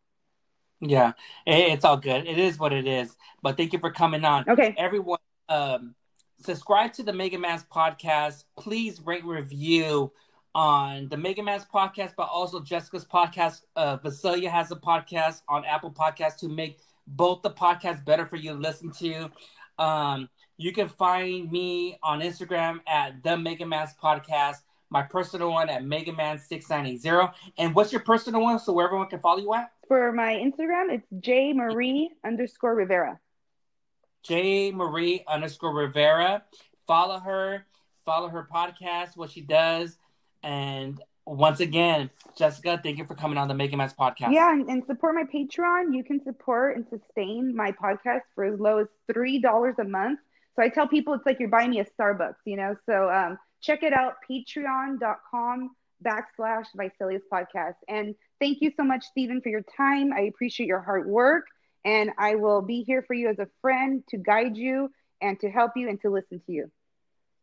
Yeah, it's all good. It is what it is. But thank you for coming on. Okay, everyone, um, subscribe to the Mega Man's podcast. Please rate review on the Mega Man's podcast, but also Jessica's podcast. Uh, Visalia has a podcast on Apple Podcasts to make both the podcasts better for you to listen to. Um, you can find me on Instagram at the Mega Man's Podcast, my personal one at Megaman6980. And what's your personal one so everyone can follow you at? For my Instagram, it's J Marie underscore Rivera. J Marie underscore Rivera. Follow her, follow her podcast, what she does. And once again, Jessica, thank you for coming on the Mega Man's podcast. Yeah, and, and, support my Patreon. You can support and sustain my podcast for as low as $3 a month. So I tell people it's like you're buying me a Starbucks, you know? So um, check it out, patreon.com backslash Visalia's podcast. And thank you so much, Stephen, for your time. I appreciate your hard work. And I will be here for you as a friend to guide you and to help you and to listen to you.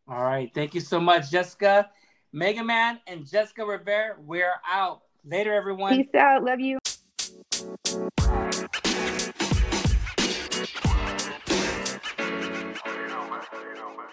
All right. Thank you so much, Jessica. Mega Man and Jessica Rivera, we're out. Later, everyone. Peace out. Love you. you know, man. You know, man.